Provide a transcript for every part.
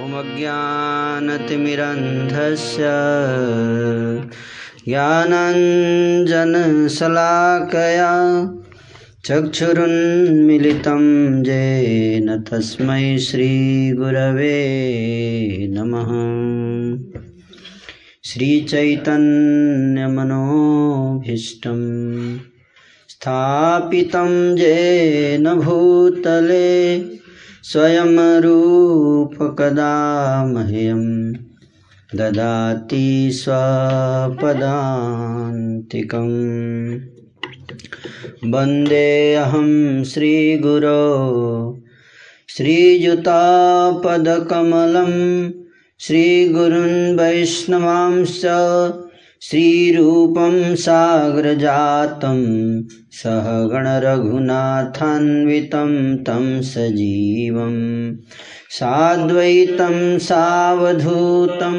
ॐ अज्ञानतिमिरन्धस्य ज्ञानाञ्जनशलाकया चक्षुरुन्मिलितं येन तस्मै श्रीगुरवे नमः। श्रीचैतन्यमनोभीष्टं स्थापितं येन भूतले स्वयं रूपकदा मह्यं ददाति स्वपदान्तिकम्। वन्देऽहं श्रीगुरो श्रीयुतापदकमलं श्रीगुरुन् वैष्णवांश्च श्रीरूपं साग्रजातं सहगणरघुनाथान्वितं तं सजीवं साद्वैतं सावधूतं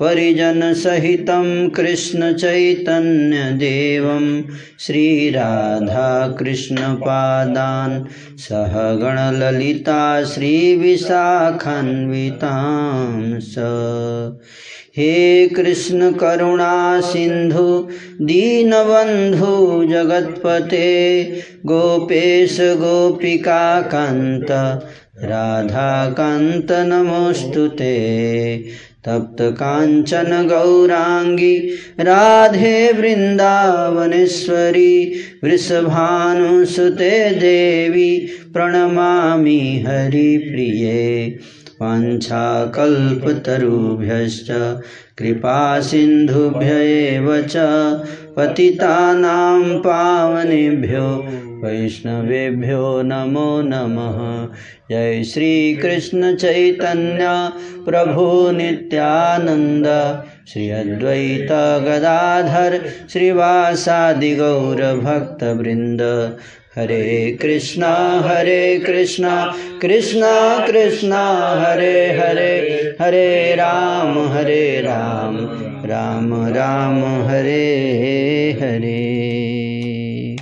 परिजनसहितं कृष्णचैतन्यदेवं श्रीराधाकृष्णपादान् सहगणललिता श्रीविशाखान्वितां स हे कृष्ण करुणा सिन्धु दीनबन्धु जगत्पते, गोपेश गोपिकान्त राधाकान्त नमोऽस्तु ते। तप्तकाञ्चन गौराङ्गी, राधे वृन्दावनेश्वरी, वृषभानुसुते देवी, प्रणमामि हरिप्रिये। वाञ्छाकल्पतरुभ्यश्च कृपासिन्धुभ्य एव च, पतितानां पावनेभ्यो, वैष्णवेभ्यो नमो नमः। जय श्रीकृष्ण चैतन्य प्रभु नित्यानन्द, श्री अद्वैत गदाधर श्रीवासादि गौरभक्तवृन्द हरे कृष्णा हरे कृष्णा कृष्णा कृष्णा, हरे हरे हरे राम हरे राम राम राम, हरे हरे।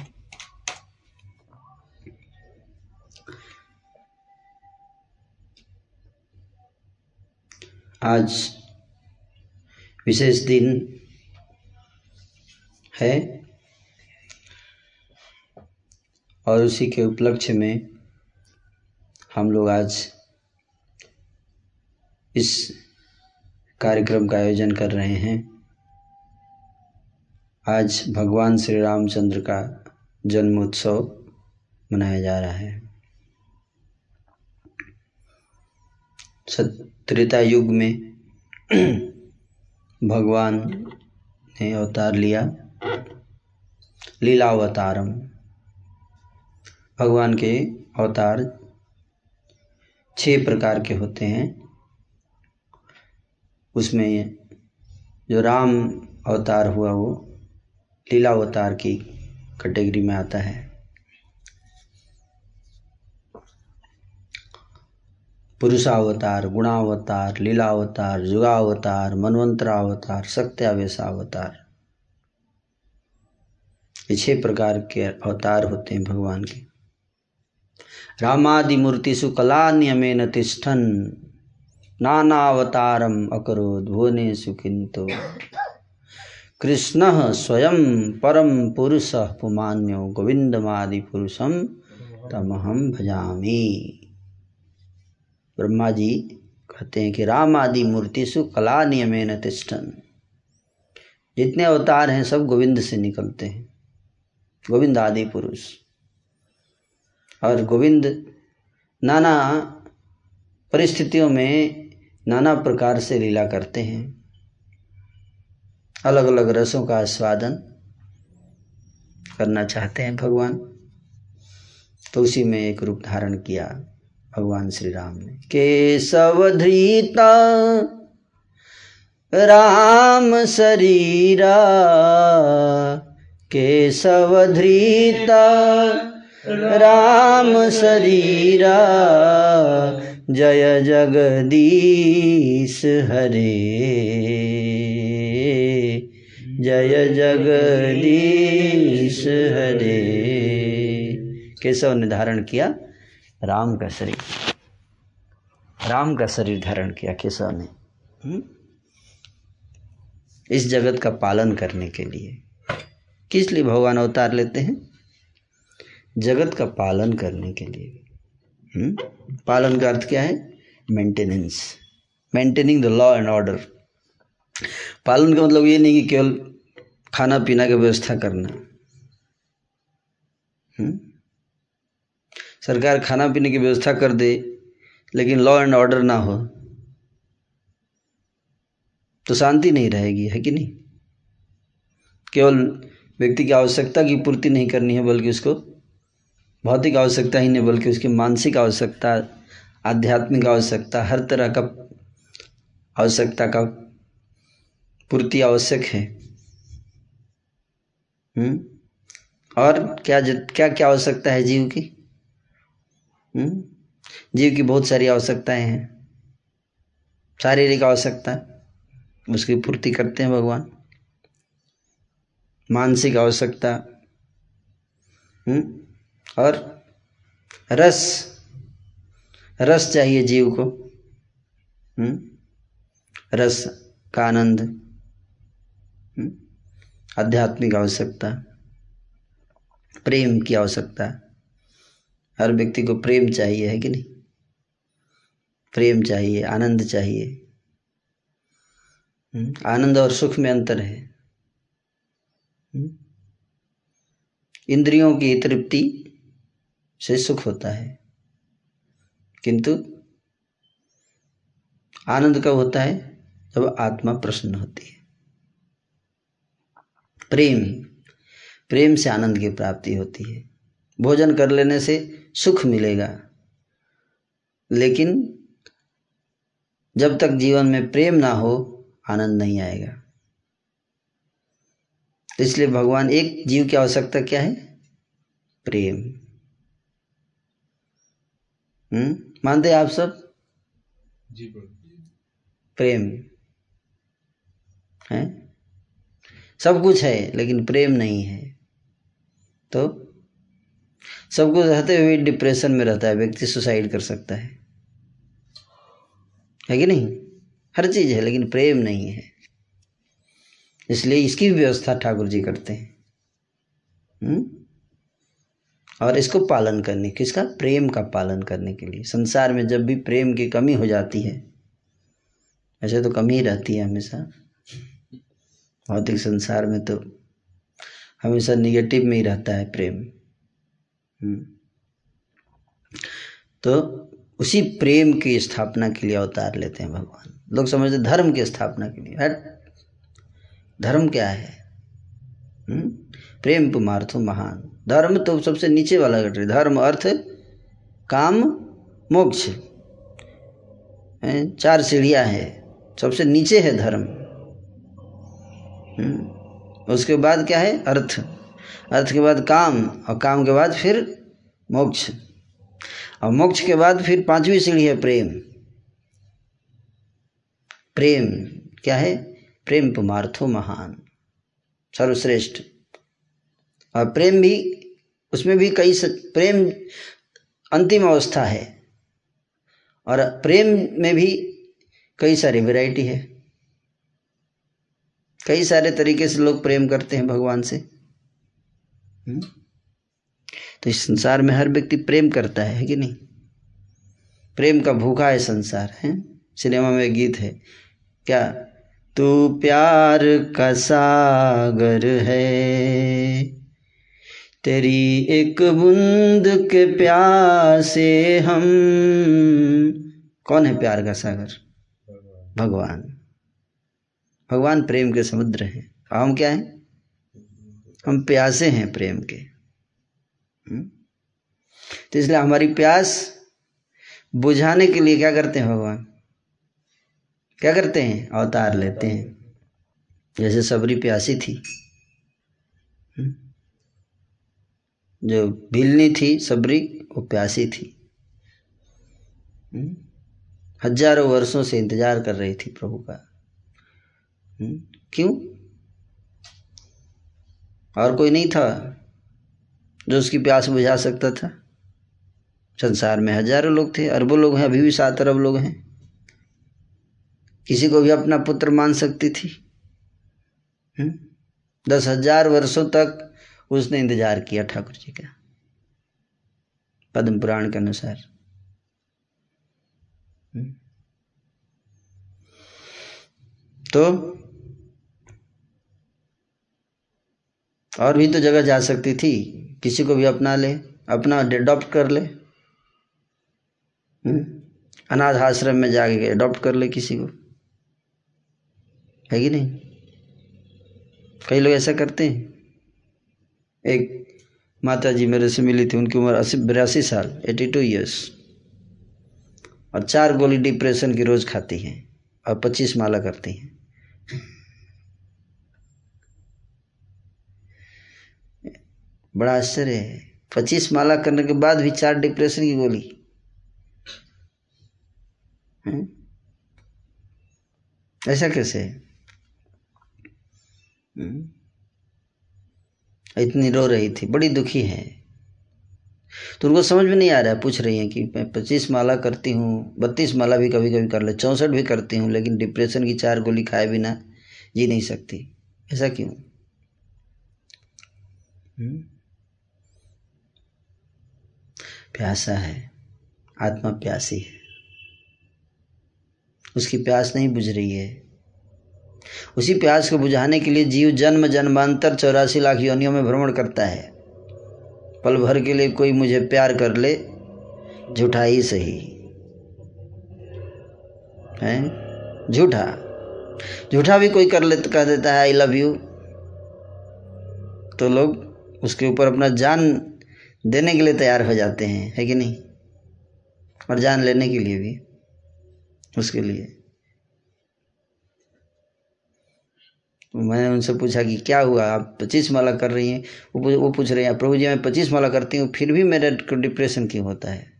आज विशेष दिन है। और उसी के उपलक्ष्य में हम लोग आज इस कार्यक्रम का आयोजन कर रहे हैं। आज भगवान श्री रामचंद्र का जन्मोत्सव मनाया जा रहा है। त्रेता युग में भगवान ने अवतार लिया। लीला लीलावतारम। भगवान के अवतार छह प्रकार के होते हैं। उसमें जो राम अवतार हुआ, वो लीला अवतार की कैटेगरी में आता है। पुरुषावतार गुणावतार लीलावतार जुगावतार मनवंतरावतार सत्यावेशावतार ये छह प्रकार के अवतार होते हैं भगवान के। रामादि मूर्तिषु कला नियमेन तिष्ठन। नानावतारम अकरोद भुवनेषु किंतु कृष्ण स्वयं परम पुरुष पुमान्यो गोविंदमादि पुरुषम तमहम भजामी। ब्रह्मा जी कहते हैं कि राम आदि मूर्तिषु कला नियमेन तिष्ठन। जितने अवतार हैं सब गोविंद से निकलते हैं। गोविंद आदि पुरुष और गोविंद नाना परिस्थितियों में नाना प्रकार से लीला करते हैं। अलग अलग रसों का आस्वादन करना चाहते हैं भगवान। तो उसी में एक रूप धारण किया भगवान श्री राम ने। केशव धृता, राम शरीरा, केशव धृता। राम शरीरा, जय जगदीश हरे। जय जगदीश हरे। केशव ने धारण किया? राम का शरीर। राम का शरीर धारण किया केशव ने हम्म? इस जगत का पालन करने के लिए। किस लिए भगवान अवतार लेते हैं? जगत का पालन करने के लिए। हुँ? पालन का अर्थ क्या है? Maintenance maintaining the law and order पालन का मतलब ये नहीं कि केवल खाना पीना की व्यवस्था करना। हुँ? सरकार खाना पीने की व्यवस्था कर दे, लेकिन लॉ एंड ऑर्डर ना हो तो शांति नहीं रहेगी, है कि नहीं? केवल व्यक्ति की आवश्यकता की पूर्ति नहीं करनी है, बल्कि उसको भौतिक आवश्यकता ही नहीं, बल्कि उसकी मानसिक आवश्यकता, आध्यात्मिक आवश्यकता, हर तरह का आवश्यकता का पूर्ति आवश्यक है। हुँ? और क्या क्या क्या आवश्यकता है जीव की? हुँ? जीव की बहुत सारी आवश्यकताएँ हैं। शारीरिक आवश्यकता, उसकी पूर्ति करते हैं भगवान। मानसिक आवश्यकता और रस रस चाहिए जीव को। रस का आनंद। आध्यात्मिक आवश्यकता। प्रेम की आवश्यकता। हर व्यक्ति को प्रेम चाहिए, है कि नहीं? प्रेम चाहिए, आनंद चाहिए। आनंद और सुख में अंतर है। इंद्रियों की तृप्ति से सुख होता है। किंतु आनंद कब होता है? जब आत्मा प्रसन्न होती है। प्रेम प्रेम से आनंद की प्राप्ति होती है। भोजन कर लेने से सुख मिलेगा। लेकिन जब तक जीवन में प्रेम ना हो, आनंद नहीं आएगा। इसलिए भगवान एक जीव की आवश्यकता क्या है? प्रेम। हम्म? मानते आप सब? जी प्रेम। है? सब कुछ है लेकिन प्रेम नहीं है। तो? सब कुछ रहते हुए डिप्रेशन में रहता है व्यक्ति सुसाइड कर सकता है। है कि नहीं? हर चीज़ है लेकिन प्रेम नहीं है। इसलिए इसकी भी व्यवस्था ठाकुर जी करते हैं। हुँ? और इसको पालन करने, किसका? प्रेम का पालन करने के लिए। संसार में जब भी प्रेम की कमी हो जाती है, ऐसे तो कमी ही रहती है हमेशा। भौतिक संसार में तो हमेशा निगेटिव में ही रहता है प्रेम। हम्म। तो उसी प्रेम की स्थापना के लिए अवतार लेते हैं भगवान। लोग समझते धर्म की स्थापना के लिए। धर्म क्या है? हम्म? प्रेम पुमार्थो महान। धर्म तो सबसे नीचे वाला घट धर्म, अर्थ, काम, मोक्ष। चार सीढ़ियाँ है। सबसे नीचे है धर्म। हम्म? उसके बाद क्या है? अर्थ। अर्थ के बाद काम और काम के बाद फिर मोक्ष। और मोक्ष के बाद फिर पांचवी सीढ़ी है प्रेम। प्रेम क्या है? प्रेम पुमार्थो महान। सर्वश्रेष्ठ। और प्रेम भी उसमें भी कई प्रेम अंतिम अवस्था है। और प्रेम में भी कई सारी वैरायटी है। कई सारे तरीके से लोग प्रेम करते हैं भगवान से। हम्म? तो इस संसार में हर व्यक्ति प्रेम करता है कि नहीं? प्रेम का भूखा है संसार है? सिनेमा में गीत है क्या तू प्यार का सागर है? तेरी एक बूंद के प्यासे हम। कौन है प्यार का सागर? भगवान। भगवान प्रेम के समुद्र हैं। हम क्या हैं? हम प्यासे हैं प्रेम के। हम्म? तो इसलिए हमारी प्यास बुझाने के लिए क्या करते हैं भगवान? क्या करते हैं? अवतार लेते हैं। जैसे सबरी प्यासी थी। हम्म? जो भिलनी थी, सबरी, वो प्यासी थी हम्म? हज़ारों वर्षों से इंतज़ार कर रही थी प्रभु का क्यों और कोई नहीं था जो उसकी प्यास बुझा सकता था संसार में हज़ारों लोग थे, अरबों लोग हैं, अभी भी सात अरब लोग हैं किसी को भी अपना पुत्र मान सकती थी? हम्म? दस हज़ार वर्षों तक उसने इंतज़ार किया ठाकुर जी का, पद्म पुराण के अनुसार। तो और भी तो जगह जा सकती थी, किसी को भी अपना ले, अपना अडॉप्ट कर ले हम्म। अनाथ आश्रम में जाके अडॉप्ट कर ले किसी को है कि नहीं कई लोग ऐसा करते हैं एक माता जी मेरे से मिली थी, उनकी उम्र अस्सी बिरासी साल एटी टू ईयर्स और चार गोली डिप्रेशन की रोज़ खाती हैं और पच्चीस माला करती हैं। बड़ा आश्चर्य है। पच्चीस माला करने के बाद भी चार डिप्रेशन की गोली? ऐसा कैसे? है हम्म? इतनी रो रही थी बड़ी दुखी है। तो उनको समझ में नहीं आ रहा है पूछ रही है कि मैं पच्चीस माला करती हूँ बत्तीस माला भी कभी कभी कर ले चौंसठ भी करती हूँ लेकिन डिप्रेशन की चार गोली खाए बिना जी नहीं सकती। ऐसा क्यों? हम्म? प्यासा है आत्मा प्यासी है। उसकी प्यास नहीं बुझ रही है उसी प्यास को बुझाने के लिए जीव जन्म जन्मांतर चौरासी लाख योनियों में भ्रमण करता है। पल भर के लिए कोई मुझे प्यार कर ले, झूठा ही सही। है? झूठा। झूठा भी कोई कर ले कह देता है आई लव यू तो लोग उसके ऊपर अपना जान देने के लिए तैयार हो जाते हैं, है कि नहीं? और जान लेने के लिए भी, उसके लिए। मैंने उनसे पूछा कि क्या हुआ? आप पच्चीस माला कर रही हैं। वो वो पूछ रहे हैं प्रभु जी, मैं पच्चीस माला करती हूँ, फिर भी मेरे डिप्रेशन क्यों होता है?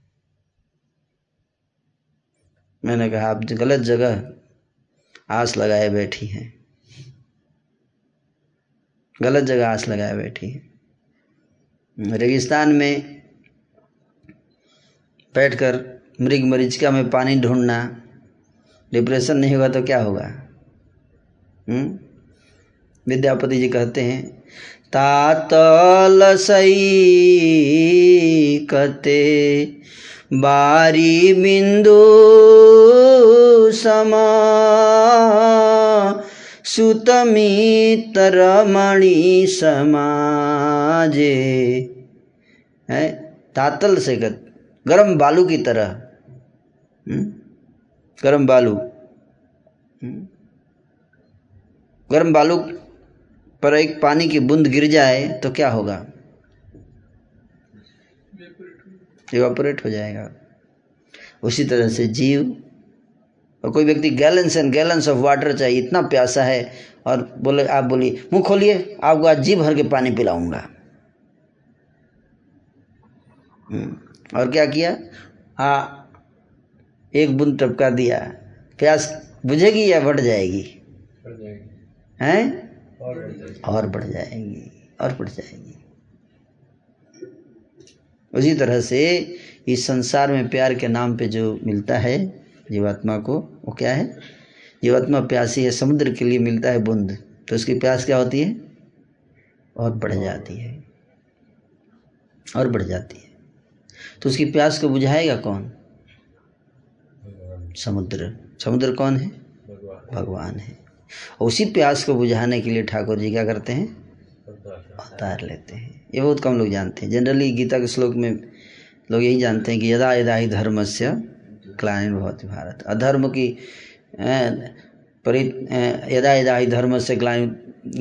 मैंने कहा, आप गलत जगह आस लगाए बैठी हैं। गलत जगह आस लगाए बैठी हैं। रेगिस्तान में बैठकर मृग मरीचिका में पानी ढूंढना, डिप्रेशन नहीं होगा तो क्या होगा? हुँ? विद्यापति जी कहते हैं, तातल सई कते, बारी बिंदु समा सुतमित रमणी समाजे है तातल से गत गरम बालू की तरह हम्म? गरम बालू हम्म? गरम बालू पर एक पानी की बूंद गिर जाए तो क्या होगा? इवापोरेट हो जाएगा। उसी तरह से जीव और कोई व्यक्ति gallons and gallons of water चाहिए इतना प्यासा है और बोले आप बोलिए मुँह खोलिए आपको आज जी भर के पानी पिलाऊँगा। हम्म, और क्या किया? हाँ एक बूंद टपका दिया। प्यास बुझेगी या बढ़ जाएगी। हैं? और बढ़ जाएँगी और बढ़ जाएँगी। उसी तरह से इस संसार में प्यार के नाम पे जो मिलता है जीवात्मा को वो क्या है? जीवात्मा प्यासी है समुद्र के लिए मिलता है बुंद। तो उसकी प्यास क्या होती है? और बढ़ जाती है। और बढ़ जाती है। तो उसकी प्यास को बुझाएगा कौन? समुद्र। समुद्र कौन है? भगवान। है। उसी प्यास को बुझाने के लिए ठाकुर जी क्या करते हैं? अवतार लेते हैं। ये बहुत कम लोग जानते हैं। जनरली गीता के श्लोक में लोग यही जानते हैं कि यदा यदा ही धर्म से क्लाइन भवती भारत। अधर्म की परि यदा यदा ही धर्म से ग्लानि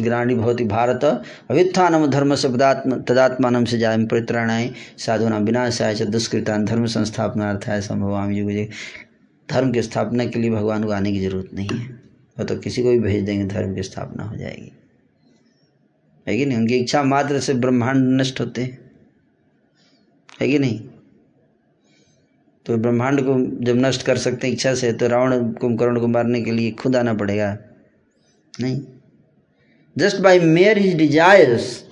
ग्राणी भवती भारत। अवित्थानम धर्म से पदात्म, तदात्मान से जाय परित्राणाय साधुना विनाशाय च दुष्कृतान धर्म संस्थापनार्थाय संभवाम युग धर्म की स्थापना के लिए भगवान को आने की ज़रूरत नहीं है। वो तो किसी को भी भेज देंगे, धर्म की स्थापना हो जाएगी। है कि नहीं? उनकी इच्छा मात्र से ब्रह्मांड नष्ट होते हैं। है कि नहीं? तो ब्रह्मांड को जब नष्ट कर सकते हैं इच्छा से तो रावण कुंभकर्ण को मारने के लिए खुद आना पड़ेगा। नहीं। Just by mere his desires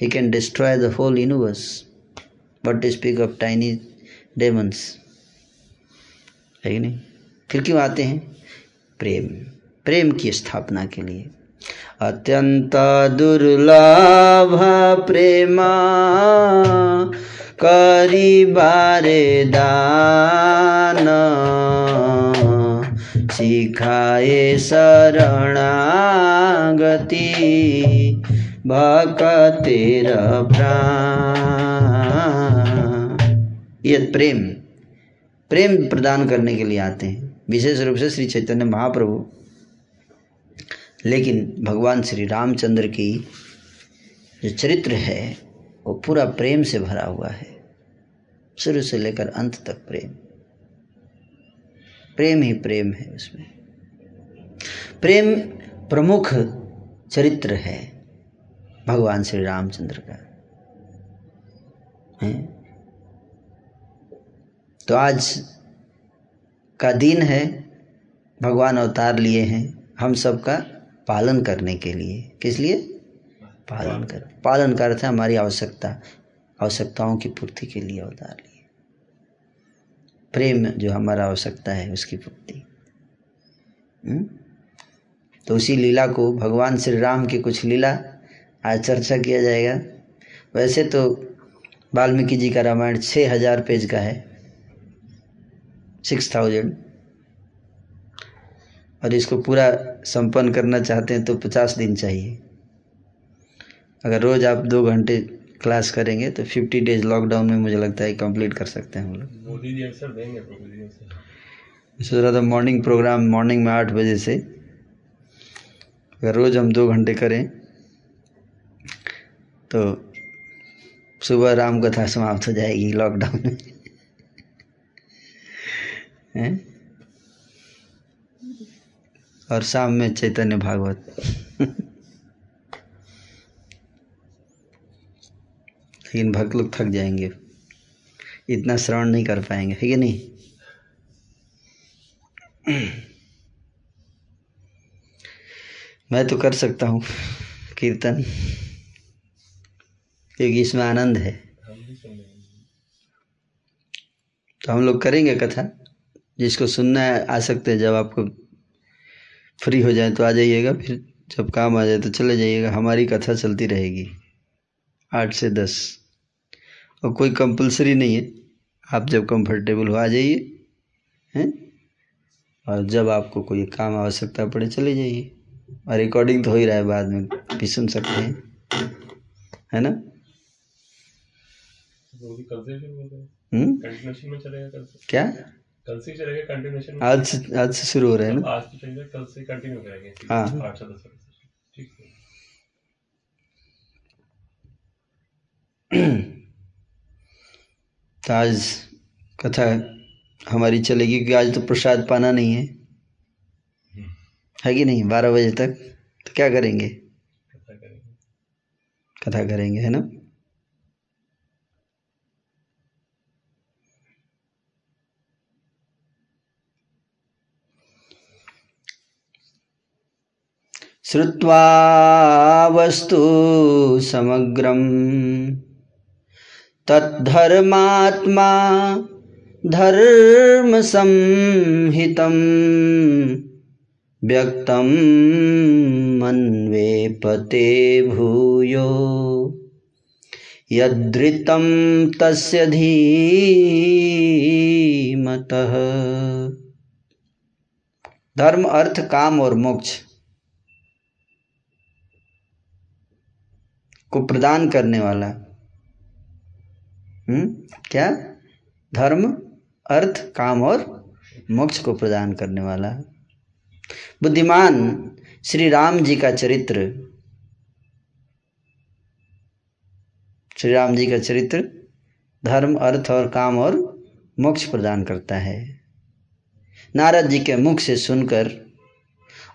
he can destroy the whole universe but to speak of tiny demons है कि नहीं? फिर क्यों आते हैं? प्रेम प्रेम की स्थापना के लिए। अत्यंत दुर्लभ प्रेमा, करी बारे दान, सिखाए शरणागति भक्तेर प्राण ये प्रेम प्रेम प्रदान करने के लिए आते हैं। विशेष रूप से श्री चैतन्य महाप्रभु। लेकिन भगवान श्री रामचंद्र की जो चरित्र है, वो पूरा प्रेम से भरा हुआ है। शुरू से लेकर अंत तक प्रेम। प्रेम ही प्रेम है उसमें। प्रेम प्रमुख चरित्र है भगवान श्री रामचंद्र का। है? तो आज का दिन है, भगवान अवतार लिए हैं हम सबका पालन करने के लिए। किस लिए? पालन कर पालन कर अर्थ हमारी आवश्यकता, आवश्यकताओं की पूर्ति के लिए अवतार लिए। प्रेम जो हमारा आवश्यकता है उसकी पूर्ति। हम्म? तो उसी लीला को भगवान श्री राम की कुछ लीला आज चर्चा किया जाएगा। वैसे तो वाल्मीकि जी का रामायण छः हज़ार पेज का है। Six thousand. और इसको पूरा संपन्न करना चाहते हैं तो पचास दिन चाहिए। अगर रोज़ आप दो घंटे क्लास करेंगे तो फिफ्टी डेज़ लॉकडाउन में मुझे लगता है कंप्लीट कर सकते हैं हम लोग। मोदी जी अक्सर देंगे सोच रहा था मॉर्निंग प्रोग्राम मॉर्निंग में आठ बजे से। अगर रोज़ हम दो घंटे करें तो सुबह राम कथा समाप्त हो जाएगी लॉकडाउन में। हैं? और शाम में चैतन्य भागवत। लेकिन भक्त लोग थक जाएँगे। इतना श्रवण नहीं कर पाएँगे, है कि नहीं? मैं तो कर सकता हूँ, कीर्तन। क्योंकि इसमें आनंद है। तो हम लोग करेंगे कथा? जिसको सुनना है आ सकते हैं। जब आपको फ्री हो जाए तो आ जाइएगा फिर जब काम आ जाए तो चले जाइएगा। हमारी कथा चलती रहेगी आठ से दस। और कोई कंपलसरी नहीं है। आप जब कंफर्टेबल हो आ जाइए हैं? और जब आपको कोई काम आवश्यकता पड़े चले जाइए। और रिकॉर्डिंग तो हो ही रहा है बाद में भी सुन सकते हैं। है ना? हम्म? क्या? कल से चलेगा कंटिन्यूशन आज आज से शुरू हो रहा है ना? आज तो चलेगा कल से कंटिन्यू करेंगे। हाँ। आठ से। दस ठीक है। तो आज कथा हमारी चलेगी क्योंकि आज तो प्रसाद पाना नहीं है। है कि नहीं? बारह बजे तक। तो क्या करेंगे? कथा करेंगे। कथा करेंगे है ना? श्रुत्वा वस्तु समग्रं तद्धर्मात्मा धर्मसंहितं व्यक्तं मन्वेपते भूयो। यदृतं तस्य धीमतः। धर्म, अर्थ, काम और मोक्ष। को प्रदान करने वाला। हम्म? क्या? धर्म, अर्थ, काम और मोक्ष को प्रदान करने वाला। बुद्धिमान श्री राम जी का चरित्र। श्री राम जी का चरित्र धर्म, अर्थ और काम और मोक्ष प्रदान करता है। नारद जी के मुख से सुनकर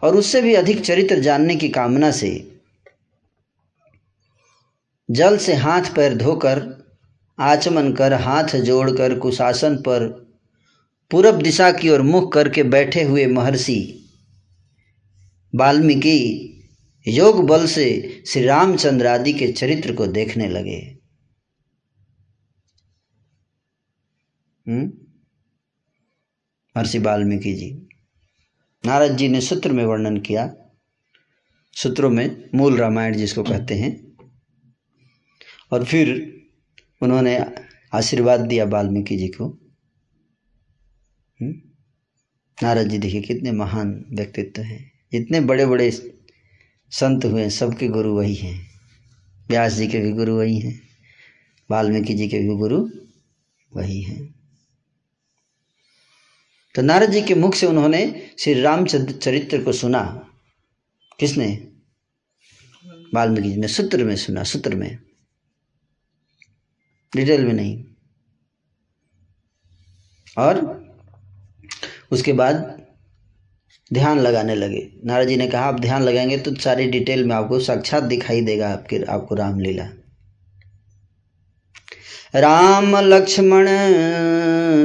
और उससे भी अधिक चरित्र जानने की कामना से जल से हाथ पैर धोकर, आचमन कर हाथ जोड़कर कुशासन पर पूरब दिशा की ओर मुख करके बैठे हुए महर्षि। वाल्मीकि योग बल से श्री रामचंद्र आदि के चरित्र को देखने लगे। हम्म? महर्षि वाल्मीकि जी, नारद जी ने सूत्र में वर्णन किया। सूत्रों में मूल रामायण जिसको कहते हैं और फिर उन्होंने आशीर्वाद दिया वाल्मीकि जी को। हम्म? नारद जी देखिए कितने महान व्यक्तित्व हैं। जितने बड़े बड़े संत हुए सबके गुरु वही हैं। व्यास जी के भी गुरु वही हैं, वाल्मीकि जी के भी गुरु वही हैं। तो नारद जी के मुख से उन्होंने श्री रामचंद्र चरित्र को सुना। किसने? वाल्मीकि जी ने, सूत्र में सुना, सूत्र में। डिटेल में नहीं। और उसके बाद ध्यान लगाने लगे। नारद जी ने कहा, आप ध्यान लगाएँगे तो सारी डिटेल में आपको साक्षात दिखाई देगा आपके, आपको रामलीला। राम लक्ष्मण,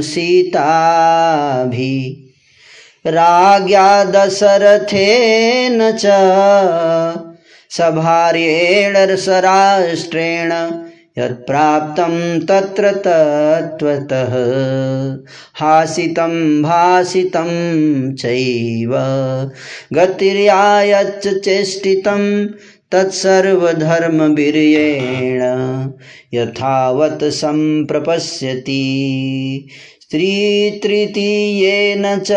सीता भी राज्ञा दशरथेन च सभार्येण सराष्ट्रेण यत्प्राप्तं तत्र तत्त्वतः हासितं भासितं चैव। गतिर्यायच्च चेष्टितं तत्सर्वधर्मवीर्येण यथावत् सम्प्रपश्यति। स्त्रीतृतीयेन च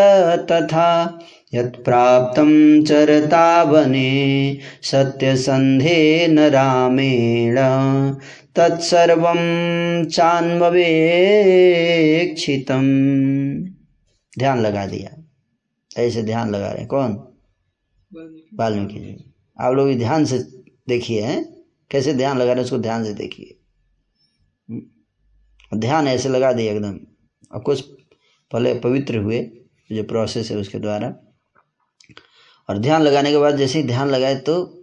तथा यत्प्राप्तं चरता वने सत्यसन्धेन रामेण तत्सर्वं चान्ववेक्षितम्। ध्यान लगा दिया। ऐसे ध्यान लगा रहे हैं। कौन? वाल्मीकि। जी। आप लोग भी ध्यान से देखिए हैं? कैसे ध्यान लगा रहे हैं उसको ध्यान से देखिए। ध्यान ऐसे लगा दिए एकदम। और कुछ पहले पवित्र हुए जो प्रोसेस है उसके द्वारा। और ध्यान लगाने के बाद जैसे ही ध्यान लगाए तो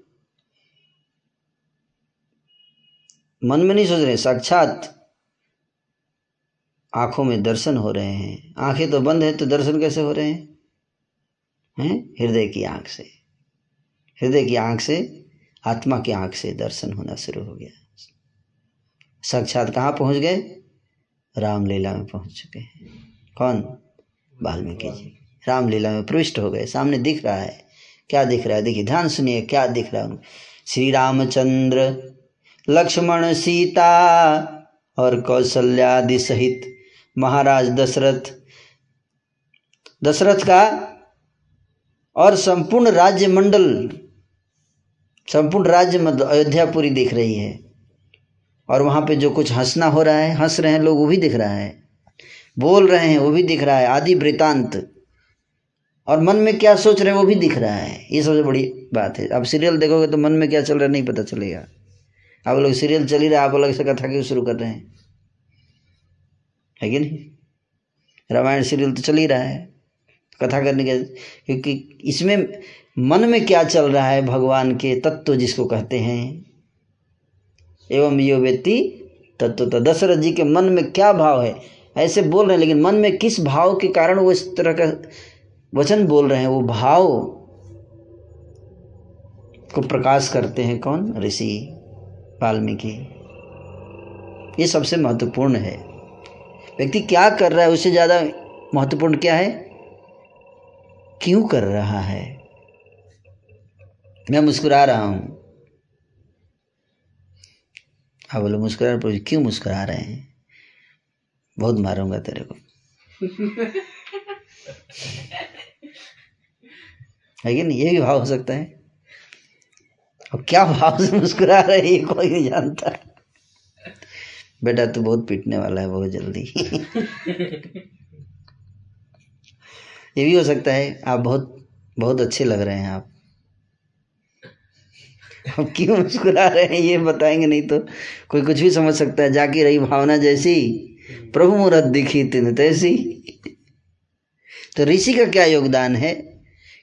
मन में नहीं सोच रहे, साक्षात आँखों में दर्शन हो रहे हैं। आँखें तो बंद है तो दर्शन कैसे हो रहे हैं? हैं? हृदय की आँख से। हृदय की आँख से, आत्मा की आँख से दर्शन होना शुरू हो गया। साक्षात कहाँ पहुँच गए? रामलीला में पहुँच चुके हैं। कौन? वाल्मीकि जी। रामलीला में प्रविष्ट हो गए। सामने दिख रहा है। क्या दिख रहा है? देखिए, ध्यान सुनिए, क्या दिख रहा है श्री रामचंद्र लक्ष्मण, सीता और कौशल्यादि सहित महाराज दशरथ। दशरथ का और संपूर्ण राज्य मंडल संपूर्ण राज्य मतलब अयोध्यापुरी दिख रही है। और वहाँ पे जो कुछ हंसना हो रहा है, हंस रहे हैं लोग, वो भी दिख रहा है। बोल रहे हैं, वो भी दिख रहा है, आदि वृतांत। और मन में क्या सोच रहे हैं, वो भी दिख रहा है। ये सबसे बड़ी बात है। अब सीरियल देखोगे तो मन में क्या चल रहा है, नहीं पता चलेगा। आप लोग सीरियल चल ही रहा आप अलग से कथा क्यों शुरू कर रहे हैं? है कि नहीं? रामायण सीरियल तो चल ही रहा है, कथा करने के, क्योंकि इसमें मन में क्या चल रहा है भगवान के तत्व जिसको कहते हैं? एवं यो व्यक्ति तत्व तो दशरथ जी के मन में क्या भाव है? ऐसे बोल रहे हैं, लेकिन मन में किस भाव के कारण वो इस तरह का वचन बोल रहे हैं? वो भाव को प्रकाश करते हैं कौन? ऋषि। वाल्मीकि। ये सबसे महत्वपूर्ण है। व्यक्ति क्या कर रहा है उससे ज़्यादा महत्वपूर्ण क्या है? क्यों कर रहा है? मैं मुस्कुरा रहा हूँ। हाँ बोलो मुस्कुरा रहे क्यों मुस्कुरा रहे हैं? बहुत मारूँगा तेरे को। है कि नहीं? ये भी भाव हो सकता है। अब क्या भाव से मुस्कुरा रहे हैं कोई नहीं जानता। बेटा तू बहुत पीटने वाला है, बहुत जल्दी। ये भी हो सकता है, आप बहुत बहुत अच्छे लग रहे हैं आप। अब क्यों मुस्कुरा रहे हैं, ये बताएँगे नहीं तो कोई कुछ भी समझ सकता है, जाकी रही भावना जैसी, प्रभु मुहूर्त दिखी तीन तैसी। तो ऋषि का क्या योगदान है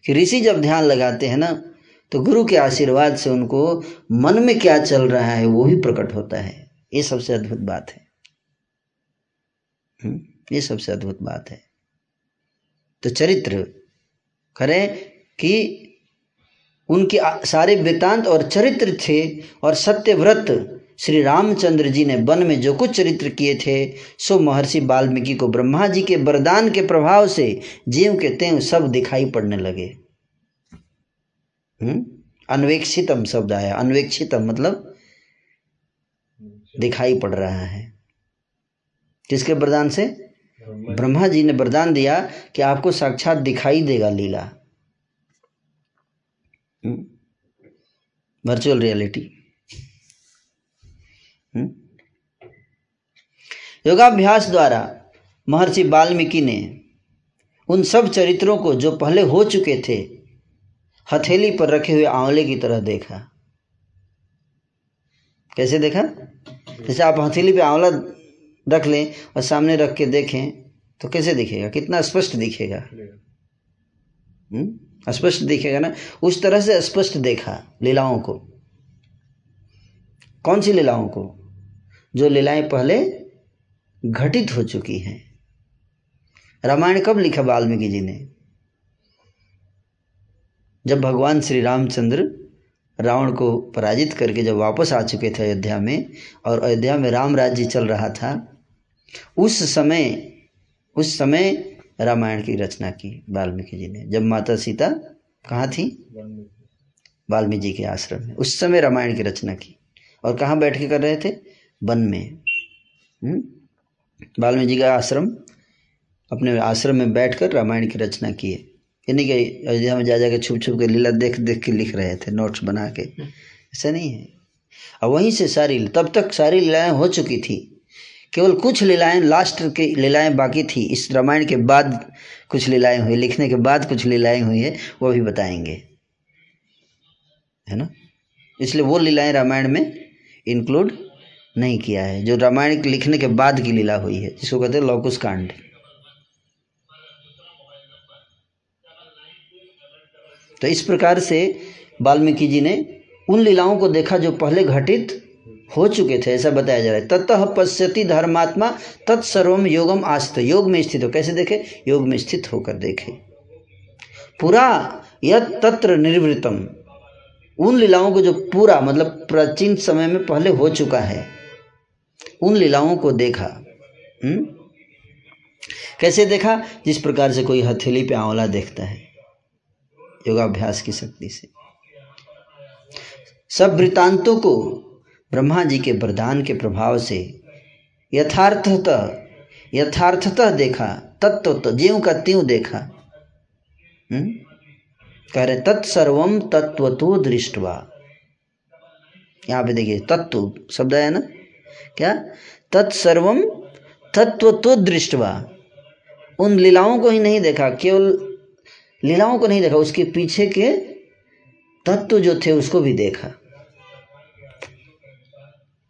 कि ऋषि जब ध्यान लगाते हैं ना तो गुरु के आशीर्वाद से उनको मन में क्या चल रहा है वो भी प्रकट होता है। ये सबसे अद्भुत बात है। हम्म, ये सबसे अद्भुत बात है। तो चरित्र करें कि उनके सारे वृतांत और चरित्र थे और सत्यव्रत श्री रामचंद्र जी ने वन में जो कुछ चरित्र किए थे सो महर्षि वाल्मीकि को ब्रह्मा जी के वरदान के प्रभाव से जीव के तेव सब दिखाई पड़ने लगे। अन्वेक्षितम शब्द आया। अन्वेक्षितम मतलब दिखाई पड़ रहा है। किसके वरदान से? ब्रह्मा जी ने वरदान दिया कि आपको साक्षात दिखाई देगा लीला। वर्चुअल रियलिटी योगाभ्यास द्वारा महर्षि वाल्मीकि ने उन सब चरित्रों को जो पहले हो चुके थे हथेली पर रखे हुए आंवले की तरह देखा। कैसे देखा? जैसे आप हथेली पे आंवला रख लें और सामने रख के देखें तो कैसे दिखेगा? कितना स्पष्ट दिखेगा? हम्म? स्पष्ट दिखेगा ना? उस तरह से स्पष्ट देखा लीलाओं को। कौन सी लीलाओं को? जो लीलाएँ पहले घटित हो चुकी हैं। रामायण कब लिखा वाल्मीकि जी ने? जब भगवान श्री रामचंद्र रावण को पराजित करके जब वापस आ चुके थे अयोध्या में और अयोध्या में राम राज्य चल रहा था, उस समय उस समय रामायण की रचना की वाल्मीकि जी ने। जब माता सीता कहाँ थी? वाल्मीकि जी के आश्रम में। उस समय रामायण की रचना की। और कहाँ बैठ के कर रहे थे? वन में। हम्म? वाल्मीकि जी का आश्रम, अपने आश्रम में बैठकर रामायण की रचना किए यानी कि अयोध्या में जा जा जाकर छुप छुप के लीला देख देख के लिख रहे थे नोट्स बना के। ऐसा नहीं है। और वहीं से सारी, तब तक सारी लीलाएँ हो चुकी थी। केवल कुछ लीलाएँ लास्ट की लीलाएँ बाकी थी। इस रामायण के बाद कुछ लीलाएँ हुई, लिखने के बाद कुछ लीलाएँ हुई है, वो भी बताएँगे। है ना? इसलिए वो लीलाएँ रामायण में इंक्लूड नहीं किया है। जो रामायण लिखने के बाद की लीला हुई है, जिसको कहते हैं लौकुश कांड। तो इस प्रकार से वाल्मीकि जी ने उन लीलाओं को देखा जो पहले घटित हो चुके थे, ऐसा बताया जा रहा है। ततः पश्यति धर्मात्मा तत्सर्वम योगम आस्त योग में स्थित हो, कैसे देखे? योग में स्थित होकर देखे। पूरा यद तत्र निर्वृतम। उन लीलाओं को जो पूरा मतलब प्राचीन समय में पहले हो चुका है, उन लीलाओं को देखा। हुँ? हम्म? कैसे देखा? जिस प्रकार से कोई हथेली पे आंवला देखता है। योगाभ्यास की शक्ति से। सब वृतांतों को ब्रह्मा जी के वरदान के प्रभाव से यथार्थतः यथार्थतः देखा तत्व तो जीव का त्यों देखा। हम्म? कह रहे तत्सर्वम तत्व तो दृष्टवा। यहाँ पे देखिए तत्व शब्द है ना? क्या? तत्सर्वम तत्व तो दृष्टवा। उन लीलाओं को ही नहीं देखा, केवल लीलाओं को नहीं देखा, उसके पीछे के तत्व जो थे उसको भी देखा।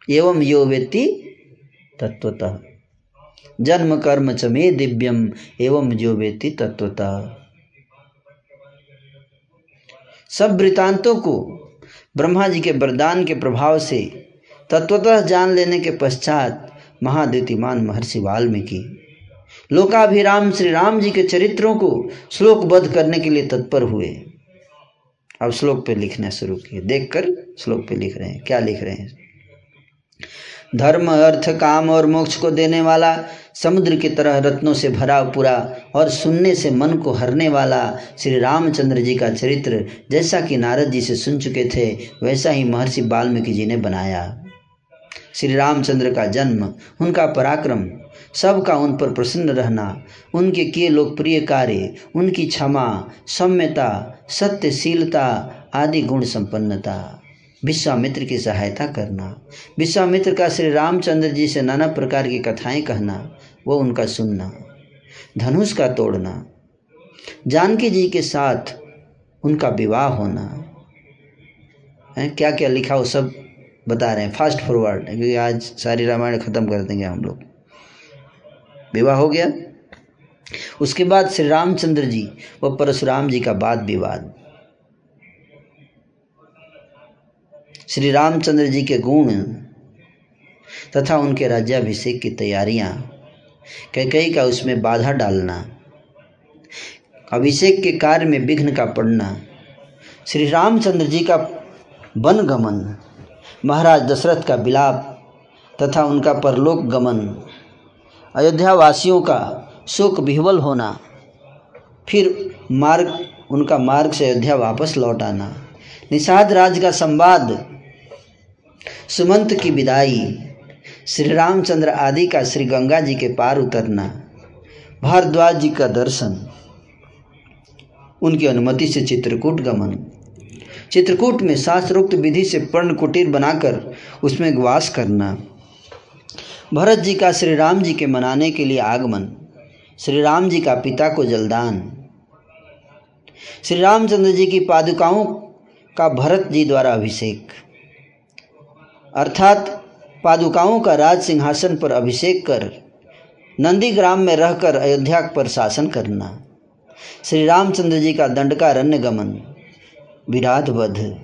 एवं यो व्यक्ति तत्वतः। जन्म, कर्म च मे दिव्यम, एवं जो व्यक्ति तत्वतः। सब वृतांतों को ब्रह्मा जी के वरदान के प्रभाव से तत्वतः जान लेने के पश्चात महाद्युतिमान महर्षि वाल्मीकि लोकाभिराम श्री राम जी के चरित्रों को श्लोकबद्ध करने के लिए तत्पर हुए। अब श्लोक पे लिखना शुरू किए। देखकर श्लोक पे लिख रहे हैं। क्या लिख रहे हैं? धर्म, अर्थ, काम और मोक्ष को देने वाला, समुद्र की तरह रत्नों से भरा पूरा और सुनने से मन को हरने वाला श्री रामचंद्र जी का चरित्र, जैसा कि नारद जी से सुन चुके थे, वैसा ही महर्षि वाल्मीकि जी ने बनाया। श्री रामचंद्र का जन्म, उनका पराक्रम सबका उन पर प्रसन्न रहना, उनके किए लोकप्रिय कार्य, उनकी क्षमा, सौम्यता, सत्यशीलता आदि गुण संपन्नता। विश्वामित्र की सहायता करना। विश्वामित्र का श्री रामचंद्र जी से नाना प्रकार की कथाएँ कहना, वो उनका सुनना। धनुष का तोड़ना। जानकी जी के साथ उनका विवाह होना। है क्या क्या लिखा वो सब बता रहे हैं। फास्ट फॉरवर्ड, क्योंकि आज सारी रामायण ख़त्म कर देंगे हम लोग। विवाह हो गया। उसके बाद श्री रामचंद्र जी व परशुराम जी का वाद विवाद। श्री रामचंद्र जी के गुण तथा उनके राज्याभिषेक की तैयारियाँ कई का उसमें बाधा डालना, अभिषेक के कार्य में विघ्न का पड़ना, श्री रामचंद्र जी का वन गमन महाराज दशरथ का विलाप तथा उनका परलोक गमन अयोध्या वासियों का शोक विह्वल होना, फिर मार्ग, उनका मार्ग से अयोध्या वापस लौट आना। निषाद राज का संवाद, सुमंत की विदाई, श्री रामचंद्र आदि का श्री गंगा जी के पार उतरना, भारद्वाज जी का दर्शन, उनकी अनुमति से चित्रकूट गमन। चित्रकूट में शास्त्रोक्त विधि से पर्ण कुटीर बनाकर उसमें वास करना। भरत जी का श्री राम जी के मनाने के लिए आगमन। श्री राम जी का पिता को जलदान। श्री रामचंद्र जी की पादुकाओं का भरत जी द्वारा अभिषेक। अर्थात पादुकाओं का राज सिंहासन पर अभिषेक कर, नंदीग्राम में रहकर अयोध्या पर शासन करना। श्री रामचंद्र जी का दंडकारण्य गमन। विराधवध।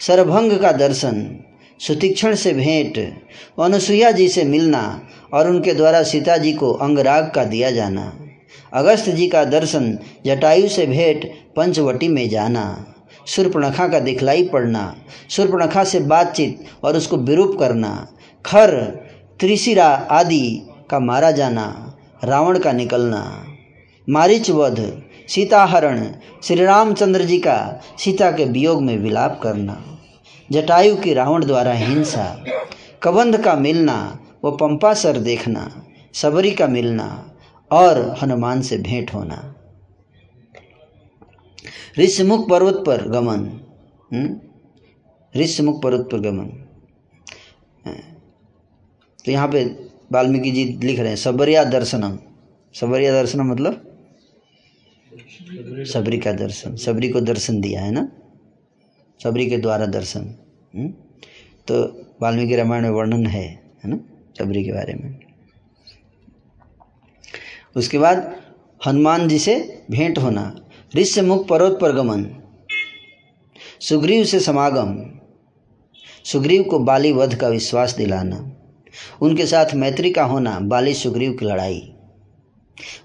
सरभंग का दर्शन। सुतीक्षण से भेंट, अनुसुईया जी से मिलना और उनके द्वारा सीता जी को अंगराग का दिया जाना। अगस्त जी का दर्शन, जटायु से भेंट, पंचवटी में जाना। सुर्पणखा का दिखलाई पड़ना, सुर्पणखा से बातचीत और उसको विरूप करना। खर, त्रिशिरा आदि का मारा जाना, रावण का निकलना। मारिच वध, सीताहरण श्री रामचंद्र जी का सीता के वियोग में विलाप करना। जटायु की रावण द्वारा हिंसा कबंध का मिलना व पंपासर देखना सबरी का मिलना और हनुमान से भेंट होना। ऋषमुख पर्वत पर गमन ऋषमुख पर्वत पर गमन। तो यहाँ पे वाल्मीकि जी लिख रहे हैं सबरिया दर्शनम। सबरिया दर्शनम मतलब? सबरी का दर्शन सबरी को दर्शन दिया है ना? सबरी के द्वारा दर्शन हुँ? तो वाल्मीकि रामायण में वर्णन है है ना सबरी के बारे में उसके बाद हनुमान जी से भेंट होना, ऋष्य मुख पर्वत पर गमन सुग्रीव से समागम, सुग्रीव को बाली वध का विश्वास दिलाना, उनके साथ मैत्री का होना, बाली सुग्रीव की लड़ाई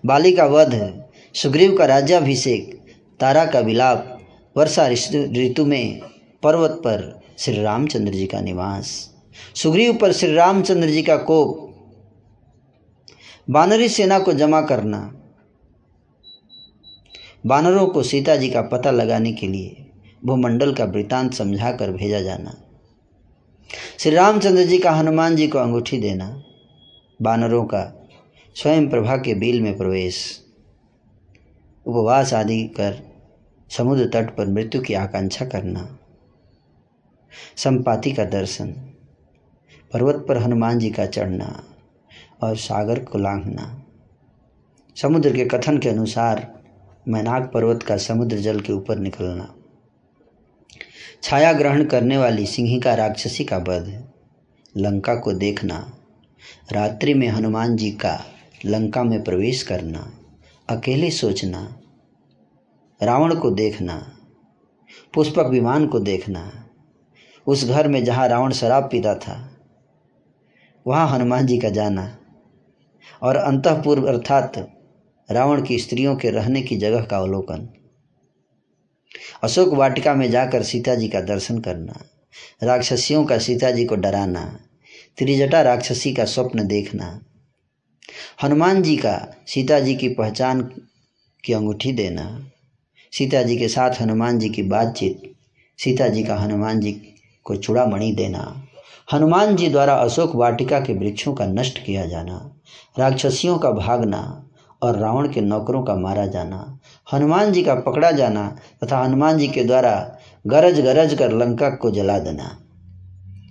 बाली का वध, सुग्रीव का राज्याभिषेक, तारा का विलाप वर्षा ऋतु में पर्वत पर श्री रामचंद्र जी का निवास। सुग्रीव पर श्री रामचंद्र जी का कोप। बानरी सेना को जमा करना। बानरों को सीता जी का पता लगाने के लिए भूमंडल का वृतांत समझा कर भेजा जाना। श्री रामचंद्र जी का हनुमान जी को अंगूठी देना। बानरों का स्वयं प्रभा के बिल में प्रवेश। उपवास आदि कर समुद्र तट पर मृत्यु की आकांक्षा करना। संपाति का दर्शन, पर्वत पर हनुमान जी का चढ़ना और सागर को लांघना। समुद्र के कथन के अनुसार मैनाक पर्वत का समुद्र जल के ऊपर निकलना। छाया ग्रहण करने वाली सिंहिका राक्षसी का वध, लंका को देखना। रात्रि में हनुमान जी का लंका में प्रवेश करना। अकेले सोचना रावण को देखना, पुष्पक विमान को देखना, उस घर में जहाँ रावण शराब पीता था, वहाँ हनुमान जी का जाना और अंतपूर्व अर्थात रावण की स्त्रियों के रहने की जगह का अवलोकन। अशोक वाटिका में जाकर सीता जी का दर्शन करना, राक्षसियों का सीता जी को डराना, त्रिजटा राक्षसी का स्वप्न देखना, हनुमान जी का सीता जी की पहचान की अंगूठी देना। सीता जी के साथ हनुमान जी की बातचीत। सीता जी का हनुमान जी को चूड़ामणि देना। हनुमान जी द्वारा अशोक वाटिका के वृक्षों का नष्ट किया जाना, राक्षसियों का भागना और रावण के नौकरों का मारा जाना, हनुमान जी का पकड़ा जाना तथा हनुमान जी के द्वारा गरज गरज कर लंका को जला देना।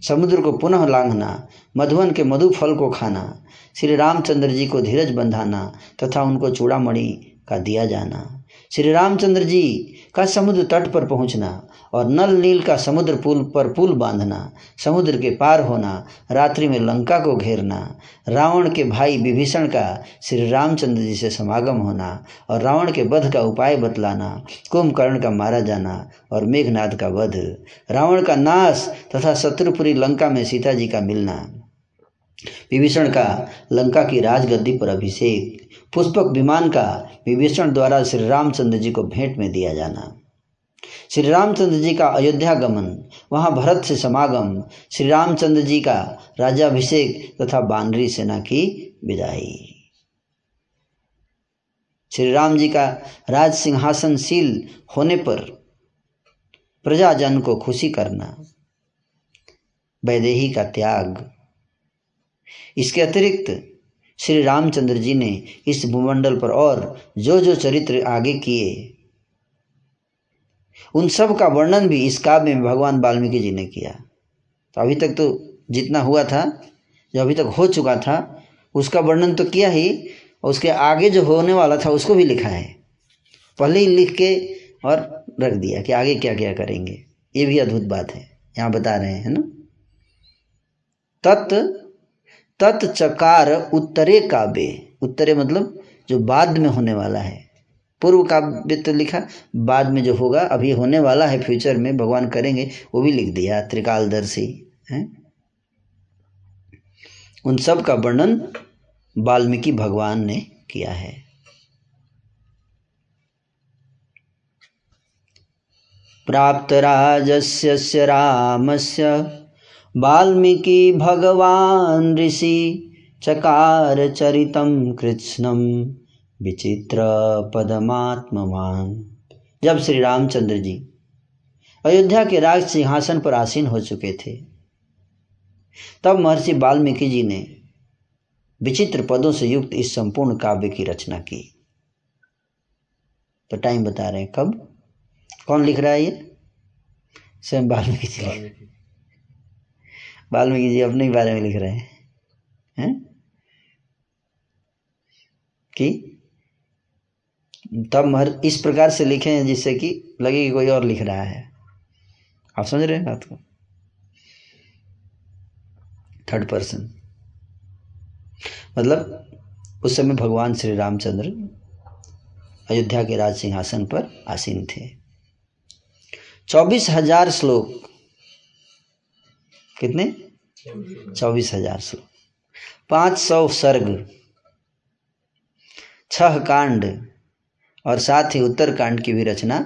समुद्र को पुनः लांघना, मधुवन के मधु फल को खाना, श्री रामचंद्र जी को धीरज बंधाना तथा उनको चूड़ामणि का दिया जाना। श्री रामचंद्र जी का समुद्र तट पर पहुँचना और नल नील का समुद्र पुल पर पुल बांधना, समुद्र के पार होना, रात्रि में लंका को घेरना, रावण के भाई विभीषण का श्री रामचंद्र जी से समागम होना और रावण के वध का उपाय बतलाना, कुंभकर्ण का मारा जाना और मेघनाथ का वध, रावण का नाश तथा शत्रुपुरी लंका में सीता जी का मिलना। विभीषण का लंका की राजगद्दी पर अभिषेक। पुष्पक विमान का विभीषण द्वारा श्री रामचंद्र जी को भेंट में दिया जाना। श्री रामचंद्र जी का अयोध्या गमन वहाँ भरत से समागम श्री रामचंद्र जी का राजाभिषेक तथा बानरी सेना की विदाई। श्री राम जी का राज सिंहासनशील होने पर प्रजाजन को खुशी करना, वैदेही का त्याग। इसके अतिरिक्त श्री रामचंद्र जी ने इस भूमंडल पर और जो जो चरित्र आगे किए। उन सब का वर्णन भी इस काव्य में भगवान वाल्मीकि जी ने किया। तो अभी तक तो जितना हुआ था, जो अभी तक हो चुका था, उसका वर्णन तो किया ही, और उसके आगे जो होने वाला था, उसको भी लिखा है। पहले ही लिख के और रख दिया कि आगे क्या क्या करेंगे। ये भी अद्भुत बात है। यहाँ बता रहे हैं ना? तत् तत्चकार उत्तरे काव्य। उत्तरे मतलब जो बाद में होने वाला है। पूर्व काव्य तो लिखा, बाद में जो होगा अभी होने वाला है फ्यूचर में, भगवान करेंगे, वो भी लिख दिया, त्रिकालदर्शी, है? उन सब का वर्णन वाल्मीकि भगवान ने किया है। प्राप्त राजस्य रामस्य वाल्मीकि भगवान ऋषि चकार चरितम कृष्णम विचित्र पदमात्मान जब श्री रामचंद्र जी अयोध्या के राज सिंहासन पर आसीन हो चुके थे, तब महर्षि वाल्मीकि जी ने विचित्र पदों से युक्त इस संपूर्ण काव्य की रचना की। तो टाइम बता रहे हैं, कब? कौन लिख रहा है ये? स्वयं वाल्मीकि जी। वाल्मीकि जी अपने ही बारे में लिख रहे हैं। हैं? कि तब महर इस प्रकार से लिखे हैं जिससे कि लगे कि कोई और लिख रहा है। आप समझ रहे हैं बात को? थर्ड पर्सन मतलब उस समय भगवान श्री रामचंद्र अयोध्या के राज सिंहासन पर आसीन थे। चौबीस हज़ार श्लोक कितने? चौबीस हज़ार श्लोक पाँच सौ सर्ग, छह कांड, और साथ ही उत्तर कांड की भी रचना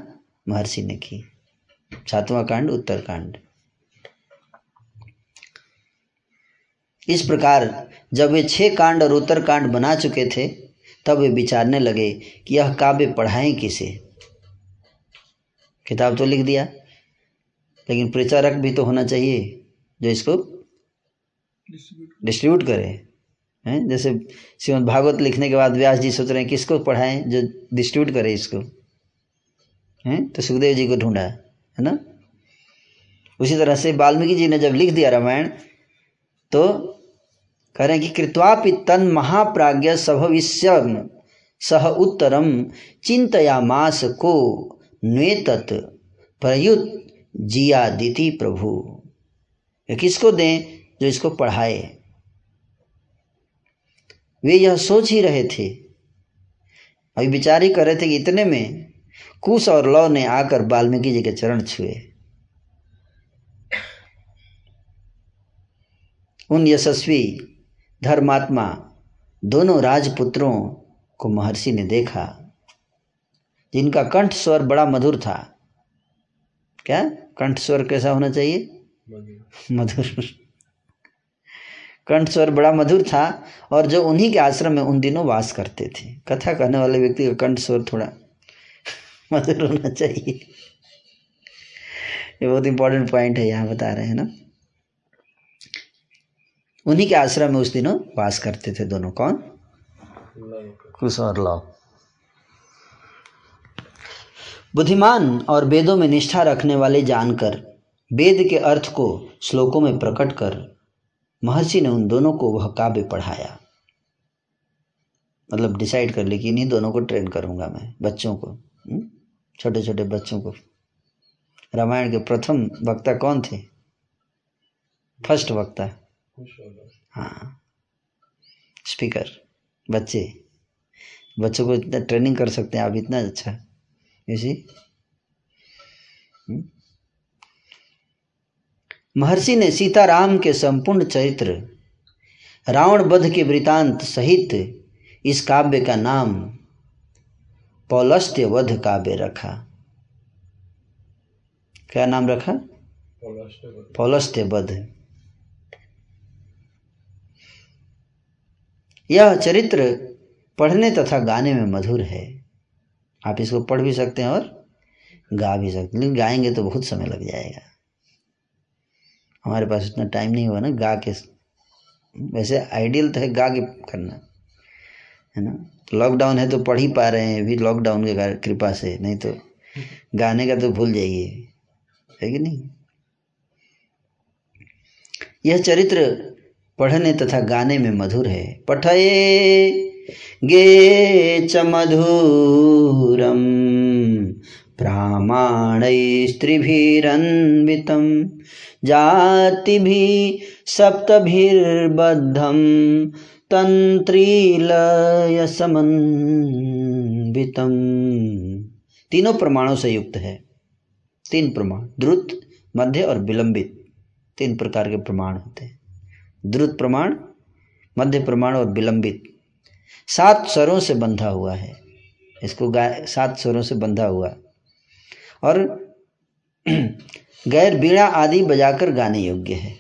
महर्षि ने की। सातवां कांड, उत्तर कांड। इस प्रकार जब वे छह कांड और उत्तर कांड बना चुके थे, तब वे विचारने लगे कि यह काव्य पढ़ाएँ किसे? किताब तो लिख दिया, लेकिन प्रचारक भी तो होना चाहिए। जो इसको डिस्ट्रीब्यूट करे, हैं? जैसे श्रीमद भागवत लिखने के बाद व्यास जी सोच रहे हैं, किसको पढ़ाएँ जो डिस्ट्रीब्यूट करे इसको? हैं? तो सुखदेव जी को ढूंढा, है ना? उसी तरह से वाल्मीकि जी ने जब लिख दिया रामायण तो कह रहे हैं कि कृत्वापि तन महाप्राज्ञ सभविष्य सह उत्तरम चिंतयामास को न्वेतत प्रयुत जियादिति प्रभु। किसको दें जो इसको पढ़ाए? वे यह सोच ही रहे थे। अभी विचार ही कर रहे थे कि इतने में कुश और लव ने आकर वाल्मीकि जी के चरण छुए। उन यशस्वी धर्मात्मा दोनों राजपुत्रों को महर्षि ने देखा, जिनका कंठ स्वर बड़ा मधुर था। क्या? कंठ स्वर कैसा होना चाहिए? मधुर। कंठ स्वर बड़ा मधुर था और जो उन्हीं के आश्रम में उन दिनों वास करते थे। कथा कहने वाले व्यक्ति का कंठ स्वर थोड़ा मधुर होना चाहिए। ये बहुत इंपॉर्टेंट पॉइंट है यहाँ बता रहे हैं ना। उन्हीं के आश्रम में उस दिनों वास करते थे दोनों। कौन? कुश और लव बुद्धिमान और वेदों में निष्ठा रखने वाले जानकर वेद के अर्थ को श्लोकों में प्रकट कर महर्षि ने उन दोनों को वह काव्य पढ़ाया। मतलब डिसाइड कर ली कि इन्हीं दोनों को ट्रेन करूँगा मैं, बच्चों को हम्म? छोटे छोटे बच्चों को। रामायण के प्रथम वक्ता कौन थे? फ़र्स्ट वक्ता। हाँ। स्पीकर बच्चे। बच्चों को इतना ट्रेनिंग कर सकते हैं, आप इतना अच्छा। इसी? महर्षि ने सीताराम के संपूर्ण चरित्र रावण बध के वृतांत सहित इस काव्य का नाम पौलस्त्य वध काव्य रखा। क्या नाम रखा? पौलस्त्य बध यह चरित्र पढ़ने तथा गाने में मधुर है। आप इसको पढ़ भी सकते हैं और गा भी सकते हैं। लेकिन गाएँगे तो बहुत समय लग जाएगा। हमारे पास इतना टाइम नहीं हुआ ना, गा के वैसे आइडियल तो है गा के करना, है ना? लॉकडाउन है तो पढ़ ही पा रहे हैं, अभी लॉकडाउन के कृपा से, नहीं तो गाने का तो भूल जाइए, है कि नहीं? यह चरित्र पढ़ने तथा गाने में मधुर है। पठये गे च मधुरम प्रामाणैस्त्रिभिरन्वितं जातिभिः सप्तभिर्बद्धं तंत्रीलयसमन्वितम् तीनों प्रमाणों से युक्त है। तीन प्रमाण, द्रुत, मध्य और विलंबित। तीन प्रकार के प्रमाण होते हैं। द्रुत प्रमाण, मध्य प्रमाण और विलंबित। सात स्वरों से बंधा हुआ है। इसको गाय सात स्वरों से बंधा हुआ। और गैर बीड़ा आदि बजाकर गाने योग्य है।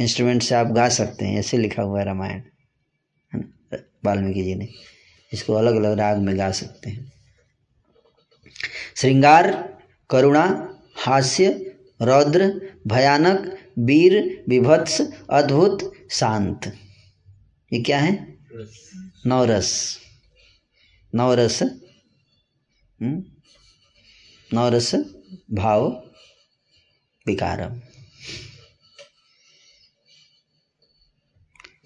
इंस्ट्रूमेंट से आप गा सकते हैं ऐसे लिखा हुआ है रामायण। है ना? वाल्मीकि जी ने। इसको अलग अलग राग में गा सकते हैं। श्रृंगार करुणा हास्य रौद्र भयानक वीर विभत्स अद्भुत शांत। ये क्या है? नवरस। नवरस हम्म? नवरस भाव। विकारम।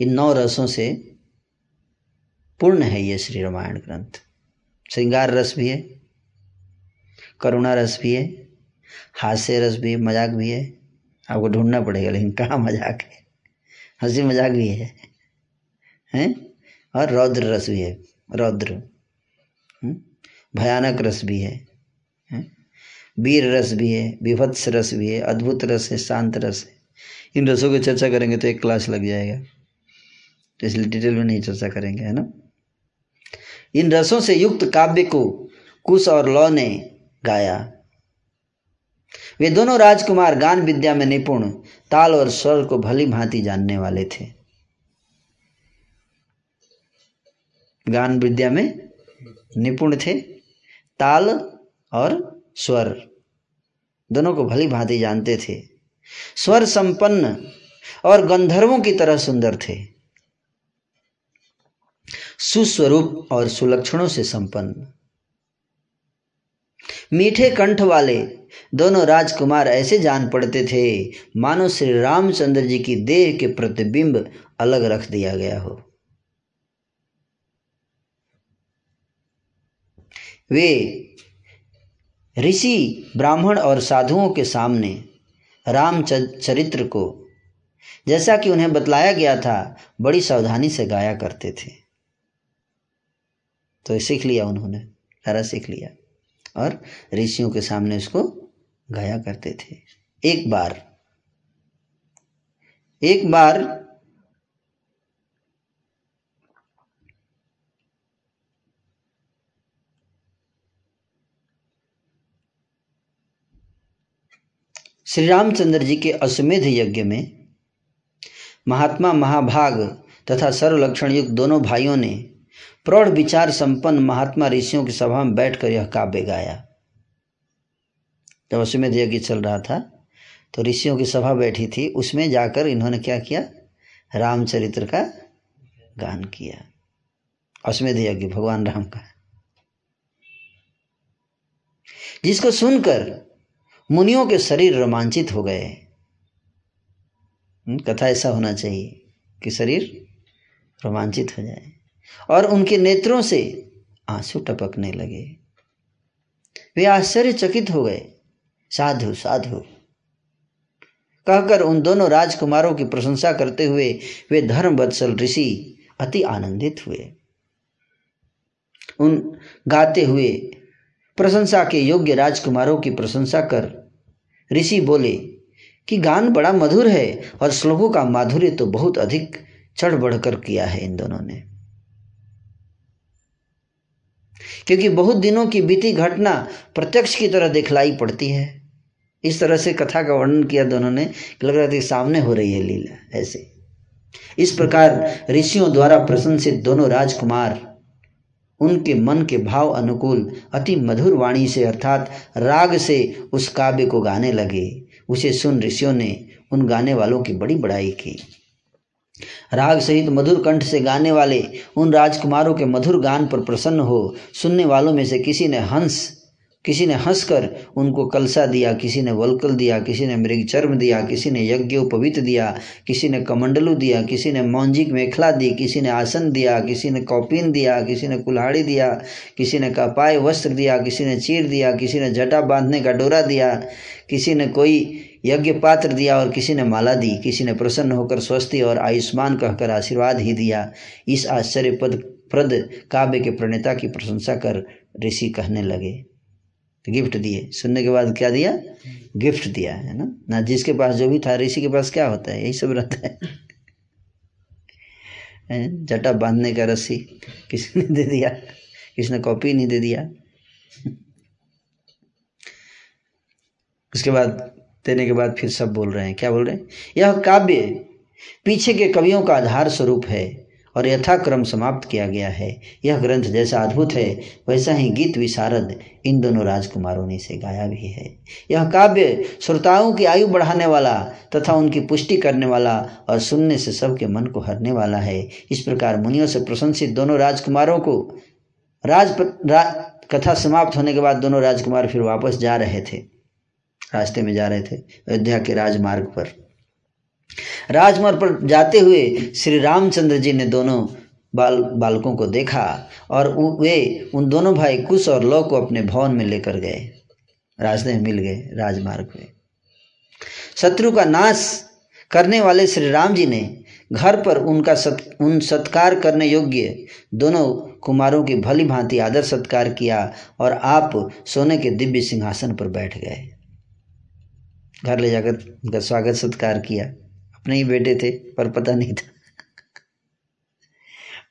इन नौ रसों से पूर्ण है ये श्री रामायण ग्रंथ। श्रृंगार रस भी है, करुणा रस भी है, हास्य रस भी है, मज़ाक भी है। आपको ढूंढना पड़ेगा, लेकिन कहाँ मज़ाक है? हँसी मज़ाक भी है, हैं? और रौद्र रस भी है, रौद्र। हम्म? भयानक रस भी है। हैं? वीर रस भी है, विभत्स रस भी है, अद्भुत रस है, शांत रस है। इन रसों की चर्चा करेंगे तो एक क्लास लग जाएगा। तो इसलिए डिटेल में नहीं चर्चा करेंगे, है ना? इन रसों से युक्त काव्य को कुश और लौ ने गाया। वे दोनों राजकुमार गान विद्या में निपुण, ताल और स्वर को भली भांति जानने वाले थे। गान विद्या में निपुण थे, ताल और स्वर। दोनों को भली भांति जानते थे। स्वर संपन्न और गंधर्वों की तरह सुंदर थे। सुस्वरूप और सुलक्षणों से संपन्न। मीठे कंठ वाले दोनों राजकुमार ऐसे जान पड़ते थे, मानो श्री रामचंद्र जी की देह के प्रतिबिंब अलग रख दिया गया हो। वे ऋषि, ब्राह्मण और साधुओं के सामने राम चरित्र को, जैसा कि उन्हें बतलाया गया था, बड़ी सावधानी से गाया करते थे। तो सीख लिया उन्होंने, सारा सीख लिया। और ऋषियों के सामने उसको गाया करते थे। एक बार एक बार श्री रामचंद्र जी के अश्वमेध यज्ञ में महात्मा महाभाग तथा सर्वलक्षण युक्त दोनों भाइयों ने प्रौढ़ विचार संपन्न महात्मा ऋषियों की सभा में बैठकर यह काव्य गाया। जब अश्वमेध यज्ञ चल रहा था तो ऋषियों की सभा बैठी थी। उसमें जाकर इन्होंने क्या किया? रामचरित्र का गान किया। अश्वमेध यज्ञ भगवान राम का जिसको सुनकर मुनियों के शरीर रोमांचित हो गए। कथा ऐसा होना चाहिए कि शरीर रोमांचित हो जाए और उनके नेत्रों से आँसू टपकने लगे। वे आश्चर्यचकित हो गए। साधु साधु। कहकर उन दोनों राजकुमारों की प्रशंसा करते हुए वे धर्म वत्सल ऋषि अति आनंदित हुए। उन गाते हुए प्रशंसा के योग्य राजकुमारों की प्रशंसा कर। ऋषि बोले, कि गान बड़ा मधुर है और श्लोकों का माधुर्य तो बहुत अधिक चढ़ बढ़कर किया है इन दोनों ने। क्योंकि बहुत दिनों की बीती घटना प्रत्यक्ष की तरह दिखलाई पड़ती है। इस तरह से कथा का वर्णन किया दोनों ने कि लग रहा था सामने हो रही है लीला, ऐसे। इस प्रकार ऋषियों द्वारा प्रशंसित दोनों राजकुमार उनके मन के भाव अनुकूल, अति मधुर वाणी से अर्थात राग से उस काव्य को गाने लगे। उसे सुन ऋषियों ने उन गाने वालों की बड़ी बड़ाई की। राग सहित मधुर कंठ से गाने वाले, उन राजकुमारों के मधुर गान पर प्रसन्न हो, सुनने वालों में से किसी ने हंस किसी ने हंसकर उनको कलसा दिया किसी ने वलकल दिया किसी ने मृग चर्म दिया किसी ने यज्ञोपवित दिया किसी ने कमंडलू दिया किसी ने मौंजिक मेखला दी किसी ने आसन दिया किसी ने कौपिन दिया किसी ने कुल्हाड़ी दिया किसी ने कपाय वस्त्र दिया किसी ने चीर दिया किसी ने जटा बांधने का डोरा दिया किसी ने कोई यज्ञ पात्र दिया और किसी ने माला दी किसी ने प्रसन्न होकर स्वस्थी और आयुष्मान कहकर आशीर्वाद ही दिया इस आश्चर्य पद प्रद काव्य के प्रणेता की प्रशंसा कर ऋषि कहने लगे तो गिफ्ट दिए। सुनने के बाद क्या दिया? गिफ्ट दिया, है ना? ना जिसके पास जो भी था, ऋषि के पास क्या होता है? यही सब रहता है? जटा बांधने का रस्सी। किसी ने दे दिया। किसी ने कॉपी नहीं दे दिया। उसके बाद, देने के बाद फिर सब बोल रहे हैं। क्या बोल रहे हैं? यह काव्य पीछे के कवियों का आधार स्वरूप है। और यथाक्रम समाप्त किया गया है। यह ग्रंथ जैसा अद्भुत है वैसा ही गीत विशारद इन दोनों राजकुमारों ने इसे गाया भी है। यह काव्य श्रोताओं की आयु बढ़ाने वाला तथा उनकी पुष्टि करने वाला और सुनने से सबके मन को हरने वाला है। इस प्रकार मुनियों से प्रशंसित दोनों राजकुमारों को राज, रा, कथा समाप्त होने के बाद दोनों राजकुमार फिर वापस जा रहे थे। रास्ते में जा रहे थे अयोध्या के राजमार्ग पर। राजमार्ग पर जाते हुए श्री रामचंद्र जी ने दोनों बाल, बालकों को देखा और वे उन दोनों भाई कुश और लौ को अपने भवन में लेकर गए। रास्ते में मिल गए राजमार्ग में। शत्रु का नाश करने वाले श्री राम जी ने घर पर उनका सत, उन सत्कार करने योग्य दोनों कुमारों की भली भांति आदर सत्कार किया और आप सोने के दिव्य सिंहासन पर बैठ गए। घर ले जाकर उनका स्वागत सत्कार किया। अपने ही बेटे थे पर पता नहीं था।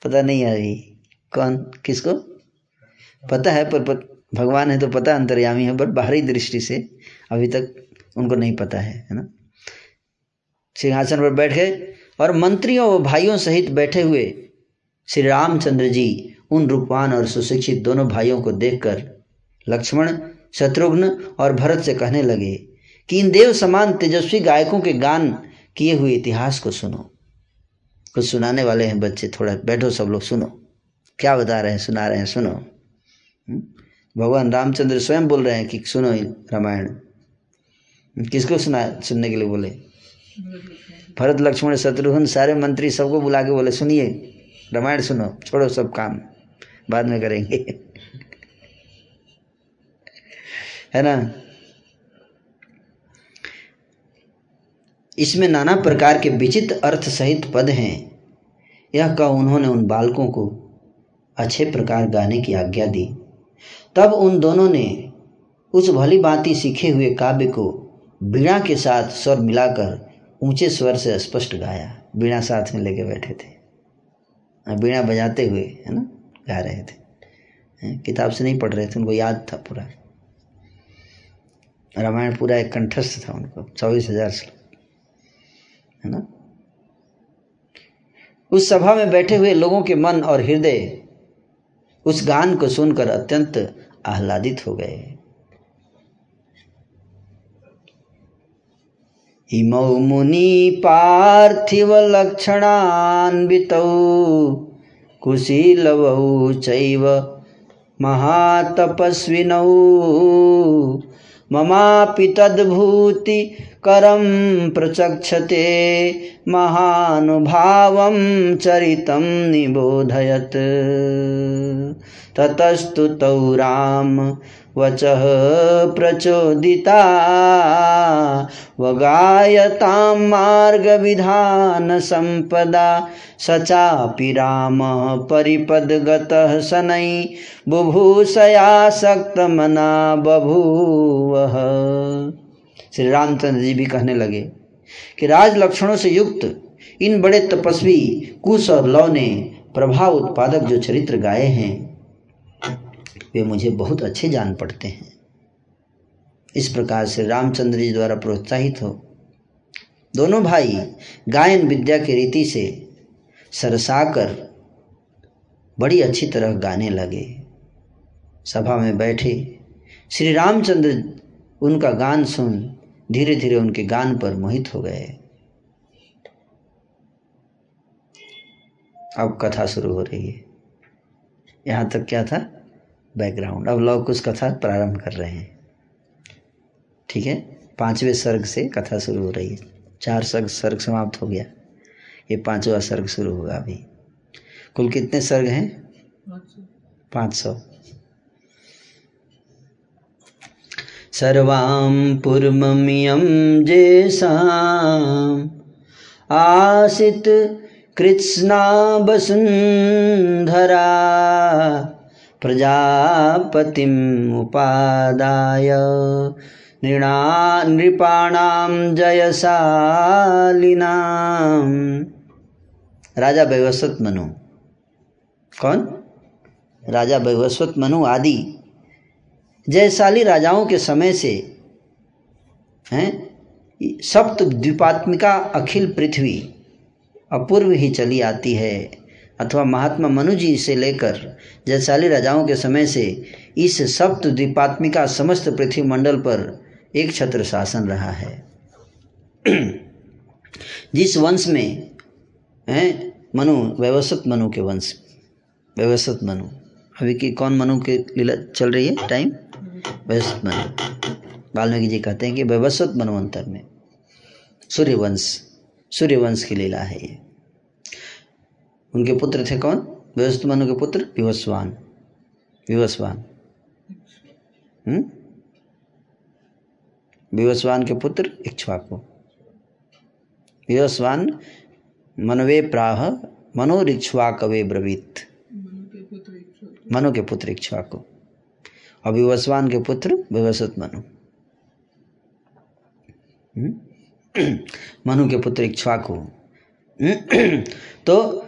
पता नहीं अभी कौन? किसको? पता है पर पत, भगवान है तो पता अंतर्यामी है पर बाहरी दृष्टि से अभी तक उनको नहीं पता है है ना? सिंहासन पर बैठ गए और मंत्रियों व भाइयों सहित बैठे हुए श्री रामचंद्र जी उन रूपवान और सुशिक्षित दोनों भाइयों को देखकर लक्ष्मण शत्रुघ्न और भरत से कहने लगे कि इन देव समान तेजस्वी गायकों के गान किए हुए इतिहास को सुनो। कुछ सुनाने वाले हैं बच्चे, थोड़ा बैठो सब लोग, सुनो। क्या बता रहे हैं, सुना रहे हैं, सुनो। हम्म? भगवान रामचंद्र स्वयं बोल रहे हैं कि सुनो रामायण। किसको सुना, सुनने के लिए बोले? भरत, लक्ष्मण, शत्रुघ्न, सारे मंत्री सबको बुला के बोले, सुनिए, रामायण सुनो, छोड़ो सब काम, बाद में करेंगे। है ना? इसमें नाना प्रकार के विचित्र अर्थ सहित पद हैं। यह कह उन्होंने उन बालकों को अच्छे प्रकार गाने की आज्ञा दी। तब उन दोनों ने उस भली भांति सीखे हुए काव्य को बीणा के साथ स्वर मिलाकर ऊँचे स्वर से स्पष्ट गाया। बीणा साथ में लेके बैठे थे। बीणा बजाते हुए, है ना, गा रहे थे। किताब से नहीं पढ़ रहे थे, उनको याद था पूरा। रामायण पूरा एक कंठस्थ था उनको, चौबीस हज़ार श्लोक। है ना? उस सभा में बैठे हुए लोगों के मन और हृदय उस गान को सुनकर अत्यंत आह्लादित हो गए। इमौ मुनि पार्थिव लक्षणान्वितौ कुशीलवौ चैव महातपस्विनौ। ममापि तद्भूति करं प्रचक्षते महानुभावं चरितं निबोधयत्। ततस्तु तौ राम वचः प्रचोदिता। वगायतां मार्गविधानसम्पदा। स चापि रामः परिपद्गतः शनै बुभूषयासक्तमना बभूवः। श्री रामचंद्र जी भी कहने लगे कि राज लक्षणों से युक्त इन बड़े तपस्वी कुश और लव ने प्रभाव उत्पादक जो चरित्र गाए हैं वे मुझे बहुत अच्छे जान पड़ते हैं। इस प्रकार से रामचंद्र जी द्वारा प्रोत्साहित हो। दोनों भाई गायन विद्या की रीति से सरसाकर बड़ी अच्छी तरह गाने लगे। सभा में बैठे श्री रामचंद्र उनका गान सुन धीरे धीरे उनके गान पर मोहित हो गए। अब कथा शुरू हो रही है। यहाँ तक क्या था? बैकग्राउंड अब लोग कुछ कथा प्रारंभ कर रहे हैं। ठीक है? पाँचवें सर्ग से कथा शुरू हो रही है। चार सर्ग सर्ग समाप्त हो गया। ये पांचवा सर्ग शुरू होगा अभी। कुल कितने सर्ग हैं? पाँच सौ। सर्वां पुरममियं जेषाम् आसित कृत्स्ना वसुन्धरा प्रजापतिम् उपादाय। नृणा नृपाणां जयशालिनाम्। राजा वैवस्वत मनु। कौन? राजा वैवस्वत मनु आदि। जयशाली राजाओं के समय से, हैं, सप्त द्वीपात्मिका अखिल पृथ्वी अपूर्व ही चली आती है। अथवा महात्मा मनु जी से लेकर जयशाली राजाओं के समय से इस सप्त द्वीपात्मिका समस्त पृथ्वी मंडल पर एक छत्र शासन रहा है। जिस वंश में, हैं, मनु, व्यवस्थित मनु के वंश, व्यवस्थित मनु। अभी की कौन मनु के लीला चल रही है? टाइम व्यवस्थित मनु। वाल्मीकि जी कहते हैं कि व्यवस्थित मनवंतर में सूर्यवंश सूर्यवंश की लीला है ये। उनके पुत्र थे कौन? व्यवस्थित मनु के पुत्र? विवस्वान। विवस्वान। हम्म? विवस्वान के पुत्र इक्ष्वाकु। विवस्वान मनवे प्राह, मनोरिक्ष्वाकवे ब्रवीत। मनु के पुत्र इक्ष्वाकु। और विवस्वान के पुत्र विवस्वत मनु। मनु के पुत्र इक्ष्वाकु। तो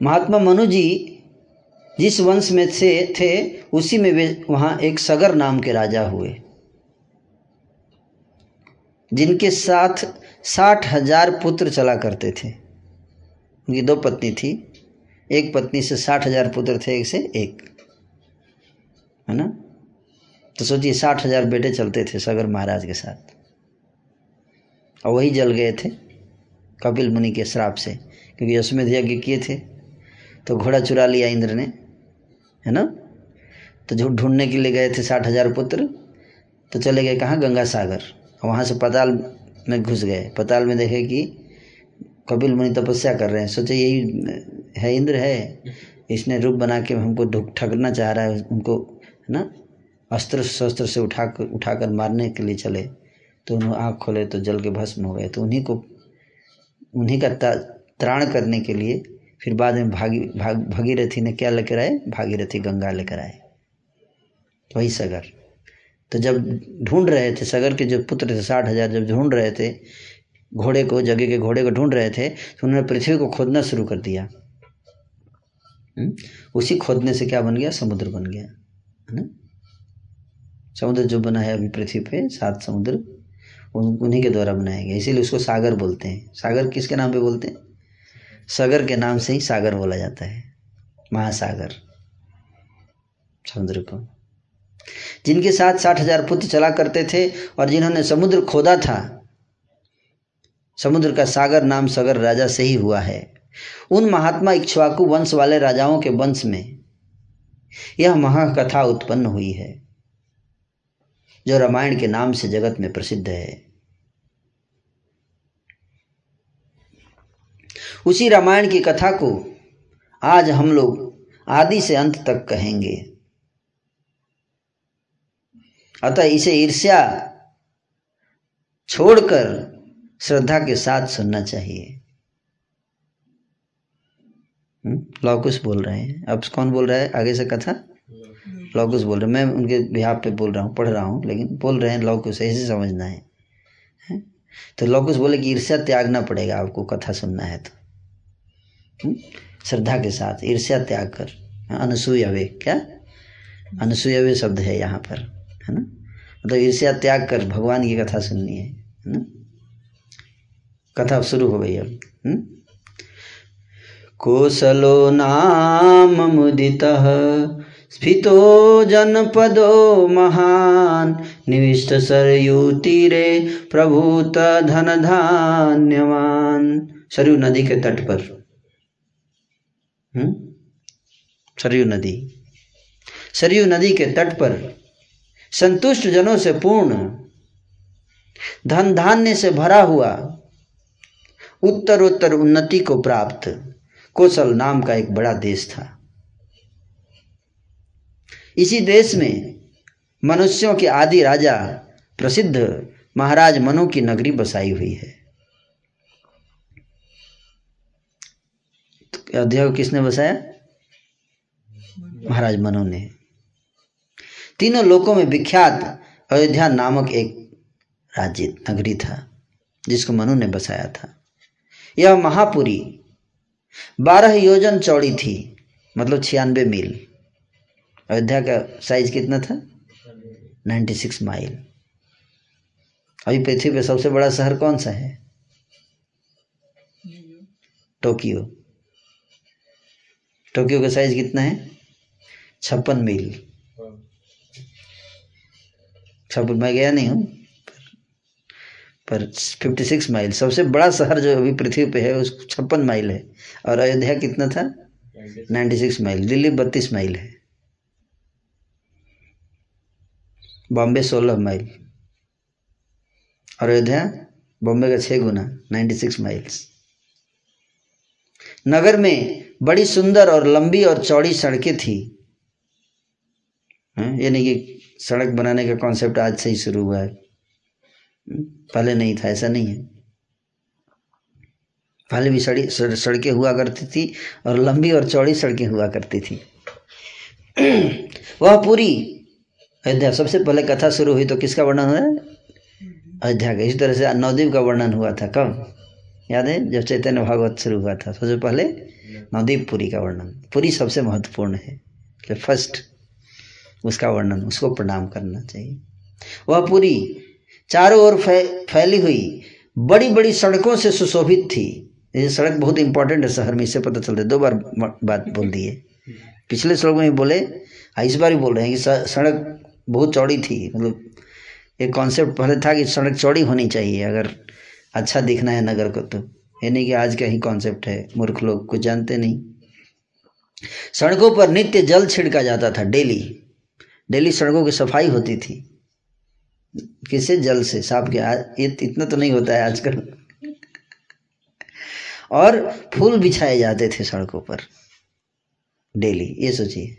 महात्मा मनु जी जिस वंश में से थे, उसी में वे वहाँ एक सगर नाम के राजा हुए, जिनके साथ साठ हज़ार पुत्र चला करते थे। उनकी दो पत्नी थी, एक पत्नी से साठ हज़ार पुत्र थे, एक से एक, है ना? तो सोचिए, साठ हज़ार बेटे चलते थे सगर महाराज के साथ। और वही जल गए थे कपिल मुनि के श्राप से, क्योंकि अश्वमेध यज्ञ किए थे। तो घोड़ा चुरा लिया इंद्र ने, है ना? तो झूठ ढूँढने के लिए गए थे साठ हज़ार पुत्र तो चले गए कहाँ? गंगा सागर। वहाँ से पताल में घुस गए। पताल में देखे कि कपिल मुनि तपस्या कर रहे हैं। सोचे यही, है इंद्र है। इसने रूप बना के हमको ठगना चाह रहा है उनको, है ना? अस्त्र शस्त्र से उठा कर उठा कर मारने के लिए चले। तो उन्होंने आँख खोले तो जल के भस्म हो गए। तो उन्हीं को, उन्हीं का त्राण करने के लिए फिर बाद में भागी, भाग भागीरथी ने क्या लेकर आए? भागीरथी गंगा लेकर आए। वही सगर। तो जब ढूंढ रहे थे, सगर के जो पुत्र थे, साठ हज़ार जब ढूंढ रहे थे, घोड़े को जगह के घोड़े को ढूंढ रहे थे तो उन्होंने पृथ्वी को खोदना शुरू कर दिया। उसी खोदने से क्या बन गया? समुद्र बन गया। है ना? समुद्र जो बना है अभी पृथ्वी पे, सात समुद्र उन्हीं के द्वारा बनाया गया। इसीलिए उसको सागर बोलते हैं। सागर किसके नाम पे बोलते हैं? सागर के नाम से ही सागर बोला जाता है। महासागर। समुद्र को। जिनके साथ साठ हज़ार पुत्र चला करते थे और जिन्होंने समुद्र खोदा था, समुद्र का सागर नाम सागर राजा से ही हुआ है। उन महात्मा इक्ष्वाकु वंश वाले राजाओं के वंश में यह महाकथा उत्पन्न हुई है, जो रामायण के नाम से जगत में प्रसिद्ध है। उसी रामायण की कथा को आज हम लोग आदि से अंत तक कहेंगे। अतः इसे ईर्ष्या छोड़कर श्रद्धा के साथ सुनना चाहिए। लौकुश बोल रहे हैं। अब कौन बोल रहा है? आगे से कथा? लौकुश बोल रहे हैं। मैं उनके बिहार पे बोल रहा हूँ पढ़ रहा हूँ लेकिन बोल रहे हैं लौकुश ऐसे समझना है, है? तो लौकुश बोले कि ईर्ष्या त्यागना पड़ेगा आपको कथा सुनना है तो। श्रद्धा के साथ, ईर्ष्या त्याग कर। अनुसूयवे, क्या? अनुसूयवे शब्द है यहाँ पर, है ना? मतलब ईर्ष्या त्याग कर भगवान की कथा सुननी है है ना? कथा शुरू हो गई अब हम्म? कोसलो नाम मुदित, स्फीतो जनपदो महान तीरे प्रभूत धन धान्यवान। सरयू नदी के तट पर। हम्म? सरयू नदी। सरयू नदी के तट पर संतुष्ट जनों से पूर्ण धन धान्य से भरा हुआ उत्तरोत्तर उन्नति को प्राप्त कोसल नाम का एक बड़ा देश था। इसी देश में मनुष्यों के आदि राजा प्रसिद्ध महाराज मनु की नगरी बसाई हुई है। अयोध्या को किसने बसाया? महाराज मनु ने। तीनों लोकों में विख्यात अयोध्या नामक एक राज्य नगरी था जिसको मनु ने बसाया था। यह महापुरी बारह योजन चौड़ी थी मतलब छियानवे मील। अयोध्या का साइज़ कितना था? नाइन्टी सिक्स माइल अभी पृथ्वी पे सबसे बड़ा शहर कौन सा है? टोक्यो टोक्यो का साइज़ कितना है? छप्पन मील छप्पन मैं गया नहीं हूँ पर फिफ्टी सिक्स माइल सबसे बड़ा शहर जो अभी पृथ्वी पे है उस छप्पन माइल है। और अयोध्या कितना था? नाइन्टी सिक्स माइल दिल्ली बत्तीस माइल है। बॉम्बे सोलह माइल और अयोध्या बॉम्बे का छः गुना नाइन्टी सिक्स माइल्स नगर में बड़ी सुंदर और लंबी और चौड़ी सड़कें थी। यानी कि सड़क बनाने का कॉन्सेप्ट आज से ही शुरू हुआ है। पहले नहीं था, ऐसा नहीं है। पहले भी सड़ी सड़कें हुआ करती थी और लंबी और चौड़ी सड़कें हुआ करती थी। वह पूरी अयोध्या सबसे पहले कथा शुरू हुई तो किसका वर्णन हुआ? अयोध्या का। इसी तरह से नवदीप का वर्णन हुआ था, कब? याद है, जब चैतन्य भागवत शुरू हुआ था, सबसे पहले नवदीप पुरी का वर्णन। पुरी सबसे महत्वपूर्ण है तो फ़र्स्ट उसका वर्णन, उसको प्रणाम करना चाहिए। वह पूरी चारों ओर फैली हुई बड़ी बड़ी सड़कों से सुशोभित थी। ये सड़क बहुत इंपॉर्टेंट है, शहर में, इससे पता चलता है। दो बार बात बोल दी है। पिछले श्लोक में बोले इस बार भी बोल रहे हैं कि सड़क बहुत चौड़ी थी। मतलब एक कॉन्सेप्ट पहले था कि सड़क चौड़ी होनी चाहिए, अगर अच्छा दिखना है नगर को तो। ये नहीं कि आज का ही कॉन्सेप्ट है, मूर्ख लोग कुछ जानते नहीं। सड़कों पर नित्य जल छिड़का जाता था डेली। डेली सड़कों की सफ़ाई होती थी। किसे जल से? साफ़ के ये इतना तो नहीं होता है आजकल। और फूल बिछाए जाते थे सड़कों पर। डेली, ये सोचिए।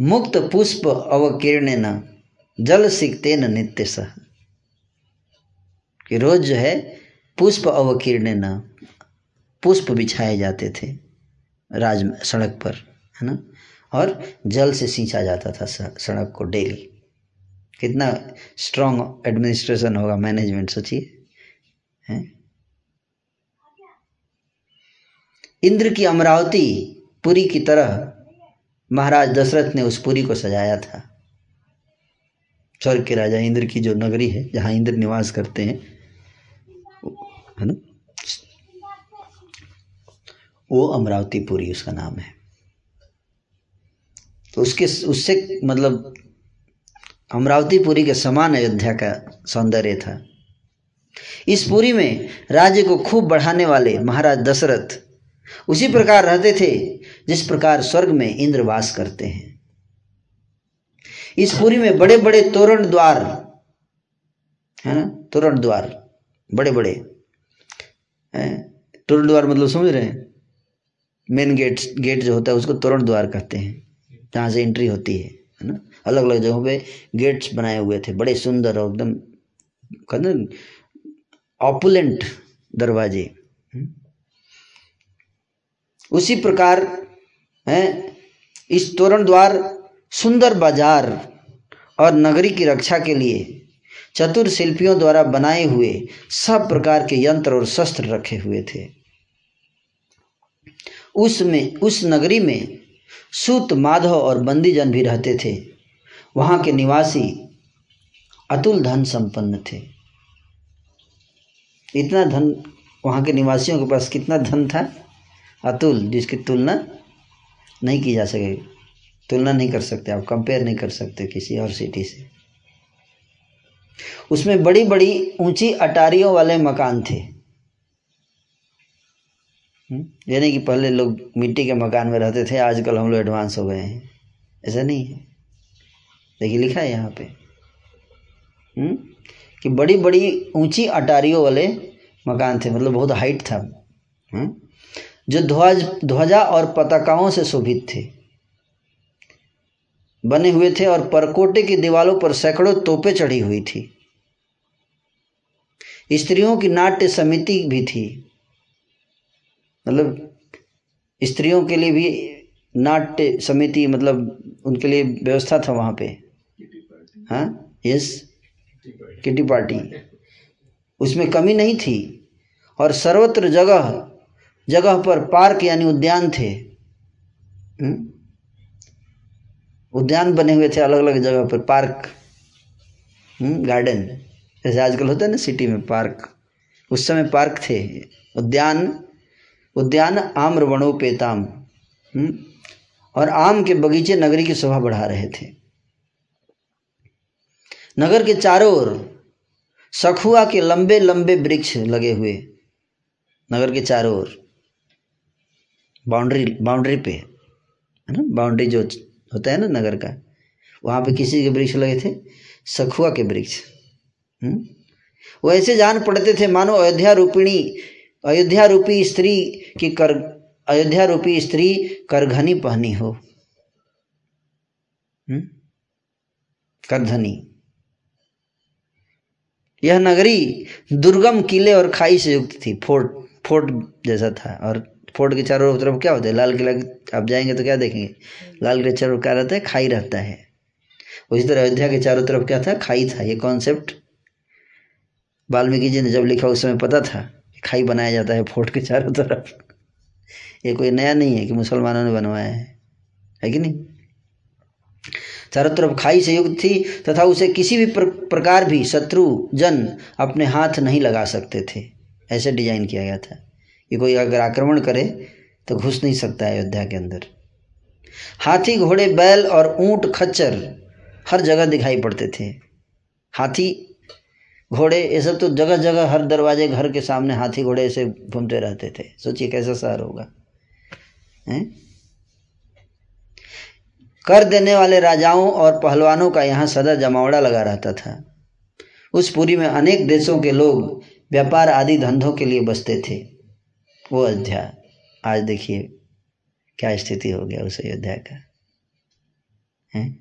मुक्त पुष्प अवकीर्ण न, जल सीखते न नित्य सह। कि रोज जो है पुष्प अवकीर्ण न, पुष्प बिछाए जाते थे राज सड़क पर, है ना? और जल से सींचा जाता था सड़क को डेली। कितना स्ट्रॉन्ग एडमिनिस्ट्रेशन होगा मैनेजमेंट सोचिए, हैं? इंद्र की अमरावती पुरी की तरह महाराज दशरथ ने उस पुरी को सजाया था। स्वर्ग के राजा इंद्र की जो नगरी है, जहाँ इंद्र निवास करते हैं है ना? वो अमरावती पुरी उसका नाम है। तो उसके, उससे मतलब अमरावतीपुरी के समान अयोध्या का सौंदर्य था। इस पुरी में राज्य को खूब बढ़ाने वाले महाराज दशरथ उसी प्रकार रहते थे, जिस प्रकार स्वर्ग में इंद्र वास करते हैं। इस पुरी में बड़े बड़े तोरण द्वार, है ना? तोरण द्वार बड़े बड़े तोरण द्वार मतलब समझ रहे हैं? मेन गेट गेट जो होता है उसको तोरण द्वार कहते हैं। जहाँ से एंट्री होती है है ना? अलग अलग जगहों पे गेट्स बनाए हुए थे, बड़े सुंदर और एकदम, कहते ऑपुलेंट दरवाजे हम्म। उसी प्रकार, है? इस तोरण द्वार सुंदर बाज़ार और नगरी की रक्षा के लिए चतुर शिल्पियों द्वारा बनाए हुए सब प्रकार के यंत्र और शस्त्र रखे हुए थे। उसमें, उस नगरी में सूत माधव और बंदीजन भी रहते थे। वहाँ के निवासी अतुल धन संपन्न थे। इतना धन, वहाँ के निवासियों के पास कितना धन था? अतुल, जिसकी तुलना नहीं की जा सकेगी तुलना नहीं कर सकते, आप कंपेयर नहीं कर सकते किसी और सिटी से। उसमें बड़ी बड़ी ऊँची अटारियों वाले मकान थे हम्म? यानी कि पहले लोग मिट्टी के मकान में रहते थे, आजकल हम लोग एडवांस हो गए हैं ऐसा नहीं है देखिए, लिखा है यहाँ पे हुँ? हम्म? कि बड़ी बड़ी ऊँची अटारियों वाले मकान थे मतलब बहुत हाइट था हुँ? हम्म? जो ध्वज, ध्वजा और पताकाओं से शोभित थे बने हुए थे और परकोटे की दीवारों पर सैकड़ों तोपें चढ़ी हुई थी। स्त्रियों की नाट्य समिति भी थी। मतलब स्त्रियों के लिए भी नाट्य समिति मतलब उनके लिए व्यवस्था था वहाँ पे। हाँ? Yes kitty party. उसमें कमी नहीं थी। और सर्वत्र जगह जगह पर पार्क यानी उद्यान थे हुँ? हम्म? उद्यान बने हुए थे अलग अलग जगह पर पार्क। गार्डन। हम्म, जैसे आजकल होता है ना सिटी में पार्क। उस समय पार्क थे। उद्यान उद्यान आम्र वनोपेताम हम्म, और आम के बगीचे नगरी की शोभा बढ़ा रहे थे। नगर के चारों ओर सखुआ के लंबे लंबे वृक्ष लगे हुए। नगर के चारों ओर। बाउंड्री बाउंड्री पे। है ना? बाउंड्री जो होता है ना नगर का वहाँ पे किसी के वृक्ष लगे थे, सखुआ के वृक्ष हम्म? वो ऐसे जान पड़ते थे, मानो अयोध्या रूपिणी, अयोध्या रूपी स्त्री की कर, अयोध्या रूपी स्त्री करघनी पहनी हो हम्म? करधनी यह नगरी दुर्गम किले और खाई से युक्त थी, फोर्ट फोर्ट जैसा था और फोर्ट के चारों तरफ़ क्या होता है? लाल किला आप जाएँगे तो क्या देखेंगे? लाल किले चारों क्या रहता है? खाई रहता है। उसी तरह अयोध्या के चारों तरफ़ क्या था? खाई था। ये कॉन्सेप्ट वाल्मीकि जी ने जब लिखा उस समय पता था खाई बनाया जाता है फोर्ट के चारों तरफ़। ये कोई नया नहीं है कि मुसलमानों ने बनवाया है। है कि नहीं? चारों तरफ़ खाई से युक्त थी तथा उसे किसी भी प्र, प्रकार भी शत्रु जन अपने हाथ नहीं लगा सकते थे। ऐसे डिज़ाइन किया गया था। कि कोई अगर आक्रमण करे तो घुस नहीं सकता अयोध्या के अंदर। हाथी, घोड़े, बैल और ऊँट, खच्चर हर जगह दिखाई पड़ते थे। हाथी, घोड़े, ये सब तो जगह जगह हर दरवाजे, घर के सामने हाथी, घोड़े ऐसे घूमते रहते थे। सोचिए कैसा शहर होगा, हैं? कर देने वाले राजाओं और पहलवानों का यहाँ सदा जमावड़ा लगा रहता था। उस पुरी में अनेक देशों के लोग व्यापार आदि धंधों के लिए बसते थे। वो अयोध्या आज देखिए क्या स्थिति हो गया उस अयोध्या का। है?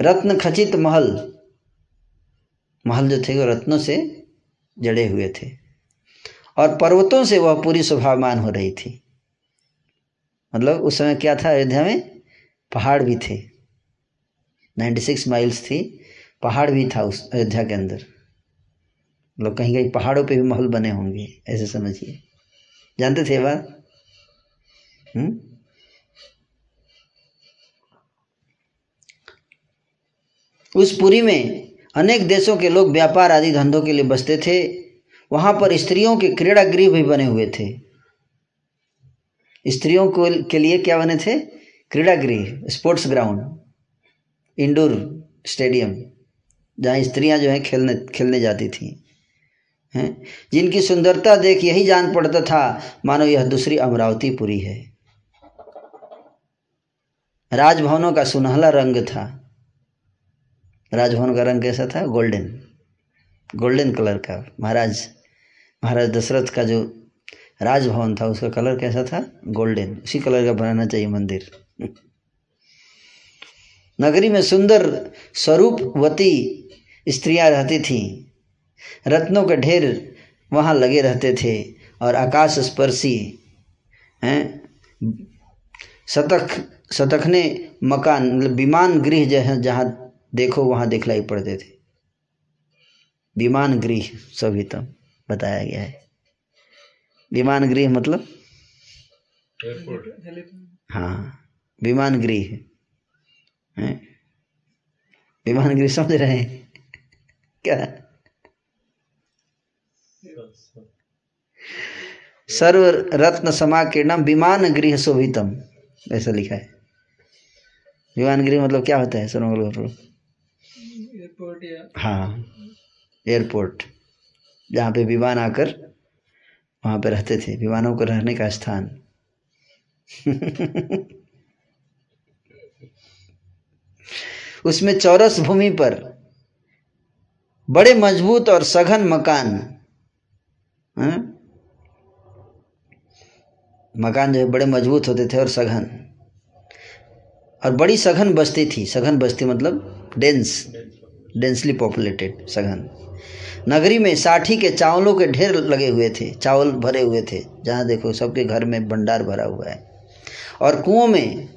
रत्न खचित महल। महल जो थे वो रत्नों से जड़े हुए थे। और पर्वतों से वह पूरी शोभामान हो रही थी। मतलब उस समय क्या था अयोध्या में? पहाड़ भी थे। 96 माइल्स थी। पहाड़ भी था उस अयोध्या के अंदर। मतलब कहीं कहीं पहाड़ों पे भी महल बने होंगे, ऐसे समझिए। जानते थे बात? हम्म? उस पुरी में अनेक देशों के लोग व्यापार आदि धंधों के लिए बसते थे। वहाँ पर स्त्रियों के क्रीड़ा गृह भी बने हुए थे। स्त्रियों को के लिए क्या बने थे? क्रीड़ा गृह स्पोर्ट्स ग्राउंड, इंडोर स्टेडियम, जहाँ स्त्रियाँ जो है खेलने खेलने जाती थी। हैं। जिनकी सुंदरता देख यही जान पड़ता था, मानो यह दूसरी अमरावती अमरावतीपुरी है। राजभवनों का सुनहला रंग था। राजभवन का रंग कैसा था? गोल्डन। गोल्डन कलर का। महाराज महाराज दशरथ का जो राजभवन था, उसका कलर कैसा था? गोल्डन। उसी कलर का बनाना चाहिए मंदिर। नगरी में सुंदर स्वरूपवती स्त्रियाँ रहती थीं। रत्नों के ढेर वहाँ लगे रहते थे और आकाश स्पर्शी हैं? शतक शतखने मकान मतलब विमान गृह जो है जहाँ देखो वहाँ दिखलाई पड़ते थे। विमान गृह सभी तो बताया गया है। विमान गृह मतलब? हाँ विमान गृह? विमान गृह समझ रहे हैं? क्या? सर्व रत्न समाकीर्णम विमान गृह शोभितम ऐसा लिखा है। विमान गृह मतलब क्या होता है? सर्वमंगल करो एयरपोर्ट हाँ एयरपोर्ट जहाँ पे विमान आकर वहाँ पे रहते थे। विमानों को रहने का स्थान। उसमें चौरस भूमि पर बड़े मज़बूत और सघन मकान हाँ? मकान जो है बड़े मज़बूत होते थे और सघन। और बड़ी सघन बस्ती थी। सघन बस्ती मतलब डेंस डेंसली पॉपुलेटेड सघन। नगरी में साठी के चावलों के ढेर लगे हुए थे। चावल भरे हुए थे। जहाँ देखो सबके घर में भंडार भरा हुआ है। और कुओं में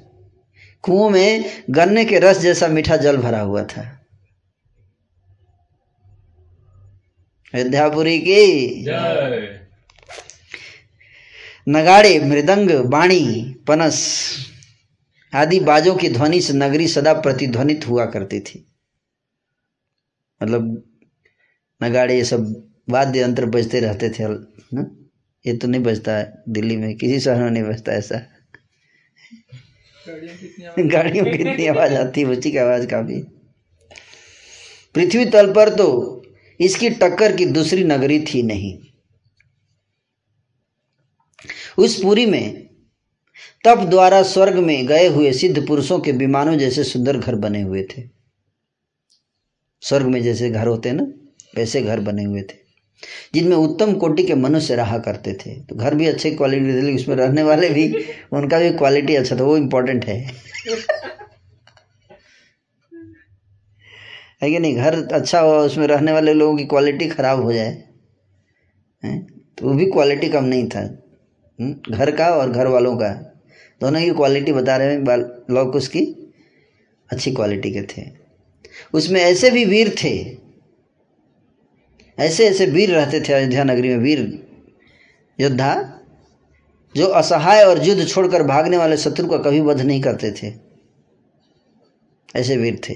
कुओं में गन्ने के रस जैसा मीठा जल भरा हुआ था। अयोध्यापुरी की। नगाड़े मृदंग बाणी पनस आदि बाजों की ध्वनि से नगरी सदा प्रतिध्वनित हुआ करती थी। मतलब नगाड़े ये सब वाद्य यंत्र बजते रहते थे, ना? ये तो नहीं बजता है दिल्ली में, किसी शहर में नहीं बजता ऐसा। गाड़ियों की इतनी आवाज़ आती है, बच्ची की आवाज़ काफ़ी। पृथ्वी तल पर तो इसकी टक्कर की दूसरी नगरी थी नहीं। उस पुरी में, तप द्वारा स्वर्ग में गए हुए सिद्ध पुरुषों के विमानों जैसे सुंदर घर बने हुए थे। स्वर्ग में जैसे घर होते हैं ना, वैसे घर बने हुए थे। जिनमें उत्तम कोटि के मनुष्य रहा करते थे। तो घर भी अच्छे क्वालिटी थे उसमें रहने वाले भी, उनका भी क्वालिटी अच्छा था, वो इम्पोर्टेंट है। है कि नहीं? घर अच्छा हो, उसमें रहने वाले लोगों की क्वालिटी खराब हो जाए? तो वो भी क्वालिटी कम नहीं था? घर का और घर वालों का। दोनों की क्वालिटी बता रहे हैं लोग उसकी अच्छी क्वालिटी के थे। उसमें ऐसे भी वीर थे। ऐसे ऐसे वीर रहते थे अयोध्या नगरी में, वीर योद्धा, जो असहाय और युद्ध छोड़कर भागने वाले शत्रु का कभी वध नहीं करते थे। ऐसे वीर थे।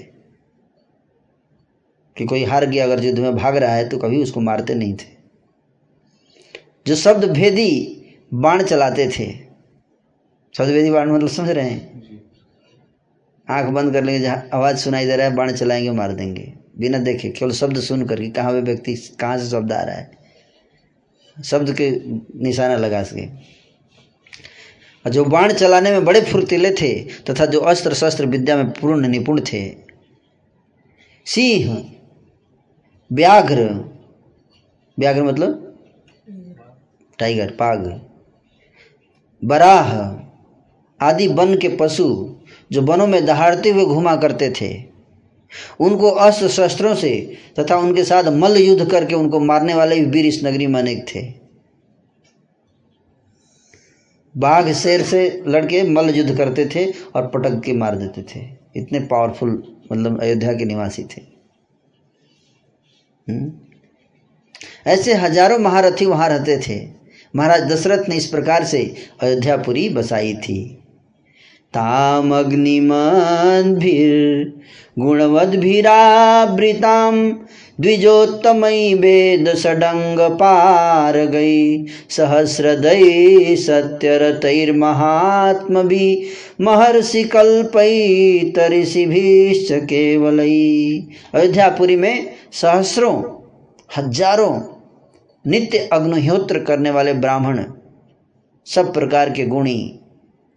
कि कोई हार गया, अगर युद्ध में भाग रहा है तो कभी उसको मारते नहीं थे। जो शब्द भेदी बाण चलाते थे। भेदी बाण मतलब समझ रहे हैं? आँख बंद कर लेंगे जहाँ आवाज़ सुनाई दे रहा है बाण चलाएँगे मार देंगे। बिना देखे केवल शब्द सुन करके कि कहाँ पे व्यक्ति कहाँ से शब्द आ रहा है। शब्द के निशाना लगा सके। और जो बाण चलाने में बड़े फुर्तीले थे तथा जो अस्त्र शस्त्र विद्या में पूर्ण निपुण थे सिंह व्याघ्र। व्याघ्र मतलब? टाइगर पाग बराह आदि वन के पशु जो वनों में दहाड़ते हुए घुमा करते थे। उनको अस्त्र शस्त्रों से तथा उनके साथ मल्ल युद्ध करके उनको मारने वाले भी वीर इस नगरी में अनेक थे। बाघ शेर से लड़के मल्ल युद्ध करते थे और पटक के मार देते थे। इतने पावरफुल मतलब अयोध्या के निवासी थे। हम्म? ऐसे हज़ारों महारथी वहाँ रहते थे। महाराज दशरथ ने इस प्रकार से अयोध्यापुरी बसाई थी। ताम अग्निमद्भिर गुणवद्भिरावृताम द्विजोत्तमयी वेद सडंग पार गई। सहस्रदय सत्यरतैर्महात्म भी महर्षि कल्पई तरिषिभिश्च केवलई अयोध्यापुरी में सहस्रों, हज़ारों नित्य अग्निहोत्र करने वाले ब्राह्मण, सब प्रकार के गुणी,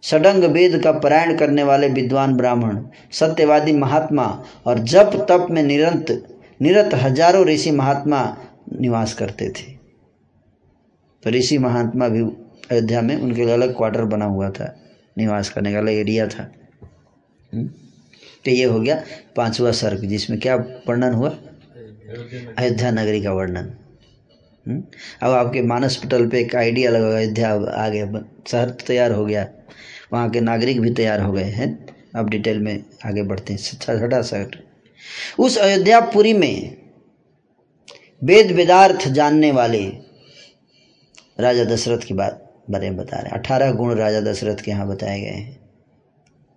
सडंग वेद का पारायण करने वाले विद्वान ब्राह्मण, सत्यवादी महात्मा और जप तप में निरंत, निरत हज़ारों ऋषि महात्मा निवास करते थे तो ऋषि महात्मा भी अयोध्या में उनके लिए अलग क्वार्टर बना हुआ था, निवास करने का अलग एरिया था हम्म? तो ये हो गया पांचवा सर्ग, जिसमें क्या वर्णन हुआ अयोध्या नगरी का वर्णन? अब आपके मानस पटल पे एक आइडिया लगा अयोध्या आ गया शहर तो तैयार हो गया, वहाँ के नागरिक भी तैयार हो गए हैं। अब डिटेल में आगे बढ़ते हैं। छठा छठा शहर उस अयोध्यापुरी में वेद वेदार्थ जानने वाले राजा दशरथ की बात बारे में बता रहे हैं। अठारह गुण राजा दशरथ के यहाँ बताए गए हैं।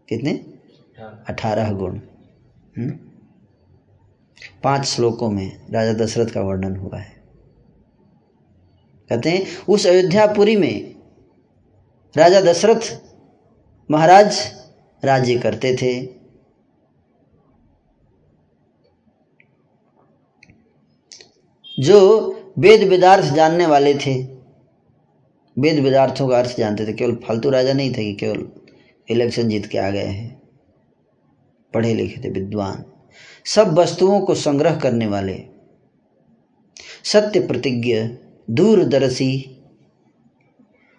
कितने? अठारह गुण। हम्म? पाँच श्लोकों में राजा दशरथ का वर्णन हुआ है। कहते हैं, उस अयोध्यापुरी में राजा दशरथ महाराज राज्य करते थे। जो वेद वेदार्थ जानने वाले थे, वेद वेदार्थों का अर्थ जानते थे, केवल फालतू राजा नहीं थे कि केवल इलेक्शन जीत के आ गए हैं। पढ़े लिखे थे, विद्वान। सब वस्तुओं को संग्रह करने वाले, सत्य प्रतिज्ञ दूरदर्शी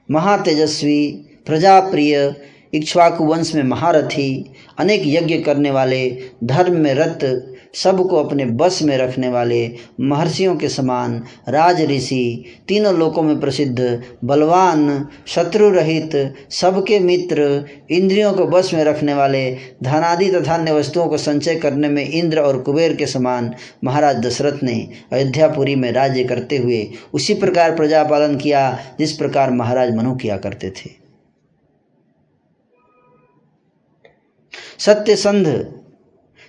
महातेजस्वी प्रजाप्रिय इक्ष्वाकु वंश में महारथी अनेक यज्ञ करने वाले धर्म में रत सबको अपने बस में रखने वाले महर्षियों के समान राज ऋषि, तीनों लोकों में प्रसिद्ध, बलवान, शत्रु रहित, सबके मित्र, इंद्रियों को बस में रखने वाले, धनादि तथा अन्य वस्तुओं को संचय करने में इंद्र और कुबेर के समान महाराज दशरथ ने अयोध्यापुरी में राज्य करते हुए उसी प्रकार प्रजा पालन किया, जिस प्रकार महाराज मनु किया करते थे। सत्य संध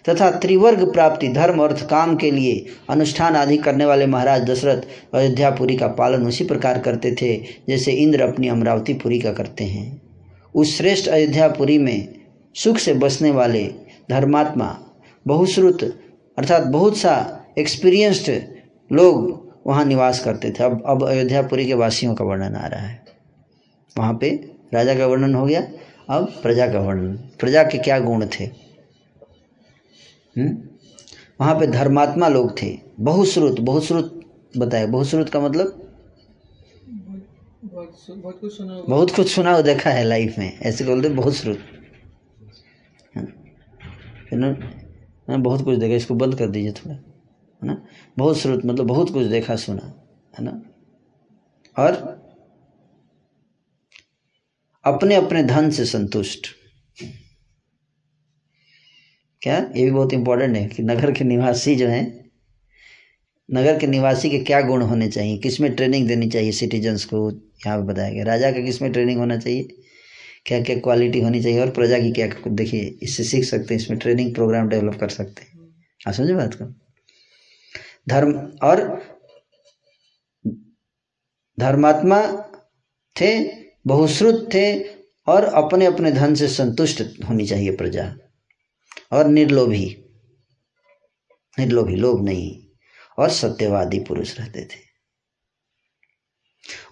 तथा त्रिवर्ग प्राप्ति, धर्म, अर्थ, काम के लिए अनुष्ठान आदि करने वाले महाराज दशरथ अयोध्यापुरी का पालन उसी प्रकार करते थे, जैसे इंद्र अपनी अमरावतीपुरी का करते हैं। उस श्रेष्ठ अयोध्यापुरी में सुख से बसने वाले धर्मात्मा, बहुश्रुत, अर्थात बहुत सा एक्सपीरियंस्ड लोग वहाँ निवास करते थे। अब अब अयोध्यापुरी के वासियों का वर्णन आ रहा है। वहाँ पे राजा का वर्णन हो गया, अब प्रजा का वर्णन। प्रजा के क्या गुण थे? वहाँ पे धर्मात्मा लोग थे। बहुश्रुत बहुश्रुत बताए। बहुश्रुत का मतलब? बहुत कुछ सुना बहुत कुछ सुना देखा है लाइफ में। ऐसे बोलते बहुत श्रुत? है। ना? बहुत कुछ देखा। इसको बंद कर दीजिए थोड़ा, है ना? बहुत श्रुत मतलब बहुत कुछ देखा, सुना, है ना? और अपने अपने धन से संतुष्ट। क्या? ये भी बहुत इंपॉर्टेंट है कि नगर के निवासी जो हैं, नगर के निवासी के क्या गुण होने चाहिए? किसमें ट्रेनिंग देनी चाहिए सिटीजन्स को? यहाँ पे बताया गया। राजा का किसमें ट्रेनिंग होना चाहिए? क्या क्या क्वालिटी होनी चाहिए? और प्रजा की क्या देखिए, इससे सीख सकते हैं, इसमें ट्रेनिंग प्रोग्राम डेवलप कर सकते हैं। आप समझे बात को? धर्म और धर्मात्मा थे, बहुश्रुत थे और अपने अपने धन से संतुष्ट होनी चाहिए प्रजा। और निर्लोभी। निर्लोभी लोभ नहीं, और सत्यवादी पुरुष रहते थे।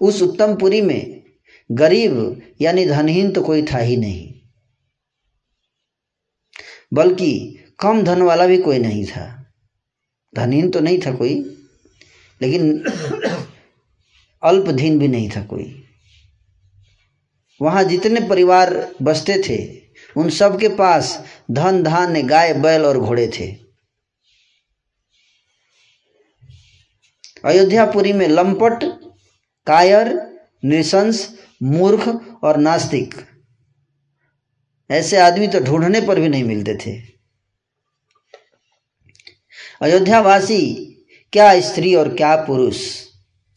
उस उत्तमपुरी में गरीब यानी धनहीन तो कोई था ही नहीं। बल्कि कम धन वाला भी कोई नहीं था। धनहीन तो नहीं था कोई, लेकिन अल्पधीन भी नहीं था कोई। वहाँ जितने परिवार बसते थे उन सब के पास धन, धान्य, गाय, बैल और घोड़े थे। अयोध्यापुरी में लंपट, कायर, नृशंस, मूर्ख और नास्तिक। ऐसे आदमी तो ढूँढने पर भी नहीं मिलते थे। अयोध्यावासी, क्या स्त्री और क्या पुरुष?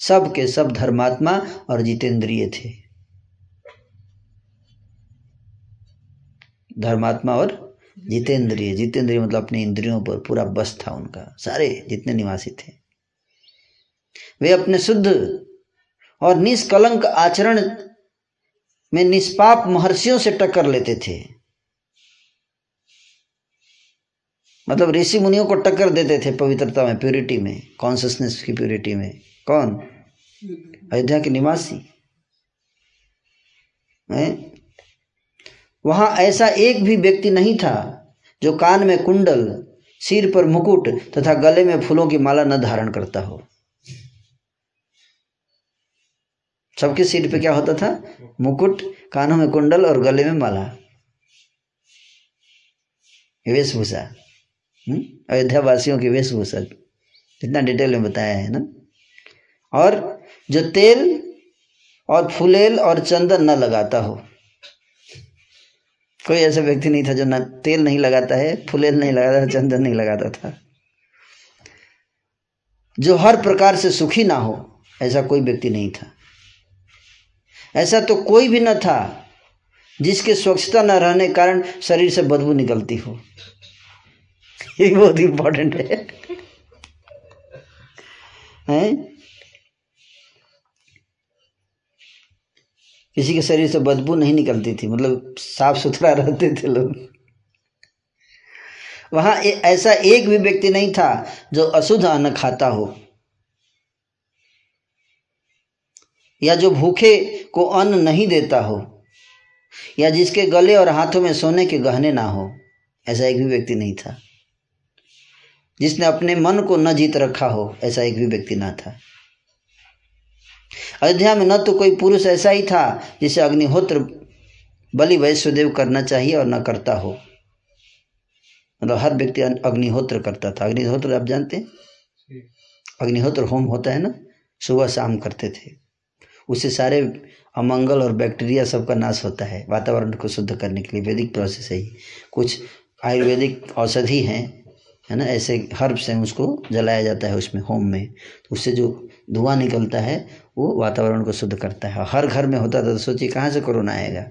सब के सब धर्मात्मा और जितेंद्रिय थे। धर्मात्मा और जितेंद्रिय। जितेंद्रिय। मतलब अपने इंद्रियों पर पूरा बस था उनका। सारे जितने निवासी थे। वे अपने शुद्ध और निष्कलंक आचरण में निष्पाप महर्षियों से टक्कर लेते थे। मतलब ऋषि मुनियों को टक्कर देते थे पवित्रता में प्योरिटी में कॉन्सियसनेस की प्योरिटी में। कौन? अयोध्या के निवासी। हैं? वहाँ ऐसा एक भी व्यक्ति नहीं था जो कान में कुंडल, सिर पर मुकुट तथा गले में फूलों की माला न धारण करता हो। सबके सिर पे क्या होता था? मुकुट, कानों में कुंडल और गले में माला। वेशभूषा। हम्म? अयोध्या वासियों की वेशभूषा। इतना डिटेल में बताया है ना? और जो तेल और फुलेल और चंदन न लगाता हो। कोई ऐसा व्यक्ति नहीं था जो ना तेल नहीं लगाता है फुलेल नहीं लगाता था, चंदन नहीं लगाता था। जो हर प्रकार से सुखी ना हो, ऐसा कोई व्यक्ति नहीं था। ऐसा तो कोई भी न था जिसके स्वच्छता न रहने के कारण शरीर से बदबू निकलती हो। ये बहुत इंपॉर्टेंट है। हैं? किसी के शरीर से बदबू नहीं निकलती थी मतलब साफ़ सुथरा रहते थे लोग। वहाँ ऐसा एक भी व्यक्ति नहीं था जो अशुद्ध अन्न खाता हो। या जो भूखे को अन्न नहीं देता हो, या जिसके गले और हाथों में सोने के गहने ना हो, ऐसा एक भी व्यक्ति नहीं था। जिसने अपने मन को न जीत रखा हो, ऐसा एक भी व्यक्ति ना था। अयोध्या में न तो कोई पुरुष ऐसा ही था जिसे अग्निहोत्र बलि वैश्वदेव करना चाहिए और न करता हो। मतलब हर व्यक्ति अग्निहोत्र करता था। अग्निहोत्र आप जानते हैं? अग्निहोत्र होम होता है ना? सुबह शाम करते थे। उससे सारे अमंगल और बैक्टीरिया सबका नाश होता है। वातावरण को शुद्ध करने के लिए वैदिक प्रोसेस है ही कुछ आयुर्वेदिक औषधि हैं, है ना? ऐसे हर्ब से उसको जलाया जाता है उसमें, होम में। तो उससे जो धुआँ निकलता है, वो वातावरण को शुद्ध करता है। हर घर में होता था तो सोचिए कहाँ से कोरोना आएगा?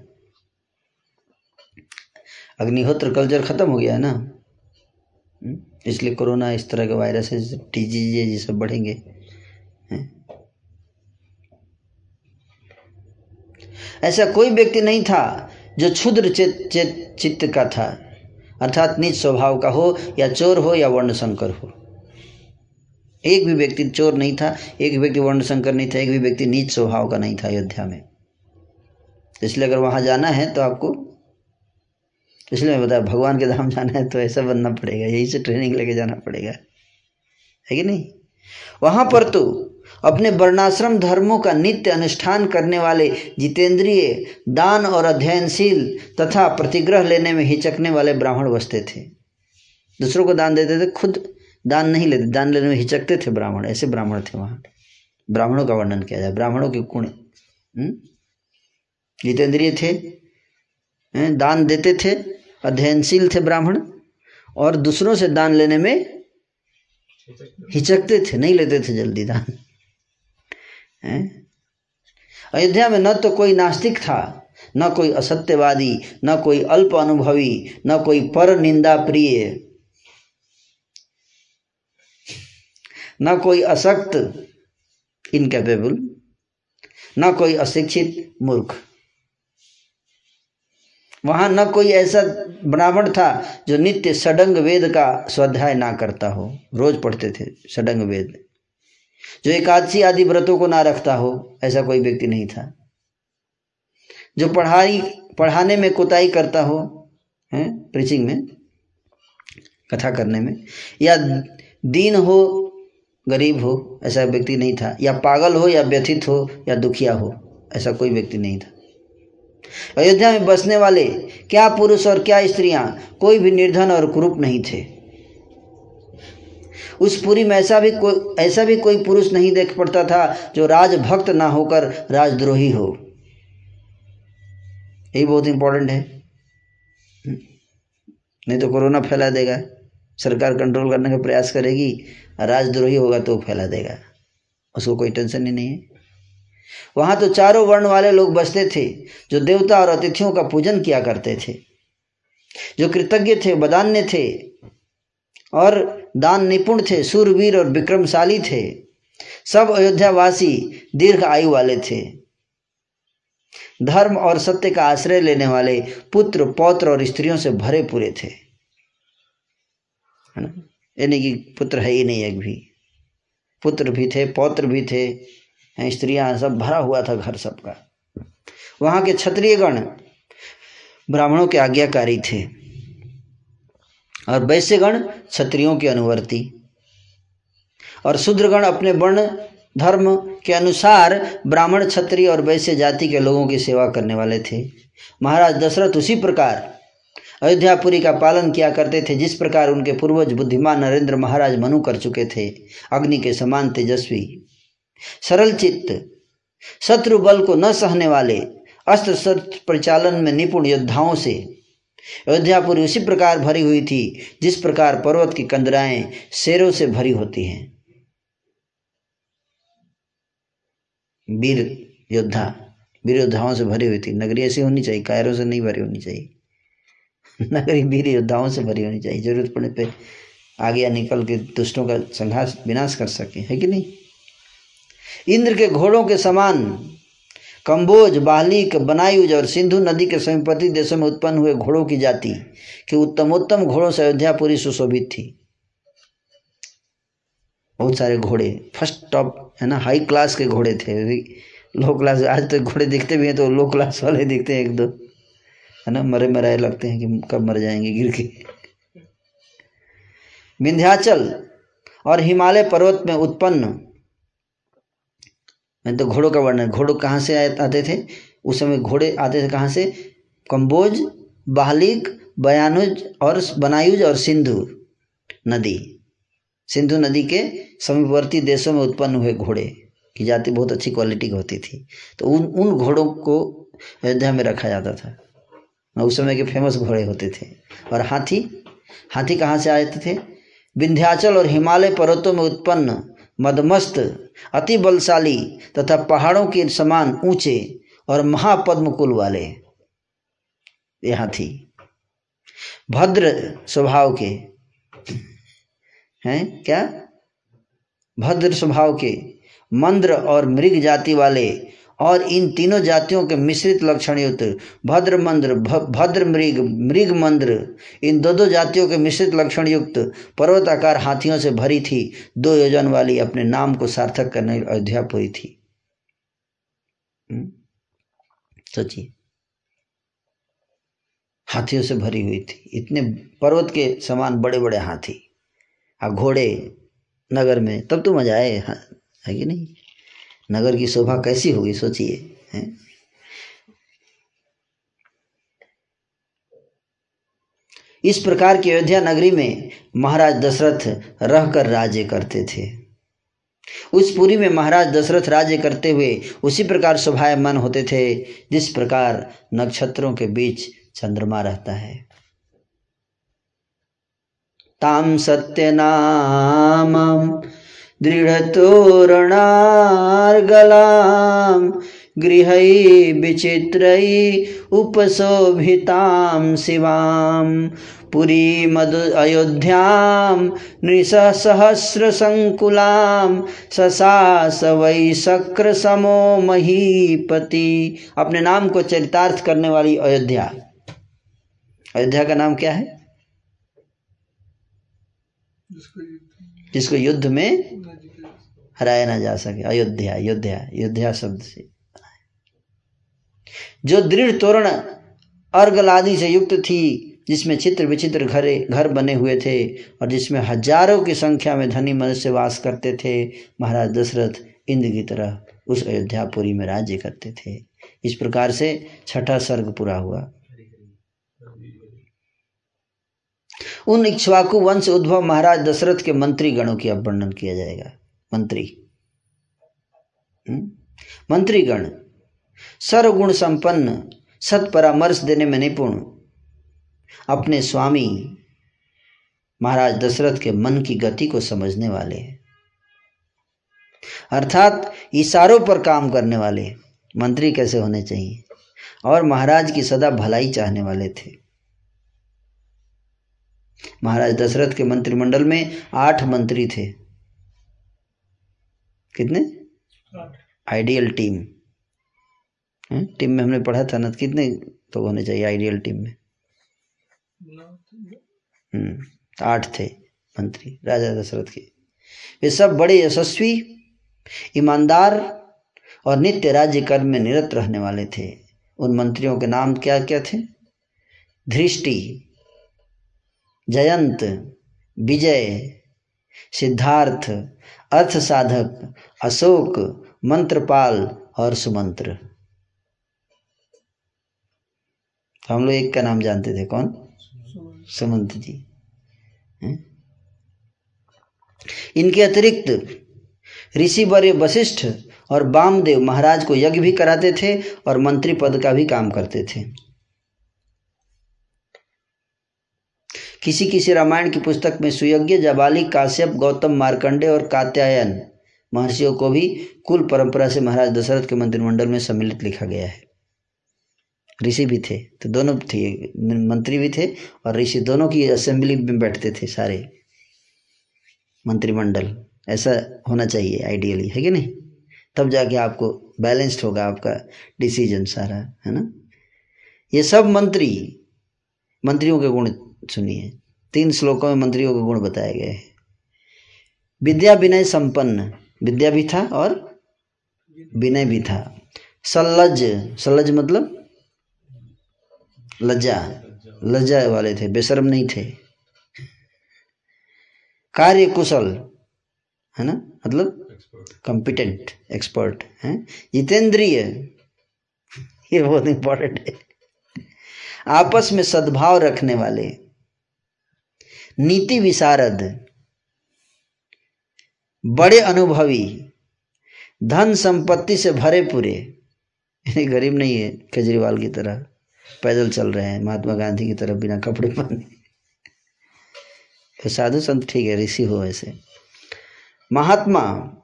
अग्निहोत्र कल्चर खत्म हो गया है ना? हम्म? इसलिए कोरोना इस तरह के वायरस टीजी ये सब बढ़ेंगे। ऐसा कोई व्यक्ति नहीं था जो क्षुद्र चित चित, चित्त का था। अर्थात निज स्वभाव का हो, या चोर हो, या वर्ण संकर हो। एक भी व्यक्ति चोर नहीं था, एक व्यक्ति वर्ण संकर नहीं था, एक भी व्यक्ति नीच स्वभाव का नहीं था अयोध्या में। इसलिए अगर वहाँ जाना है तो आपको, इसलिए मैं बताया, भगवान के धाम जाना है तो ऐसा बनना पड़ेगा, यही से ट्रेनिंग लेके जाना पड़ेगा। है कि नहीं? वहाँ पर तो अपने वर्णाश्रम धर्मों का नित्य अनुष्ठान करने वाले जितेंद्रिय, दान और अध्ययनशील तथा प्रतिग्रह लेने में हिचकने वाले ब्राह्मण बसते थे। दूसरों को दान देते थे खुद। दान नहीं लेते, दान लेने में हिचकते थे ब्राह्मण, ऐसे ब्राह्मण थे वहाँ। ब्राह्मणों का वर्णन किया जाए, ब्राह्मणों के गुण। हम्म? जितेंद्रिय थे दान देते थे, अध्ययनशील थे ब्राह्मण, और दूसरों से दान लेने में हिचकते थे, नहीं लेते थे जल्दी दान। अयोध्या में न तो कोई नास्तिक था, न कोई असत्यवादी, न कोई अल्प अनुभवी, न कोई पर निंदा प्रिय। न कोई अशक्त इनकेपेबल न कोई अशिक्षित मूर्ख। वहाँ न कोई ऐसा ब्राह्मण था जो नित्य सडंग वेद का स्वाध्याय ना करता हो। रोज पढ़ते थे सडंग वेद। जो एकादशी आदि व्रतों को ना रखता हो, ऐसा कोई व्यक्ति नहीं था। जो पढ़ाई, पढ़ाने में कोताही करता हो, हैं प्रीचिंग में, कथा करने में, या दीन हो गरीब हो, ऐसा व्यक्ति नहीं था। या पागल हो, या व्यथित हो, या दुखिया हो, ऐसा कोई व्यक्ति नहीं था। अयोध्या में बसने वाले, क्या पुरुष और क्या स्त्रियाँ, कोई भी निर्धन और कुरूप नहीं थे। उस पुरी में ऐसा भी कोई, ऐसा भी कोई पुरुष नहीं देख पड़ता था जो राजभक्त ना होकर राजद्रोही हो। यही बहुत इंपॉर्टेंट है। नहीं तो कोरोना फैला देगा। सरकार कंट्रोल करने का प्रयास करेगी। राजद्रोही होगा तो फैला देगा। उसको कोई टेंशन ही नहीं है। वहाँ तो चारों वर्ण वाले लोग बसते थे, जो देवता और अतिथियों का पूजन किया करते थे, जो कृतज्ञ थे, बदान्य थे, और दान निपुण थे, सूरवीर और विक्रमशाली थे, सब अयोध्यावासी दीर्घ आयु वाले थे। धर्म और सत्य का आश्रय लेने वाले पुत्र, पौत्र और स्त्रियों से भरे पूरे थे। है ना? यानी कि पुत्र है ही नहीं एक भी। पुत्र भी थे, पौत्र भी थे स्त्रियाँ सब भरा हुआ था घर सबका। वहाँ के क्षत्रिय गण ब्राह्मणों के आज्ञाकारी थे। और वैश्यगण क्षत्रियों के अनुवर्ती। और शूद्रगण अपने वर्ण धर्म के अनुसार ब्राह्मण, क्षत्रिय और वैश्य जाति के लोगों की सेवा करने वाले थे। महाराज दशरथ उसी प्रकार अयोध्यापुरी का पालन किया करते थे, जिस प्रकार उनके पूर्वज बुद्धिमान नरेंद्र महाराज मनु कर चुके थे, अग्नि के समान तेजस्वी। सरल चित्त शत्रु बल को न सहने वाले अस्त्र शस्त्र परिचालन में निपुण योद्धाओं से अयोध्यापुरी उसी प्रकार भरी हुई थी, जिस प्रकार पर्वत की कंदराएँ शेरों से भरी होती हैं। वीर योद्धा, वीर योद्धाओं से भरी हुई थी। नगरी ऐसी होनी चाहिए, कायरों से नहीं भरी होनी चाहिए। नगरी वीर योद्धाओं से भरी होनी चाहिए। ज़रूरत पड़ने पे आगे या निकल के दुष्टों का संघास, विनाश कर सके। है कि नहीं? इंद्र के घोड़ों के समान कंबोज, बालिक, बनायुज और सिंधु नदी के समीपवर्ती देशों में उत्पन्न हुए घोड़ों की जाति कि उत्तमोत्तम घोड़ों से अयोध्या पूरी सुशोभित थी। बहुत सारे घोड़े फ़र्स्ट टॉप है ना? हाई क्लास के घोड़े थे। लो क्लास आज तो घोड़े दिखते भी हैं तो लो क्लास वाले दिखते हैं एक दो। है ना, मरे मराए लगते हैं कि कब मर जाएँगे गिर के। विंध्याचल और हिमालय पर्वत में उत्पन्न। मैं तो घोड़ों का वर्णन, घोड़ों कहाँ से आते थे? उस समय घोड़े आते थे कहाँ से? कंबोज बाहलिक, बयानुज और बनायुज और सिंधु नदी। सिंधु नदी के समीपवर्ती देशों में उत्पन्न हुए घोड़े की जाति बहुत अच्छी क्वालिटी की होती थी। तो उन उन घोड़ों को अयोध्या में रखा जाता था। उस समय के फ़ेमस घोड़े होते थे। और हाथी? हाथी कहाँ से आते थे? विंध्याचल और हिमालय पर्वतों में उत्पन्न, मदमस्त, अति बलशाली तथा पहाड़ों के समान ऊँचे और महापद्म कुल वाले। ये हाथी। भद्र स्वभाव के। हैं? क्या? भद्र स्वभाव के। मंद्र और मृग जाति वाले और इन तीनों जातियों के मिश्रित लक्षण युक्त भद्र मंद्र भद्र मृग मृग मंद्र इन दो दो जातियों के मिश्रित लक्षण युक्त पर्वताकार हाथियों से भरी थी। दो योजन वाली अपने नाम को सार्थक करने अयोध्यापुरी थी। हम्म? सोचिए। हाथियों से भरी हुई थी। इतने पर्वत के समान बड़े बड़े हाथी। आ घोड़े नगर में तब तो मज़ा आए हाँ, है कि नहीं? नगर की शोभा कैसी होगी, सोचिए इस प्रकार की अयोध्या नगरी में महाराज दशरथ रहकर राज्य करते थे। उस पुरी में महाराज दशरथ राज्य करते हुए उसी प्रकार स्वभाव मन होते थे, जिस प्रकार नक्षत्रों के बीच चंद्रमा रहता है। ताम सत्य नाम दृढतोरणार्गलां गृहै विचित्रै उपशोभितां शिवां पुरीमद् अयोध्यां नृसहस्रसङ्कुलां ससास वै शक्र समो महीपति। अपने नाम को चरितार्थ करने वाली अयोध्या। अयोध्या का नाम क्या है? जिसको युद्ध में हराया ना जा सके। अयोध्या अयोध्या अयोध्या शब्द से। जो दृढ़ तोरण अर्गलादि से युक्त थी, जिसमें चित्र विचित्र घरे, घर बने हुए थे, और जिसमें हज़ारों की संख्या में धनी मनुष्य वास करते थे, महाराज दशरथ इंद्र की तरह उस अयोध्यापुरी में राज्य करते थे। इस प्रकार से छठा सर्ग पूरा हुआ। उन इक्ष्वाकु वंश उद्भव महाराज दशरथ के मंत्री गणों की अब वर्णन किया जाएगा। मंत्री। हम्म? मंत्रीगण, सर्वगुण संपन्न सत परामर्श देने में निपुण। अपने स्वामी महाराज दशरथ के मन की गति को समझने वाले अर्थात इशारों पर काम करने वाले, मंत्री कैसे होने चाहिए? और महाराज की सदा भलाई चाहने वाले थे। महाराज दशरथ के मंत्रिमंडल में आठ मंत्री थे। कितने? आइडियल टीम टीम में हमने पढ़ा था ना कितने तो होने चाहिए आइडियल टीम में? हम्म आठ थे मंत्री, राजा दशरथ के। वे सब बड़े यशस्वी, ईमानदार और नित्य राज्य कर्म में निरत रहने वाले थे। उन मंत्रियों के नाम क्या क्या थे? धृष्टि, जयंत, विजय, सिद्धार्थ अर्थ साधक अशोक मंत्रपाल और सुमंत्र। तो हम लोग एक का नाम जानते थे कौन? सुमंत जी। इनके अतिरिक्त ऋषि वर्य वशिष्ठ और बामदेव महाराज को यज्ञ भी कराते थे और मंत्री पद का भी काम करते थे। किसी किसी रामायण की पुस्तक में सुयज्ञ जबाली काश्यप गौतम मार्कंडे और कात्यायन महर्षियों को भी कुल परंपरा से महाराज दशरथ के मंत्रिमंडल में सम्मिलित लिखा गया है। ऋषि भी थे तो दोनों थे, मंत्री भी थे और ऋषि दोनों की असेंबली में बैठते थे सारे मंत्रिमंडल। ऐसा होना चाहिए आइडियली है कि नहीं? तब जाके आपको बैलेंस्ड होगा आपका डिसीज़न सारा, है ना? ये सब मंत्री, मंत्रियों के गुण सुनिए। तीन श्लोकों में मंत्रियों के गुण बताए गए हैं। विद्या विनय संपन्न विद्या भी था और विनय भी था। सल्लज सल्लज मतलब लज्जा लज्जा वाले थे, बेशरम नहीं थे। कार्य कुशल है ना? मतलब कॉम्पिटेंट एक्सपर्ट हैं? जितेंद्रिय, ये बहुत इंपॉर्टेंट है। आपस में सद्भाव रखने वाले, नीति विशारद बड़े अनुभवी, धन संपत्ति से भरे पूरे। यानी गरीब नहीं है, केजरीवाल की तरह। पैदल चल रहे हैं, महात्मा गांधी की तरह बिना कपड़े पहने। तो साधु संत ठीक है, ऋषि हो ऐसे महात्मा,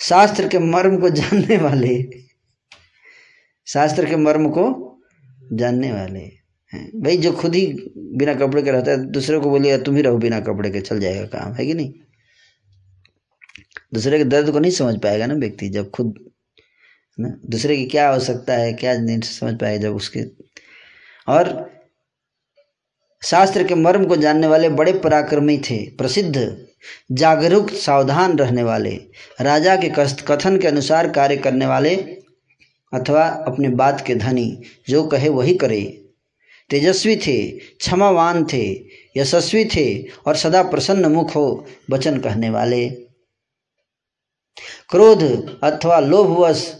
शास्त्र के मर्म को जानने वाले। शास्त्र के मर्म को जानने वाले हैं। भाई, जो खुद ही बिना कपड़े के रहता है, दूसरे को बोलिए, तुम ही रहो बिना कपड़े के, चल जाएगा काम। है कि नहीं? दूसरे के दर्द को नहीं समझ पाएगा ना व्यक्ति जब खुद ना? दूसरे की क्या आवश्यकता है, क्या नहीं समझ पाएगा जब उसके। और शास्त्र के मर्म को जानने वाले बड़े पराक्रमी थे, प्रसिद्ध, जागरूक, सावधान रहने वाले, राजा के कथन के अनुसार कार्य करने वाले, अथवा अपने बात के धनी, जो कहे वही करे। तेजस्वी थे, क्षमावान थे, यशस्वी थे, और सदा प्रसन्न मुख हो, वचन कहने वाले। क्रोध अथवा लोभवश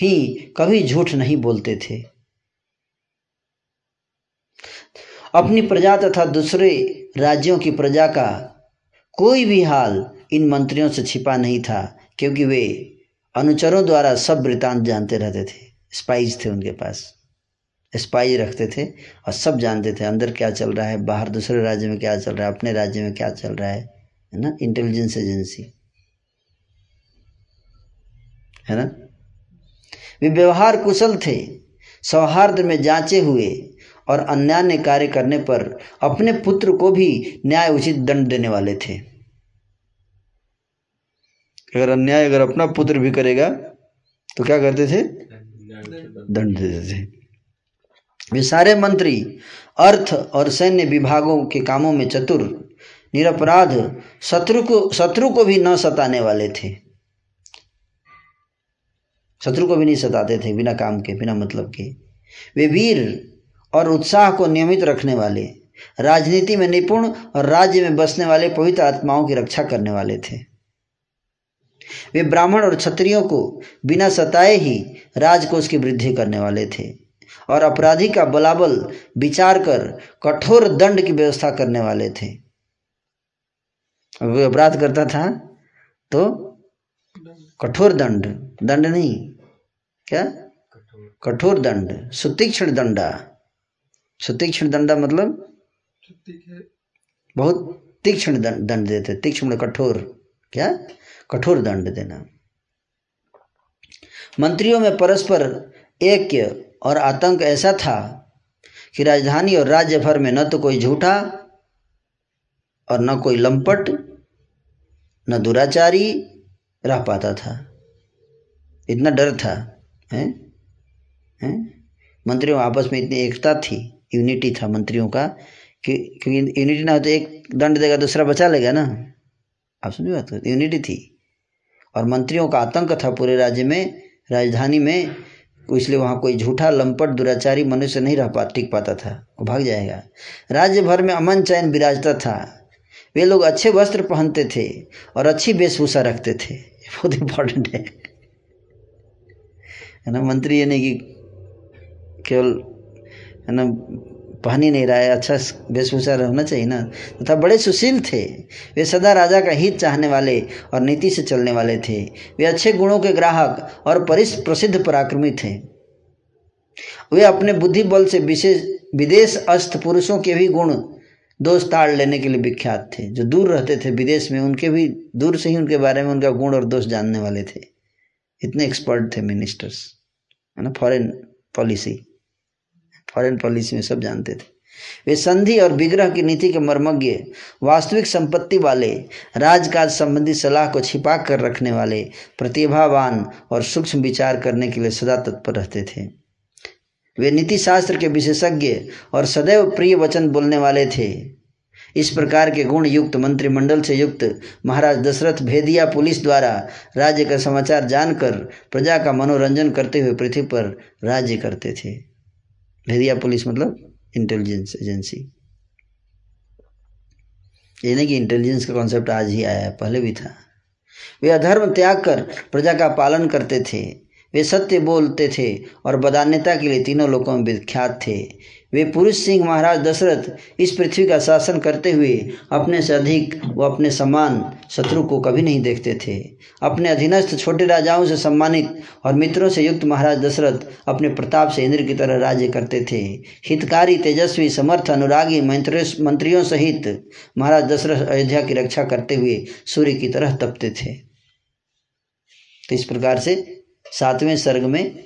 ही कभी झूठ नहीं बोलते थे। अपनी प्रजा तथा दूसरे राज्यों की प्रजा का कोई भी हाल इन मंत्रियों से छिपा नहीं था, क्योंकि वे अनुचरों द्वारा सब वृतांत जानते रहते थे। स्पाइज थे उनके पास। स्पाइज रखते थे और सब जानते थे, अंदर क्या चल रहा है, बाहर दूसरे राज्य में क्या चल रहा है, अपने राज्य में क्या चल रहा है है ना? Intelligence agency. है ना? वे व्यवहार कुशल थे, सौहार्द में जांचे हुए और अन्यान्य कार्य करने पर अपने पुत्र को भी न्याय उचित दंड देने वाले थे। अगर अन्याय अगर अपना पुत्र भी करेगा तो क्या करते थे? दंड देते थे। वे सारे मंत्री, अर्थ और सैन्य विभागों के कामों में चतुर, निरपराध, शत्रु को शत्रु को भी न सताने वाले थे। शत्रु को भी नहीं सताते थे, बिना काम के, बिना मतलब के। वे वीर और उत्साह को नियमित रखने वाले, राजनीति में निपुण और राज्य में बसने वाले पवित्र आत्माओं की रक्षा करने वाले थे। वे ब्राह्मण और क्षत्रियों को बिना सताए ही राजकोष की वृद्धि करने वाले थे और अपराधी का बलाबल विचार कर कठोर दंड की व्यवस्था करने वाले थे। अगर कोई अपराध करता था तो कठोर दंड। दंड नहीं। क्या? कठोर दंड। सुतीक्षण दंडा। सुतीक्षण दंडा मतलब? बहुत तीक्ष्ण दंड देते। तीक्ष्ण कठोर। क्या? कठोर दंड देना। मंत्रियों में परस्पर ऐक्य और आतंक ऐसा था कि राजधानी और राज्य भर में न तो कोई झूठा और न कोई लंपट, न दुराचारी रह पाता था। इतना डर था, हैं? हैं? मंत्रियों आपस में इतनी एकता थी यूनिटी था मंत्रियों का, कि क्योंकि यूनिटी ना हो तो एक दंड देगा, दूसरा बचा लेगा ना? आप समझे बात यूनिटी थी। और मंत्रियों का आतंक था पूरे राज्य में, राजधानी में, इसलिए वहाँ कोई झूठा, लंपट, दुराचारी मनुष्य नहीं रह पा, टिक पाता था, वो भाग जाएगा। राज्य भर में अमन चैन विराजता था। वे लोग अच्छे वस्त्र पहनते थे और अच्छी वेशभूषा रखते थे। बहुत इंपॉर्टेंट है। ना, मंत्री ये नहीं कि केवल, है ना, पहन ही नहीं रहा है अच्छा वेशभूषा रहना चाहिए ना। तथा बड़े सुशील थे, वे सदा राजा का हित चाहने वाले और नीति से चलने वाले थे। वे अच्छे गुणों के ग्राहक और परिस, प्रसिद्ध पराक्रमी थे। वे अपने बुद्धि बल से विशेष विदेश अस्थ पुरुषों के भी गुण दोष ताड़ लेने के लिए विख्यात थे। जो दूर रहते थे विदेश में, उनके भी, दूर से ही उनके बारे में उनका गुण और दोष जानने वाले थे। इतने एक्सपर्ट थे मिनिस्टर्स है ना फॉरेन पॉलिसी फॉरेन पॉलिसी में सब जानते थे। वे संधि और विग्रह की नीति के मर्मज्ञ, वास्तविक संपत्ति वाले, राजकाज संबंधी सलाह को छिपा कर रखने वाले, प्रतिभावान और सूक्ष्म विचार करने के लिए सदा तत्पर रहते थे। वे नीति शास्त्र के विशेषज्ञ और सदैव प्रिय वचन बोलने वाले थे। इस प्रकार के गुण युक्त मंत्रिमंडल से युक्त महाराज दशरथ भेदिया पुलिस द्वारा राज्य का समाचार जानकर प्रजा का मनोरंजन करते हुए पृथ्वी पर राज्य करते थे। भेदिया पुलिस मतलब इंटेलिजेंस एजेंसी ये नहीं कि इंटेलिजेंस का कॉन्सेप्ट आज ही आया है, पहले भी था। वे अधर्म त्याग कर प्रजा का पालन करते थे। वे सत्य बोलते थे और बदान्यता के लिए तीनों लोगों में विख्यात थे। वे पुरुष सिंह महाराज दशरथ इस पृथ्वी का शासन करते हुए अपने से अधिक व अपने समान शत्रु को कभी नहीं देखते थे। अपने अधीनस्थ छोटे राजाओं से सम्मानित और मित्रों से युक्त महाराज दशरथ अपने प्रताप से इंद्र की तरह राज्य करते थे। हितकारी, तेजस्वी, समर्थ, अनुरागी, मंत्रियों सहित महाराज दशरथ अयोध्या की रक्षा करते हुए सूर्य की तरह तपते थे। तो इस प्रकार से सातवें सर्ग में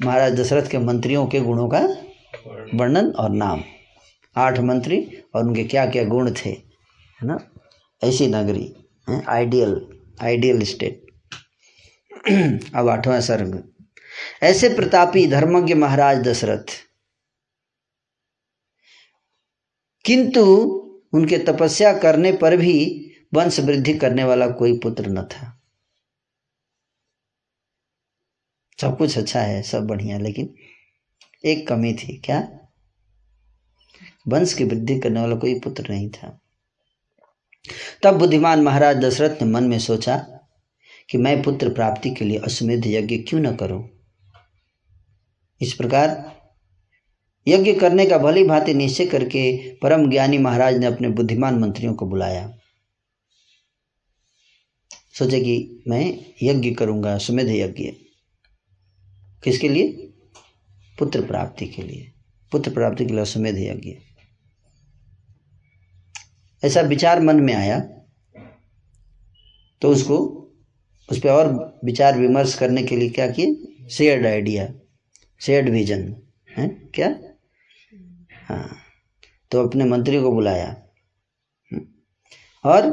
महाराज दशरथ के मंत्रियों के गुणों का वर्णन और नाम। आठ मंत्री और उनके क्या क्या गुण थे, है ना? ऐसी नगरी, है आइडियल आइडियल स्टेट अब आठवां सर्ग। ऐसे प्रतापी धर्मज्ञ महाराज दशरथ। किंतु उनके तपस्या करने पर भी वंश वृद्धि करने वाला कोई पुत्र न था। सब कुछ अच्छा है, सब बढ़िया, लेकिन एक कमी थी, क्या? वंश की वृद्धि करने वाला कोई पुत्र नहीं था। तब बुद्धिमान महाराज दशरथ ने मन में सोचा कि मैं पुत्र प्राप्ति के लिए अश्वमेध यज्ञ क्यों न करूँ? इस प्रकार यज्ञ करने का भली भांति निश्चय करके परम ज्ञानी महाराज ने अपने बुद्धिमान मंत्रियों को बुलाया। सोचे कि मैं यज्ञ करूँगा सुमेध यज्ञ। किसके लिए? पुत्र प्राप्ति के लिए पुत्र प्राप्ति के लिए अश्वमेध यज्ञ ऐसा विचार मन में आया तो उसको उस पर और विचार विमर्श करने के लिए क्या किए शेयर्ड आइडिया शेयर्ड विजन है क्या हाँ तो अपने मंत्री को बुलाया और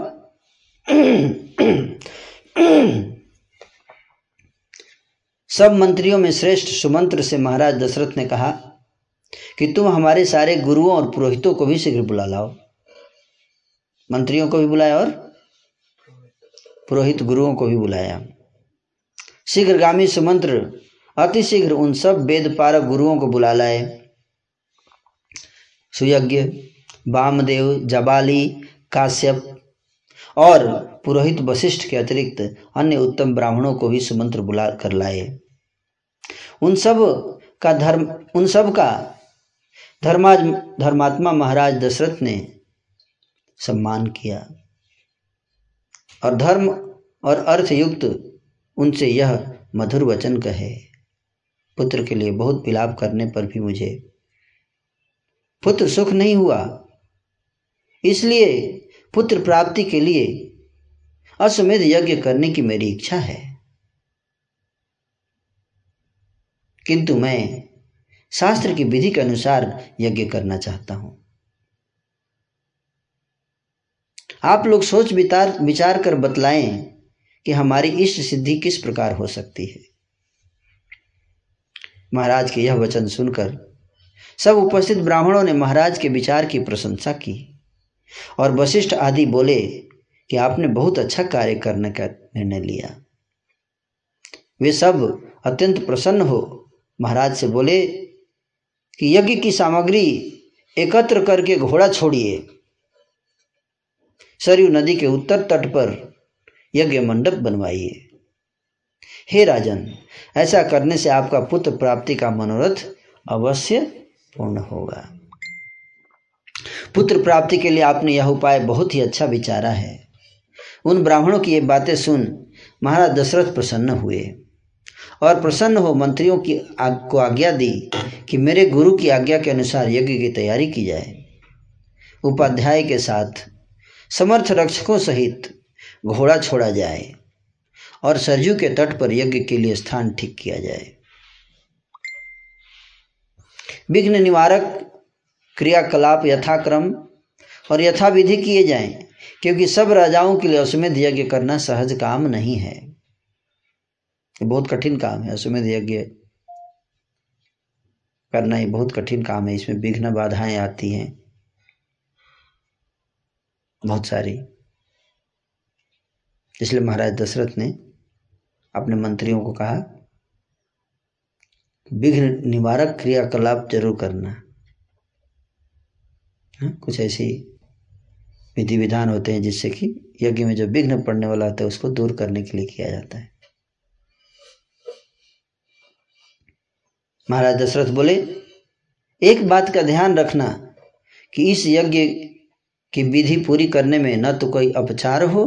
सब मंत्रियों में श्रेष्ठ सुमंत्र से महाराज दशरथ ने कहा कि तुम हमारे सारे गुरुओं और पुरोहितों को भी शीघ्र बुला लाओ। मंत्रियों को भी बुलाया और पुरोहित गुरुओं को भी बुलाया। शीघ्रगामी सुमंत्र अतिशीघ्र उन सब वेद पारक गुरुओं को बुला लाए। सुयज्ञ वामदेव जबाली, काश्यप और पुरोहित वशिष्ठ के अतिरिक्त अन्य उत्तम ब्राह्मणों को भी सुमंत्र बुला कर लाए। उन सब का धर्म, उन सब का धर्माज, धर्मात्मा महाराज दशरथ ने सम्मान किया। और धर्म और अर्थ युक्त उनसे यह मधुर वचन कहे, पुत्र के लिए बहुत विलाप करने पर भी मुझे पुत्र सुख नहीं हुआ। इसलिए पुत्र प्राप्ति के लिए अश्वमेध यज्ञ करने की मेरी इच्छा है। किंतु मैं शास्त्र की विधि के अनुसार यज्ञ करना चाहता हूँ। आप लोग सोच विचार विचार कर बतलाएँ कि हमारी इष्ट सिद्धि किस प्रकार हो सकती है। महाराज के यह वचन सुनकर सब उपस्थित ब्राह्मणों ने महाराज के विचार की प्रशंसा की और वशिष्ठ आदि बोले कि आपने बहुत अच्छा कार्य करने का निर्णय लिया। वे सब अत्यंत प्रसन्न हो महाराज से बोले कि यज्ञ की सामग्री एकत्र करके घोड़ा छोड़िए। सरयू नदी के उत्तर तट पर यज्ञ मंडप बनवाइए। हे राजन, ऐसा करने से आपका पुत्र प्राप्ति का मनोरथ अवश्य पूर्ण होगा। पुत्र प्राप्ति के लिए आपने यह उपाय बहुत ही अच्छा विचारा है। उन ब्राह्मणों की ये बातें सुन महाराज दशरथ प्रसन्न हुए और प्रसन्न हो मंत्रियों की आग, को आज्ञा दी कि मेरे गुरु की आज्ञा के अनुसार यज्ञ की तैयारी की जाए। उपाध्याय के साथ समर्थ रक्षकों सहित घोड़ा छोड़ा जाए और सरजू के तट पर यज्ञ के लिए स्थान ठीक किया जाए। विघ्न निवारक क्रियाकलाप यथाक्रम और यथाविधि किए जाएँ। क्योंकि सब राजाओं के लिए अश्वमेध यज्ञ करना सहज काम नहीं है। बहुत कठिन काम है अश्वमेध यज्ञ करना ये बहुत कठिन काम है। इसमें विघ्न बाधाएँ आती हैं बहुत सारी। इसलिए महाराज दशरथ ने अपने मंत्रियों को कहा विघ्न निवारक क्रियाकलाप ज़रूर करना। हाँ, कुछ ऐसी विधि विधान होते हैं जिससे कि यज्ञ में जो विघ्न पड़ने वाला होता है उसको दूर करने के लिए किया जाता है। महाराज दशरथ बोले, एक बात का ध्यान रखना कि इस यज्ञ की विधि पूरी करने में न तो कोई अपचार हो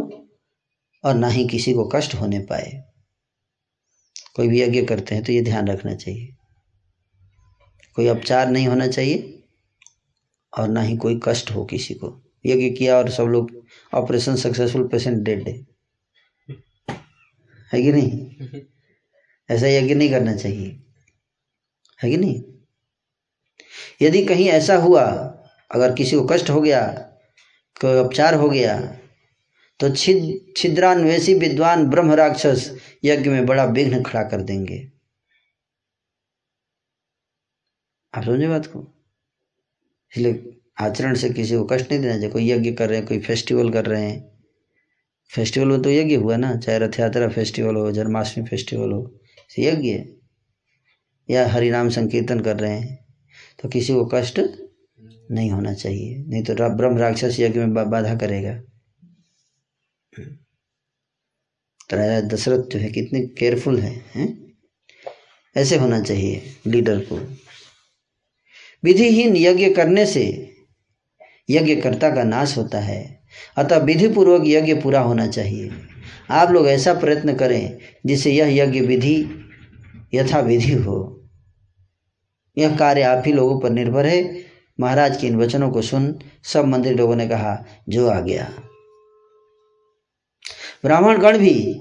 और ना ही किसी को कष्ट होने पाए। कोई भी यज्ञ करते हैं तो ये ध्यान रखना चाहिए। कोई अपचार नहीं होना चाहिए और ना ही कोई कष्ट हो किसी को। यज्ञ किया और सब लोग ऑपरेशन सक्सेसफुल पेशेंट डेड डे है कि नहीं? ऐसा यज्ञ नहीं करना चाहिए। है कि नहीं? यदि कहीं ऐसा हुआ, अगर किसी को कष्ट हो गया, कोई उपचार हो गया तो छिद, छिद्रान्वेषी विद्वान ब्रह्म राक्षस यज्ञ में बड़ा विघ्न खड़ा कर देंगे। आप समझे बात को? इसलिए आचरण से किसी को कष्ट नहीं देना चाहिए। कोई यज्ञ कर रहे हैं, कोई फेस्टिवल कर रहे हैं। फेस्टिवल में तो यज्ञ हुआ ना, चाहे रथ यात्रा फेस्टिवल हो, जन्माष्टमी फेस्टिवल हो यज्ञ है। या हरिनाम संकीर्तन कर रहे हैं तो किसी को कष्ट नहीं होना चाहिए। नहीं तो ब्रह्म राक्षस यज्ञ में बाधा करेगा। तो दशरथ जो है, कितने केयरफुल है, हैं? ऐसे होना चाहिए लीडर को। विधिहीन यज्ञ करने से यज्ञकर्ता का नाश होता है। अतः विधि पूर्वक यज्ञ पूरा होना चाहिए। आप लोग ऐसा प्रयत्न करें जिससे यह यज्ञ विधि यथा विधि हो। यह कार्य आप ही लोगों पर निर्भर है। महाराज के इन वचनों को सुन सब मंदिर लोगों ने कहा, जो आ गया। ब्राह्मण गण भी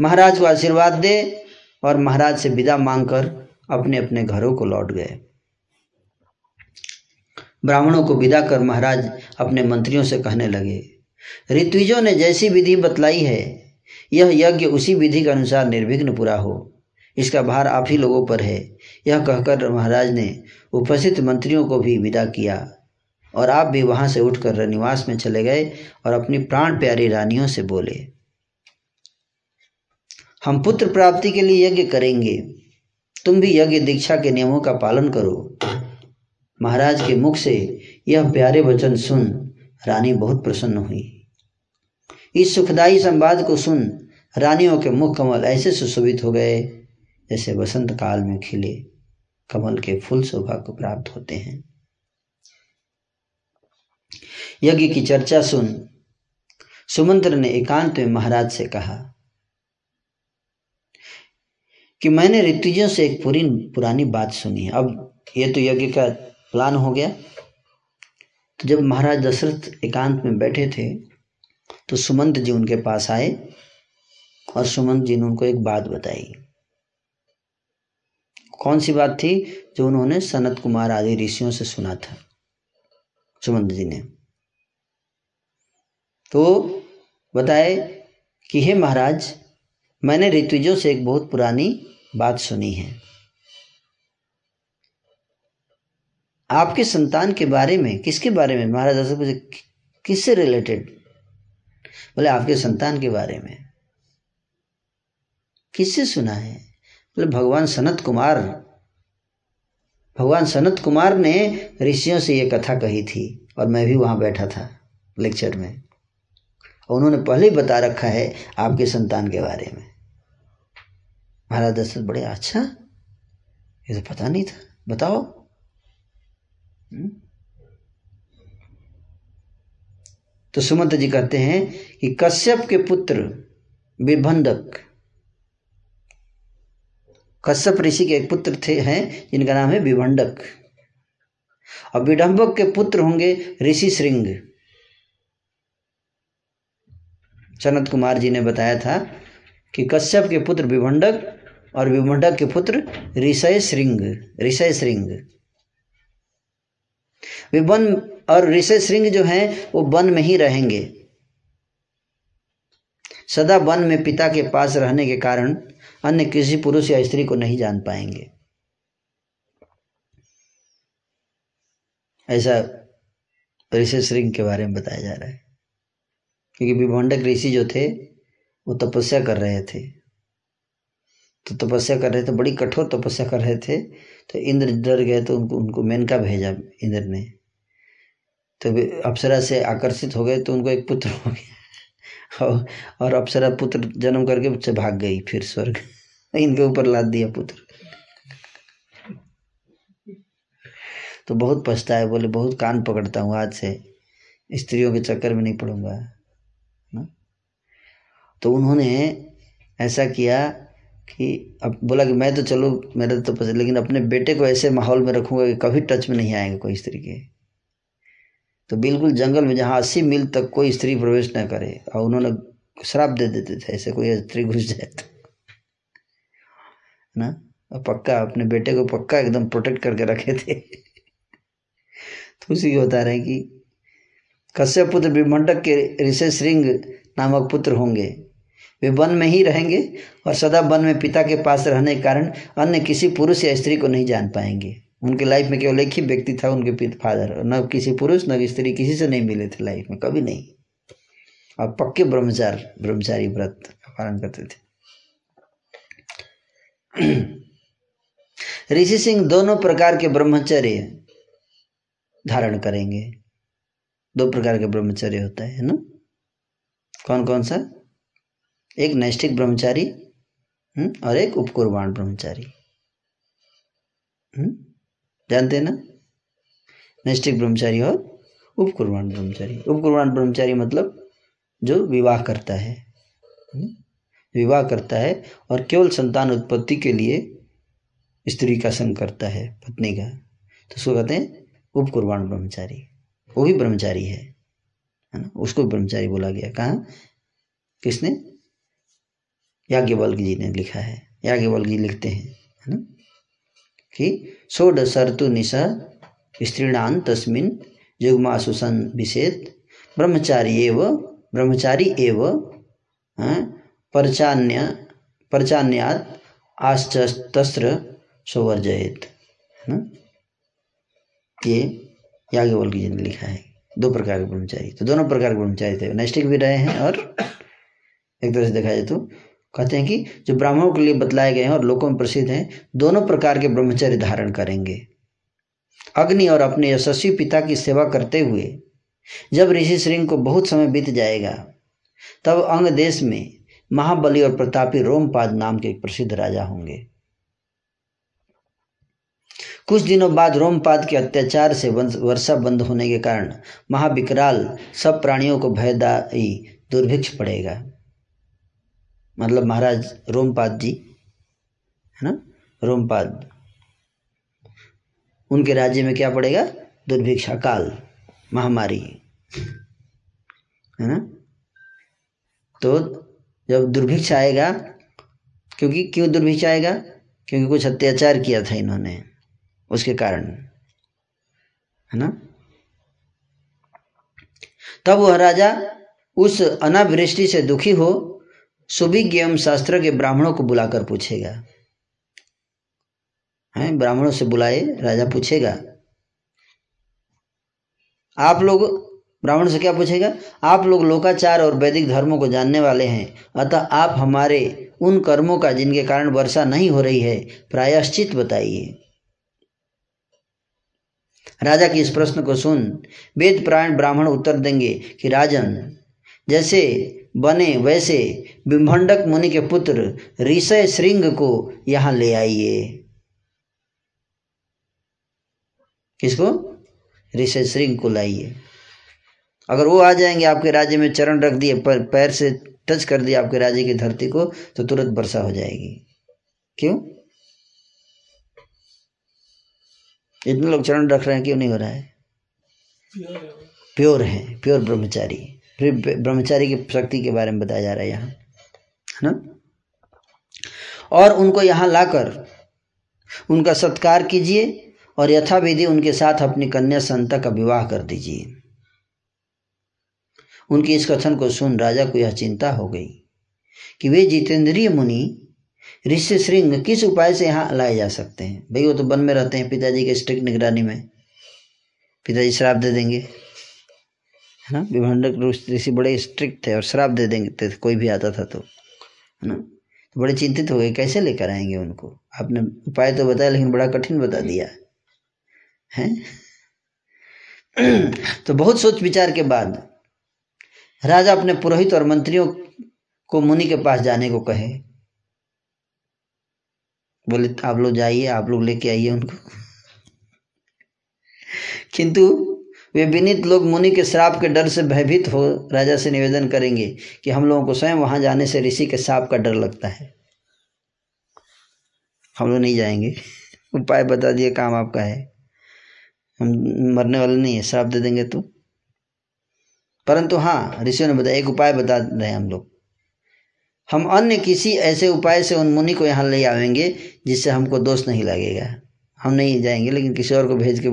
महाराज को आशीर्वाद दे और महाराज से विदा मांगकर अपने अपने घरों को लौट गए। ब्राह्मणों को विदा कर महाराज अपने मंत्रियों से कहने लगे, ऋत्विजों ने जैसी विधि बतलाई है, यह यज्ञ उसी विधि के अनुसार निर्विघ्न पूरा हो। इसका भार आप ही लोगों पर है। यह कहकर महाराज ने उपस्थित मंत्रियों को भी विदा किया और आप भी वहाँ से उठकर रनिवास में चले गए और अपनी प्राण प्यारी रानियों से बोले, हम पुत्र प्राप्ति के लिए यज्ञ करेंगे। तुम भी यज्ञ दीक्षा के नियमों का पालन करो। महाराज के मुख से यह प्यारे वचन सुन रानी बहुत प्रसन्न हुई। इस सुखदायी संवाद को सुन रानियों के मुख कमल ऐसे सुशोभित हो गए जैसे वसंत काल में खिले कमल के फूल शोभा को प्राप्त होते हैं। यज्ञ की चर्चा सुन सुमंत्र ने एकांत में महाराज से कहा कि मैंने ऋतुजों से एक पूरी पुरानी बात सुनी। अब ये तो यज्ञ का प्लान हो गया। तो जब महाराज दशरथ एकांत में बैठे थे तो सुमंत जी उनके पास आए और सुमंत जी ने उनको एक बात बताई। कौन सी बात थी जो उन्होंने सनत कुमार आदि ऋषियों से सुना था? सुमंत जी ने। तो बताए कि हे महाराज, मैंने ऋतुजों से एक बहुत पुरानी बात सुनी है। आपके संतान के बारे में, किसके बारे में? महाराज दशरथ पूछे किससे रिलेटेड बोले, आपके संतान के बारे में। किससे सुना है? बोले, भगवान सनत कुमार। भगवान सनत कुमार ने ऋषियों से ये कथा कही थी, और मैं भी वहाँ बैठा था लेक्चर में। और उन्होंने पहले ही बता रखा है आपके संतान के बारे में। महाराज दशरथ बड़े अच्छा। ये तो पता नहीं था। बताओ? तो सुमंत जी कहते हैं कि कश्यप के पुत्र विभंडक कश्यप ऋषि के एक पुत्र थे हैं, जिनका नाम है विभंडक और विडम्बक के पुत्र होंगे ऋषि श्रृंग। सनत कुमार जी ने बताया था कि कश्यप के पुत्र विभंडक और विभंडक के पुत्र ऋषय श्रृंग ऋषय श्रृंग। वे वन और ऋषि श्रृंग जो हैं, वो वन में ही रहेंगे। सदा वन में पिता के पास रहने के कारण अन्य किसी पुरुष या स्त्री को नहीं जान पाएँगे। ऐसा ऋषि श्रृंग के बारे में बताया जा रहा है। क्योंकि विभंडक ऋषि जो थे, वो तपस्या कर रहे थे। तो तपस्या कर रहे थे, बड़ी कठोर तपस्या कर रहे थे तो इंद्र डर गए तो उनको उनको मेनका भेजा इंद्र ने। तो अप्सरा से आकर्षित हो गए तो उनको एक पुत्र हो गया। और अप्सरा पुत्र जन्म करके उससे भाग गई, फिर स्वर्ग। इनके ऊपर लाद दिया पुत्र। तो बहुत पछताए, बोले, बहुत कान पकड़ता हूँ आज से। स्त्रियों के चक्कर में नहीं पड़ूँगा, ना? तो उन्होंने ऐसा किया कि अब बोला कि मैं तो चलो, मेरा तो पसंद, लेकिन अपने बेटे को ऐसे माहौल में रखूँगा कि कभी टच में नहीं आएँगे कोई स्त्री के। तो बिल्कुल जंगल में जहाँ अस्सी मील तक कोई स्त्री प्रवेश न करे, और उन्होंने श्राप दे देते थे, ऐसे कोई स्त्री घुस जाए तो। ना? पक्का, अपने बेटे को पक्का एकदम प्रोटेक्ट करके रखे थे। तो उसी को बता रहे हैं कि कश्यप पुत्र विमंडक के ऋषि श्रृंग नामक पुत्र होंगे। वे वन में ही रहेंगे और सदा वन में पिता के पास रहने के कारण अन्य किसी पुरुष या स्त्री को नहीं जान पाएँगे। उनके लाइफ में केवल एक ही व्यक्ति था, उनके पिता फादर न किसी पुरुष, न स्त्री, किसी से नहीं मिले थे लाइफ में, कभी नहीं। और पक्के ब्रह्मचार, ब्रह्मचारी व्रत पालन करते थे। ऋषि सिंह दोनों प्रकार के ब्रह्मचर्य धारण करेंगे। दो प्रकार के ब्रह्मचर्य होता है ना? कौन कौन सा? एक नैष्ठिक ब्रह्मचारी हम्म, और एक उपकुर्बान ब्रह्मचारी। हम्म, जानते हैं ना? नैष्ठिक ब्रह्मचारी और उपकुर्बान ब्रह्मचारी। उपकुर्बान ब्रह्मचारी मतलब जो विवाह करता है हम्म, विवाह करता है और केवल संतान उत्पत्ति के लिए स्त्री का संग करता है पत्नी का। तो उसको कहते हैं उपकुर्बान ब्रह्मचारी। वो भी ब्रह्मचारी है है ना? उसको ब्रह्मचारी बोला गया। कहा? किसने? याज्ञवल्क जी ने लिखा है। याज्ञवल्क जी लिखते हैं, है ना? कि षोड सरतु निशा स्त्रीणान तस्मिन युग्मासुसन विषेद ब्रह्मचारी एव ब्रह्मचारी एव परचान्य, परचान्यात आश्चस्त्र सौवर्जयत ये याज्ञवल्क जी ने लिखा है। दो प्रकार के ब्रह्मचारी। तो दोनों प्रकार के ब्रह्मचारी थे। नैष्टिक भी रहे हैं और एक तरह से देखा जाए तो कहते हैं कि जो ब्राह्मणों के लिए बतलाए गए हैं और लोगों में प्रसिद्ध हैं, दोनों प्रकार के ब्रह्मचर्य धारण करेंगे। अग्नि और अपने यशस्वी पिता की सेवा करते हुए, जब ऋषि श्रृंग को बहुत समय बीत जाएगा, तब अंग देश में महाबली और प्रतापी रोमपाद नाम के एक प्रसिद्ध राजा होंगे। कुछ दिनों बाद रोमपाद के अत्याचार से वर्षा बंद होने के कारण महाविकराल सब प्राणियों को भयदायी दुर्भिक्ष पड़ेगा। मतलब महाराज रोमपाद जी, है ना? रोमपाद। उनके राज्य में क्या पड़ेगा? दुर्भिक्षा काल, महामारी, है ना? तो जब दुर्भिक्ष आएगा, क्योंकि क्यों दुर्भिक्ष आएगा? क्योंकि कुछ अत्याचार किया था इन्होंने, उसके कारण, है ना? तब वह राजा उस अनावृष्टि से दुखी हो सुभिज्ञ एवं शास्त्र के ब्राह्मणों को बुलाकर पूछेगा। है, ब्राह्मणों से बुलाए, राजा पूछेगा। आप लोग, ब्राह्मण से क्या पूछेगा? आप लोग लोकाचार और वैदिक धर्मों को जानने वाले हैं, अतः आप हमारे उन कर्मों का, जिनके कारण वर्षा नहीं हो रही है, प्रायश्चित बताइए। राजा के इस प्रश्न को सुन, वेद प्राण ब्राह्मण उत्तर देंगे कि, राजन, जैसे बने वैसे बिम्भंडक मुनि के पुत्र ऋषय श्रृंग को यहाँ ले आइए। किसको? ऋषय श्रृंग को लाइए। अगर वो आ जाएँगे आपके राज्य में चरण रख दिए पर से टच कर दिया आपके राज्य की धरती को तो तुरंत वर्षा हो जाएगी। क्यों? इतने लोग चरण रख रहे हैं क्यों नहीं हो रहा है? प्योर है। प्योर हैं प्योर ब्रह्मचारी। फिर ब्रह्मचारी की शक्ति के बारे में बताया जा रहा है यहाँ, है ना? और उनको यहाँ लाकर उनका सत्कार कीजिए और यथाविधि उनके साथ अपनी कन्या संता का विवाह कर दीजिए। उनके इस कथन को सुन राजा को यह चिंता हो गई कि वे जितेंद्रिय मुनि, ऋषि श्रृंग किस उपाय से यहाँ लाए जा सकते हैं? भाई वो तो वन में रहते हैं, पिताजी के स्ट्रिक्ट निगरानी में। पिताजी श्राप दे देंगे। है ना विभंडक ऋषि बड़े स्ट्रिक्ट थे और श्राप दे देंगे, थे, कोई भी आता था तो है ना? तो बड़े चिंतित हो गए, कैसे लेकर आएँगे उनको? आपने उपाय तो बताया, लेकिन बड़ा कठिन बता दिया। है? तो बहुत सोच विचार के बाद राजा अपने पुरोहित और मंत्रियों को मुनि के पास जाने को कहे। बोले, आप लोग जाइए, आप लोग लेके आइए उनको। किंतु वे विनीत लोग मुनि के श्राप के डर से भयभीत हो राजा से निवेदन करेंगे कि हम लोगों को स्वयं वहाँ जाने से ऋषि के साप का डर लगता है। हम लोग नहीं जाएँगे। उपाय बता दिए, काम आपका है। हम मरने वाले नहीं है, श्राप दे देंगे तो। परंतु हाँ ऋषियों ने बताया, एक उपाय बता रहे हैं हम लोग। हम अन्य किसी ऐसे उपाय से उन मुनि को यहाँ ले आवेंगे जिससे हमको दोष नहीं लगेगा। हम नहीं जाएँगे, लेकिन किसी और को भेज के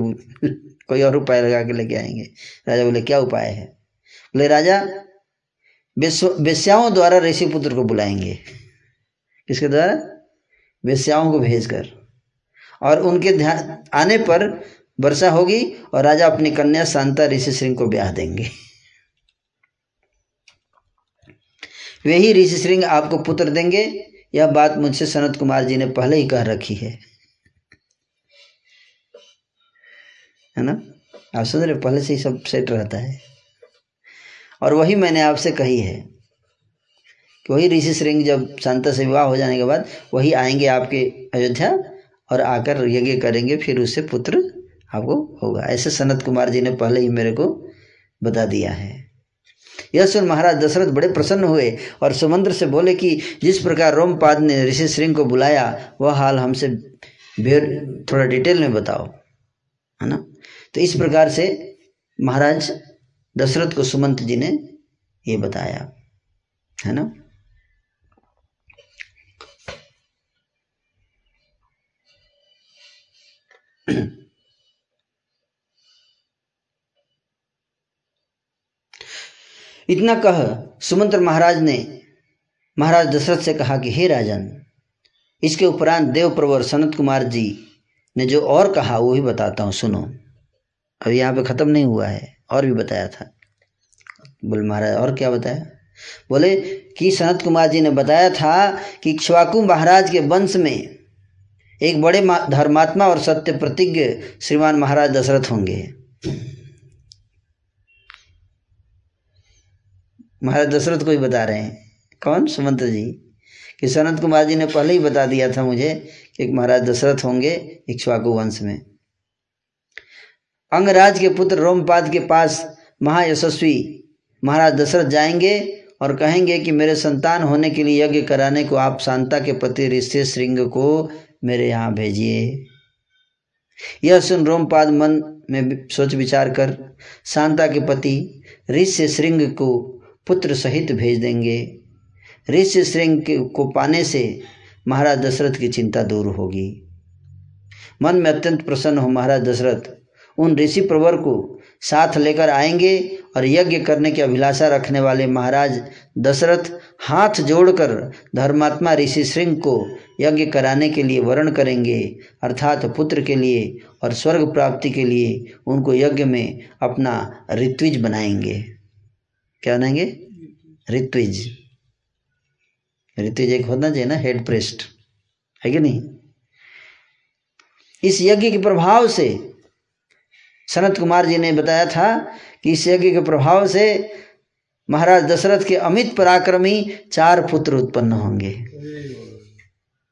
कोई और उपाय लगा के लेके आएँगे। राजा बोले, क्या उपाय है? बोले, राजा वेश्याओं द्वारा ऋषि पुत्र को बुलाएँगे। किसके द्वारा? वेश्याओं को भेजकर। और उनके ध्यान आने पर वर्षा होगी और राजा अपनी कन्या शांता ऋषि सिंह को ब्याह देंगे। वे ही ऋषि सिंह आपको पुत्र देंगे। यह बात मुझसे सनत कुमार जी ने पहले ही कह रखी है। है ना? आप समझ रहे पहले से ही सब सेट रहता है। और वही मैंने आपसे कही है कि वही ऋषि श्रृंग जब शांता से विवाह हो जाने के बाद, वही आएँगे आपके अयोध्या और आकर यज्ञ करेंगे, फिर उससे पुत्र आपको होगा। ऐसे सनत कुमार जी ने पहले ही मेरे को बता दिया है। यह सुन महाराज दशरथ बड़े प्रसन्न हुए और सुमंद्र से बोले कि जिस प्रकार रोमपाद ने ऋषि श्रृंग को बुलाया, वह हाल हमसे थोड़ा डिटेल में बताओ। है ना? तो इस प्रकार से महाराज दशरथ को सुमंत जी ने ये बताया, है ना? इतना कह सुमंत्र महाराज ने, महाराज दशरथ से कहा कि, हे राजन, इसके उपरांत देव प्रवर सनत कुमार जी ने जो और कहा, वो भी बताता हूँ, सुनो। अभी यहाँ पे ख़त्म नहीं हुआ है, और भी बताया था। बोले महाराज, और क्या बताया? बोले कि सनत कुमार जी ने बताया था कि इक्ष्वाकु महाराज के वंश में एक बड़े धर्मात्मा और सत्य प्रतिज्ञ श्रीमान महाराज दशरथ होंगे। महाराज दशरथ को ही बता रहे हैं। कौन? सुमंत जी। कि सनत कुमार जी ने पहले ही बता दिया था मुझे कि महाराज दशरथ होंगे इक्ष्वाकु वंश में। अंगराज के पुत्र रोमपाद के पास महायशस्वी महाराज दशरथ जाएँगे और कहेंगे कि मेरे संतान होने के लिए यज्ञ कराने को आप शांता के पति ऋषि श्रृंग को मेरे यहाँ भेजिए। यह सुन रोमपाद मन में सोच विचार कर शांता के पति ऋषि श्रृंग को पुत्र सहित भेज देंगे। ऋषि श्रृंग को पाने से महाराज दशरथ की चिंता दूर होगी। मन में अत्यंत प्रसन्न हो महाराज दशरथ उन ऋषि प्रवर को साथ लेकर आएँगे और यज्ञ करने की अभिलाषा रखने वाले महाराज दशरथ हाथ जोड़कर धर्मात्मा ऋषि श्रृंग को यज्ञ कराने के लिए वर्ण करेंगे, अर्थात पुत्र के लिए और स्वर्ग प्राप्ति के लिए उनको यज्ञ में अपना ऋत्विज बनाएँगे। क्या बनाएँगे? ऋत्विज। ऋत्विज एक होना चाहिए ना, हेड प्रेस्ट। है कि नहीं? इस यज्ञ के प्रभाव से सनत कुमार जी ने बताया था कि इस यज्ञ के प्रभाव से महाराज दशरथ के अमित पराक्रमी चार पुत्र उत्पन्न होंगे।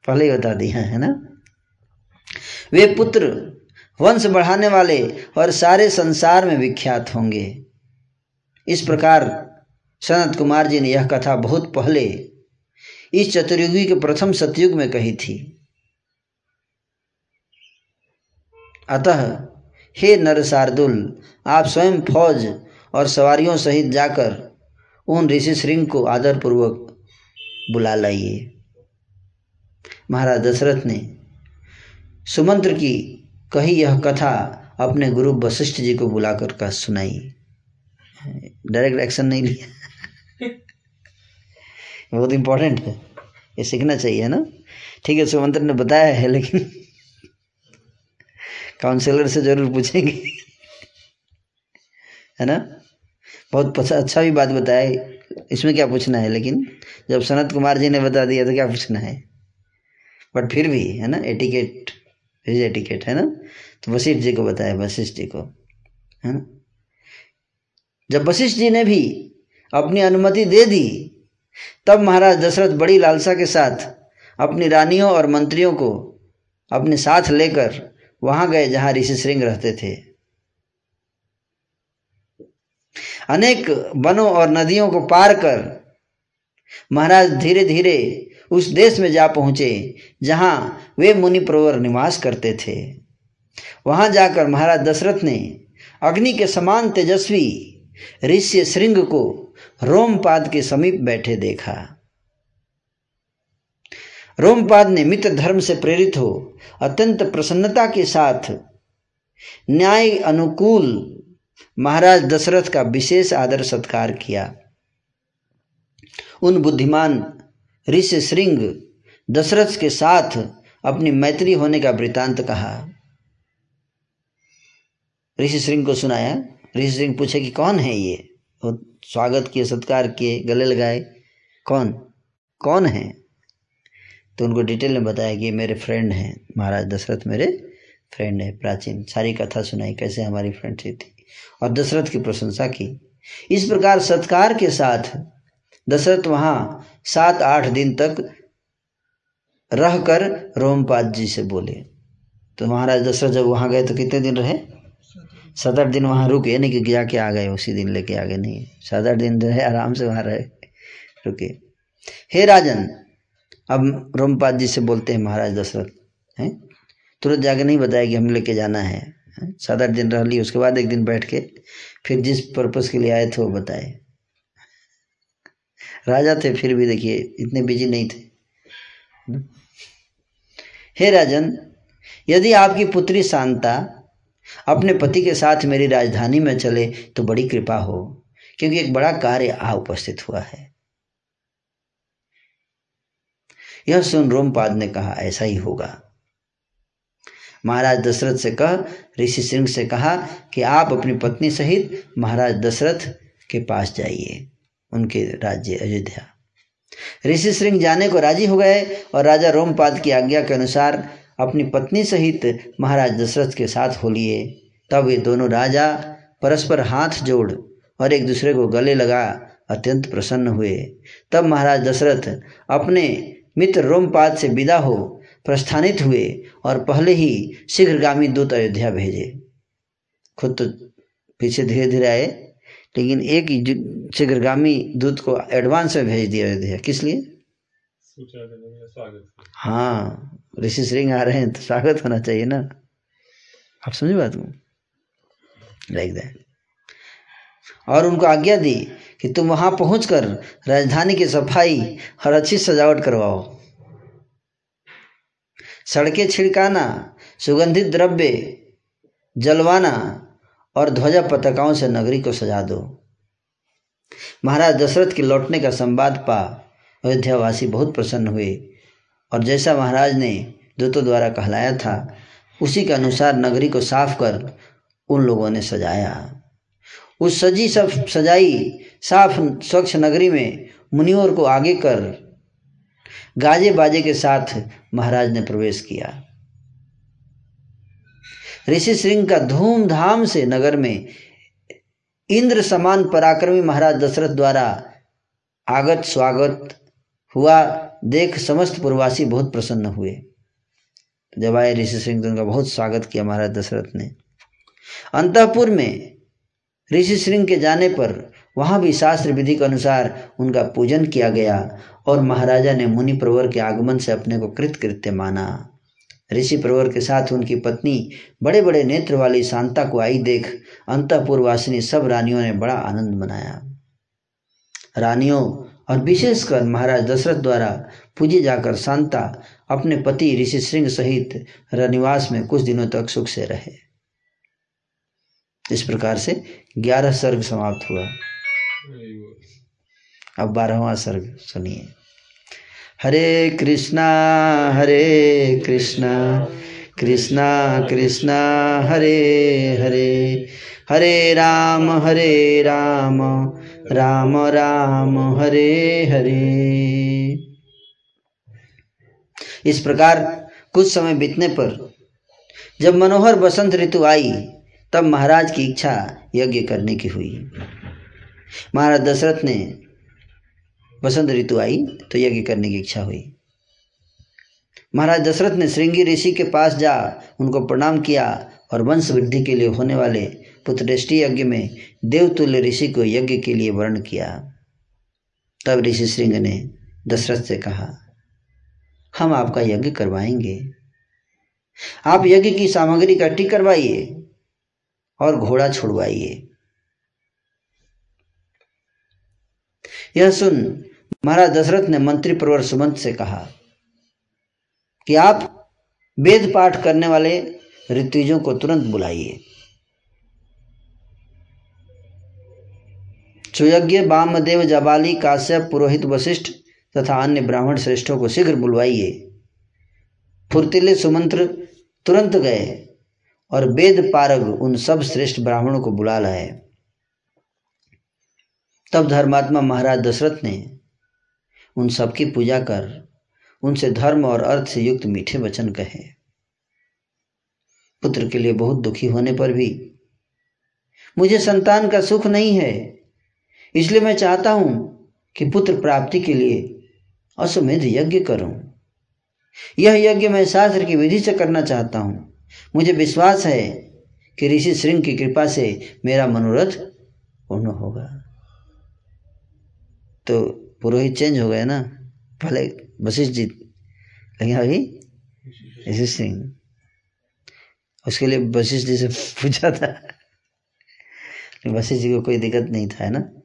पहले ही बता दिया है ना? वे पुत्र वंश बढ़ाने वाले और सारे संसार में विख्यात होंगे। इस प्रकार सनत कुमार जी ने यह कथा बहुत पहले इस चतुर्युगी के प्रथम सतयुग में कही थी। अतः हे नर शार्दुल आप स्वयं फौज और सवारियों सहित जाकर उन ऋषि श्रृंग को आदरपूर्वक बुला लाइए। महाराज दशरथ ने सुमंत्र की कही यह कथा अपने गुरु वशिष्ठ जी को बुलाकर का सुनाई। डायरेक्ट एक्शन नहीं लिया। बहुत इंपॉर्टेंट है। ये सीखना चाहिए ना। ठीक है, सुमंत्र ने बताया है, लेकिन काउंसलर से ज़रूर पूछेंगे। है ना? बहुत अच्छा भी बात बताया इसमें क्या पूछना है? लेकिन जब सनत कुमार जी ने बता दिया तो क्या पूछना है? बट फिर भी, है ना? एटिकेट इज़ एटिकेट है ना? तो वशिष्ठ जी को बताया वशिष्ठ जी को, है ना? जब वशिष्ठ जी ने भी अपनी अनुमति दे दी, तब महाराज दशरथ बड़ी लालसा के साथ अपनी रानियों और मंत्रियों को अपने साथ लेकर वहाँ गए जहाँ ऋषि श्रृंग रहते थे। अनेक वनों और नदियों को पार कर महाराज धीरे धीरे उस देश में जा पहुँचे, जहाँ वे मुनि प्रवर निवास करते थे। वहाँ जाकर महाराज दशरथ ने अग्नि के समान तेजस्वी ऋषि श्रृंग को रोमपाद के समीप बैठे देखा। रोमपाद ने मित्र धर्म से प्रेरित हो, अत्यंत प्रसन्नता के साथ न्याय अनुकूल महाराज दशरथ का विशेष आदर सत्कार किया। उन बुद्धिमान ऋषि श्रृंग दशरथ के साथ अपनी मैत्री होने का वृतांत कहा। ऋषि श्रृंग को सुनाया, ऋषि सिंह पूछे कि कौन है ये? स्वागत किए, सत्कार किए, गले लगाए, कौन? कौन है? तो उनको डिटेल में बताया कि मेरे फ्रेंड हैं। महाराज दशरथ मेरे फ्रेंड है, प्राचीन। सारी कथा सुनाई, कैसे हमारी फ्रेंडशिप थी। और दशरथ की प्रशंसा की। इस प्रकार सत्कार के साथ दशरथ वहाँ सात आठ दिन तक रहकर रोमपाद जी से बोले। तो महाराज दशरथ जब वहाँ गए तो कितने दिन रहे? सात आठ दिन वहाँ रुके नहीं कि गया जाके आ गए, उसी दिन लेके आ गए। नहीं सात आठ दिन रहे, आराम से वहाँ रहे, रुके। हे राजन अब रोमपाद जी से बोलते हैं, महाराज दशरथ हैं। तुरंत जाके नहीं बताया कि हम लेके जाना है। सात आठ दिन रह ली उसके बाद एक दिन बैठ के फिर जिस पर्पज़ के लिए आए थे वो बताए। राजा थे, फिर भी देखिए, इतने बिज़ी नहीं थे। हे राजन, यदि आपकी पुत्री शांता अपने पति के साथ मेरी राजधानी में चले तो बड़ी कृपा हो, क्योंकि एक बड़ा कार्य आ उपस्थित हुआ है। यह सुन रोमपाद ने कहा, ऐसा ही होगा। महाराज दशरथ से कह, ऋषि सिंह से कहा कि आप अपनी पत्नी सहित महाराज दशरथ के पास जाइए, उनके राज्य अयोध्या। ऋषि सिंह जाने को राज़ी हो गए और राजा रोमपाद की आज्ञा के अनुसार अपनी पत्नी सहित महाराज दशरथ के साथ हो लिए। तब ये दोनों राजा परस्पर हाथ जोड़ और एक दूसरे को गले लगा, अत्यंत प्रसन्न हुए। तब महाराज दशरथ अपने मित्र रोमपाद से विदा हो प्रस्थानित हुए और पहले ही शीघ्रगामी दूत अयोध्या भेजे। खुद तो पीछे धीरे धीरे आए, लेकिन एक ही शीघ्रगामी दूत को एडवांस में भेज दिया अयोध्या। किस लिए? हाँ ऋषि श्रृंग आ रहे हैं तो स्वागत होना चाहिए ना। आप समझे बात को? लाइक दैट और उनको आज्ञा दी कि तुम वहाँ पहुंचकर राजधानी की सफ़ाई और अच्छी सजावट करवाओ। सड़कें छिड़काना, सुगंधित द्रव्य जलवाना और ध्वजा पताकाओं से नगरी को सजा दो। महाराज दशरथ के लौटने का संवाद पा, अयोध्यावासी बहुत प्रसन्न हुए और जैसा महाराज ने दूतों द्वारा कहलाया था, उसी के अनुसार नगरी को साफ़ कर उन लोगों ने सजाया। उस सजी सब सजाई साफ़ स्वच्छ नगरी में मुनियोर को आगे कर गाजे बाजे के साथ महाराज ने प्रवेश किया। ऋषि सिंह का धूमधाम से नगर में इंद्र समान पराक्रमी महाराज दशरथ द्वारा आगत स्वागत हुआ। देख समस्त पूर्वासी बहुत प्रसन्न हुए। जब आए ऋषि सिंह तो उनका बहुत स्वागत किया महाराज दशरथ ने। अंतपुर में ऋषि सिंह के जाने पर वहाँ भी शास्त्र विधि के अनुसार उनका पूजन किया गया और महाराजा ने मुनि प्रवर के आगमन से अपने को कृतकृत्य माना। ऋषि प्रवर के साथ उनकी पत्नी बड़े बड़े नेत्र वाली शांता को आई देख अंतपुरवासिनी सब रानियों ने बड़ा आनंद मनाया। रानियों और विशेषकर महाराज दशरथ द्वारा पूजी जाकर शांता अपने पति ऋषि श्रृंग सहित रनिवास में कुछ दिनों तक सुख से रहे। इस प्रकार से ग्यारह सर्ग समाप्त हुआ। अब बारहवा सर्ग, सुनिए। हरे कृष्णा हरे कृष्णा कृष्णा कृष्णा, हरे हरे। हरे राम हरे राम राम राम, हरे हरे। इस प्रकार कुछ समय बीतने पर जब मनोहर बसंत ऋतु आई, तब महाराज की इच्छा यज्ञ करने की हुई। महाराज दशरथ ने बसंत ऋतु आई तो यज्ञ करने की इच्छा हुई। महाराज दशरथ ने श्रृंगी ऋषि के पास जा उनको प्रणाम किया और वंश वृद्धि के लिए होने वाले पुत्रष्टि यज्ञ में देवतुल्य ऋषि को यज्ञ के लिए वर्ण किया। तब ऋषि श्रृंग ने दशरथ से कहा, हम आपका यज्ञ करवाएँगे। आप यज्ञ की सामग्री इकट्ठी करवाइए और घोड़ा छुड़वाइए। यह सुन, महाराज दशरथ ने मंत्री प्रवर सुमंत से कहा कि आप वेद पाठ करने वाले ऋतुजों को तुरंत बुलाइए। सुयज्ञ, वामदेव, जबाली, काश्यप, पुरोहित, वशिष्ठ तथा अन्य ब्राह्मण श्रेष्ठों को शीघ्र बुलवाइए। फुर्तीले सुमंत्र तुरंत गए और वेद पारग उन सब श्रेष्ठ ब्राह्मणों को बुला लाए। तब धर्मात्मा महाराज दशरथ ने उन सबकी पूजा कर उनसे धर्म और अर्थ से युक्त मीठे वचन कहे। पुत्र के लिए बहुत दुखी होने पर भी, मुझे संतान का सुख नहीं है, इसलिए मैं चाहता हूँ कि पुत्र प्राप्ति के लिए अश्वमेध यज्ञ करूँ। यह यज्ञ मैं शास्त्र की विधि से करना चाहता हूँ। मुझे विश्वास है कि ऋषि श्रृंग की कृपा से मेरा मनोरथ पूर्ण होगा। तो पुरोहित चेंज हो गए ना। पहले वशिष्ठ जी, लेकिन अभी ऋषि सिंह। उसके लिए वशिष्ठ जी से पूछा था। वशिष्ठ जी को कोई दिक्कत नहीं था, है ना?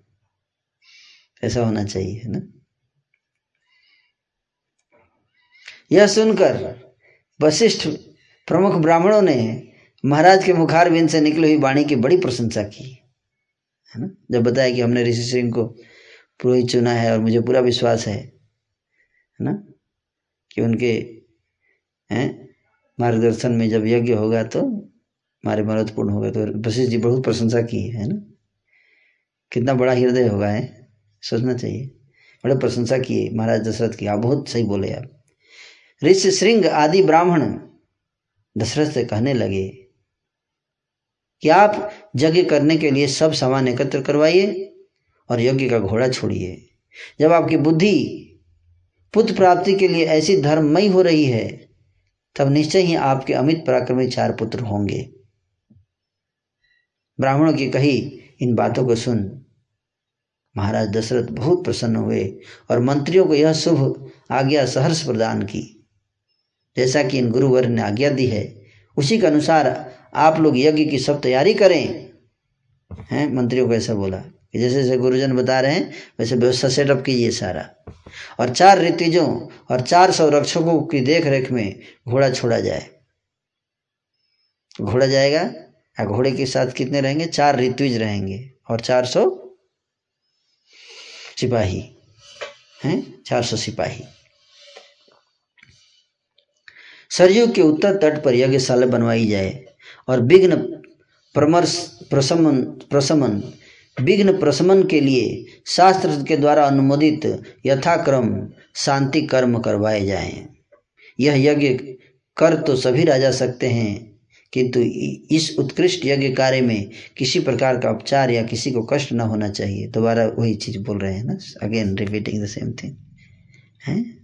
ऐसा होना चाहिए, है ना? यह सुनकर वशिष्ठ प्रमुख ब्राह्मणों ने महाराज के मुखार बिन से निकली हुई वाणी की बड़ी प्रशंसा की, है ना? जब बताया कि हमने ऋषि सिंह को पुरोहित चुना है और मुझे पूरा विश्वास है है ना? कि उनके, हैं, मार्गदर्शन में जब यज्ञ होगा तो हमारे महत्वपूर्ण होगा तो वशिष्ठ जी बहुत प्रशंसा की, है ना? कितना बड़ा हृदय होगा, है? सोचना चाहिए। बड़े प्रशंसा किए महाराज दशरथ की। आप बहुत सही बोले आप। ऋषि श्रृंग आदि ब्राह्मण दशरथ से कहने लगे, कि आप यज्ञ करने के लिए सब सामान एकत्र करवाइए और यज्ञ का घोड़ा छोड़िए। जब आपकी बुद्धि पुत्र प्राप्ति के लिए ऐसी धर्ममयी हो रही है, तब निश्चय ही आपके अमित पराक्रमी चार पुत्र होंगे। ब्राह्मणों की कही इन बातों को सुन। महाराज दशरथ बहुत प्रसन्न हुए और मंत्रियों को यह शुभ आज्ञा सहर्ष प्रदान की। जैसा कि इन गुरुवर ने आज्ञा दी है, उसी के अनुसार आप लोग यज्ञ की सब तैयारी करें। हैं? मंत्रियों को ऐसा बोला। जैसे जैसे गुरुजन बता रहे हैं, वैसे व्यवस्था सेटअप कीजिए सारा। और चार ऋतिजों और चार सौ रक्षकों की देख रेख में घोड़ा छोड़ा जाए। घोड़ा जाएगा या घोड़े के साथ कितने रहेंगे? चार ऋतुज रहेंगे और चार सौ सिपाही, हैं? चार सौ सिपाही। सरयू के उत्तर तट पर यज्ञशाला बनवाई जाए और विघ्न प्रमर्श प्रशमन प्रशमन विघ्न प्रशमन के लिए शास्त्र के द्वारा अनुमोदित यथाक्रम शांति कर्म करवाए जाएँ। यह यज्ञ कर तो सभी राजा सकते हैं, किंतु इस उत्कृष्ट यज्ञ कार्य में किसी प्रकार का उपचार या किसी को कष्ट न होना चाहिए। दोबारा वही चीज़ बोल रहे हैं ना? Again repeating the same thing है?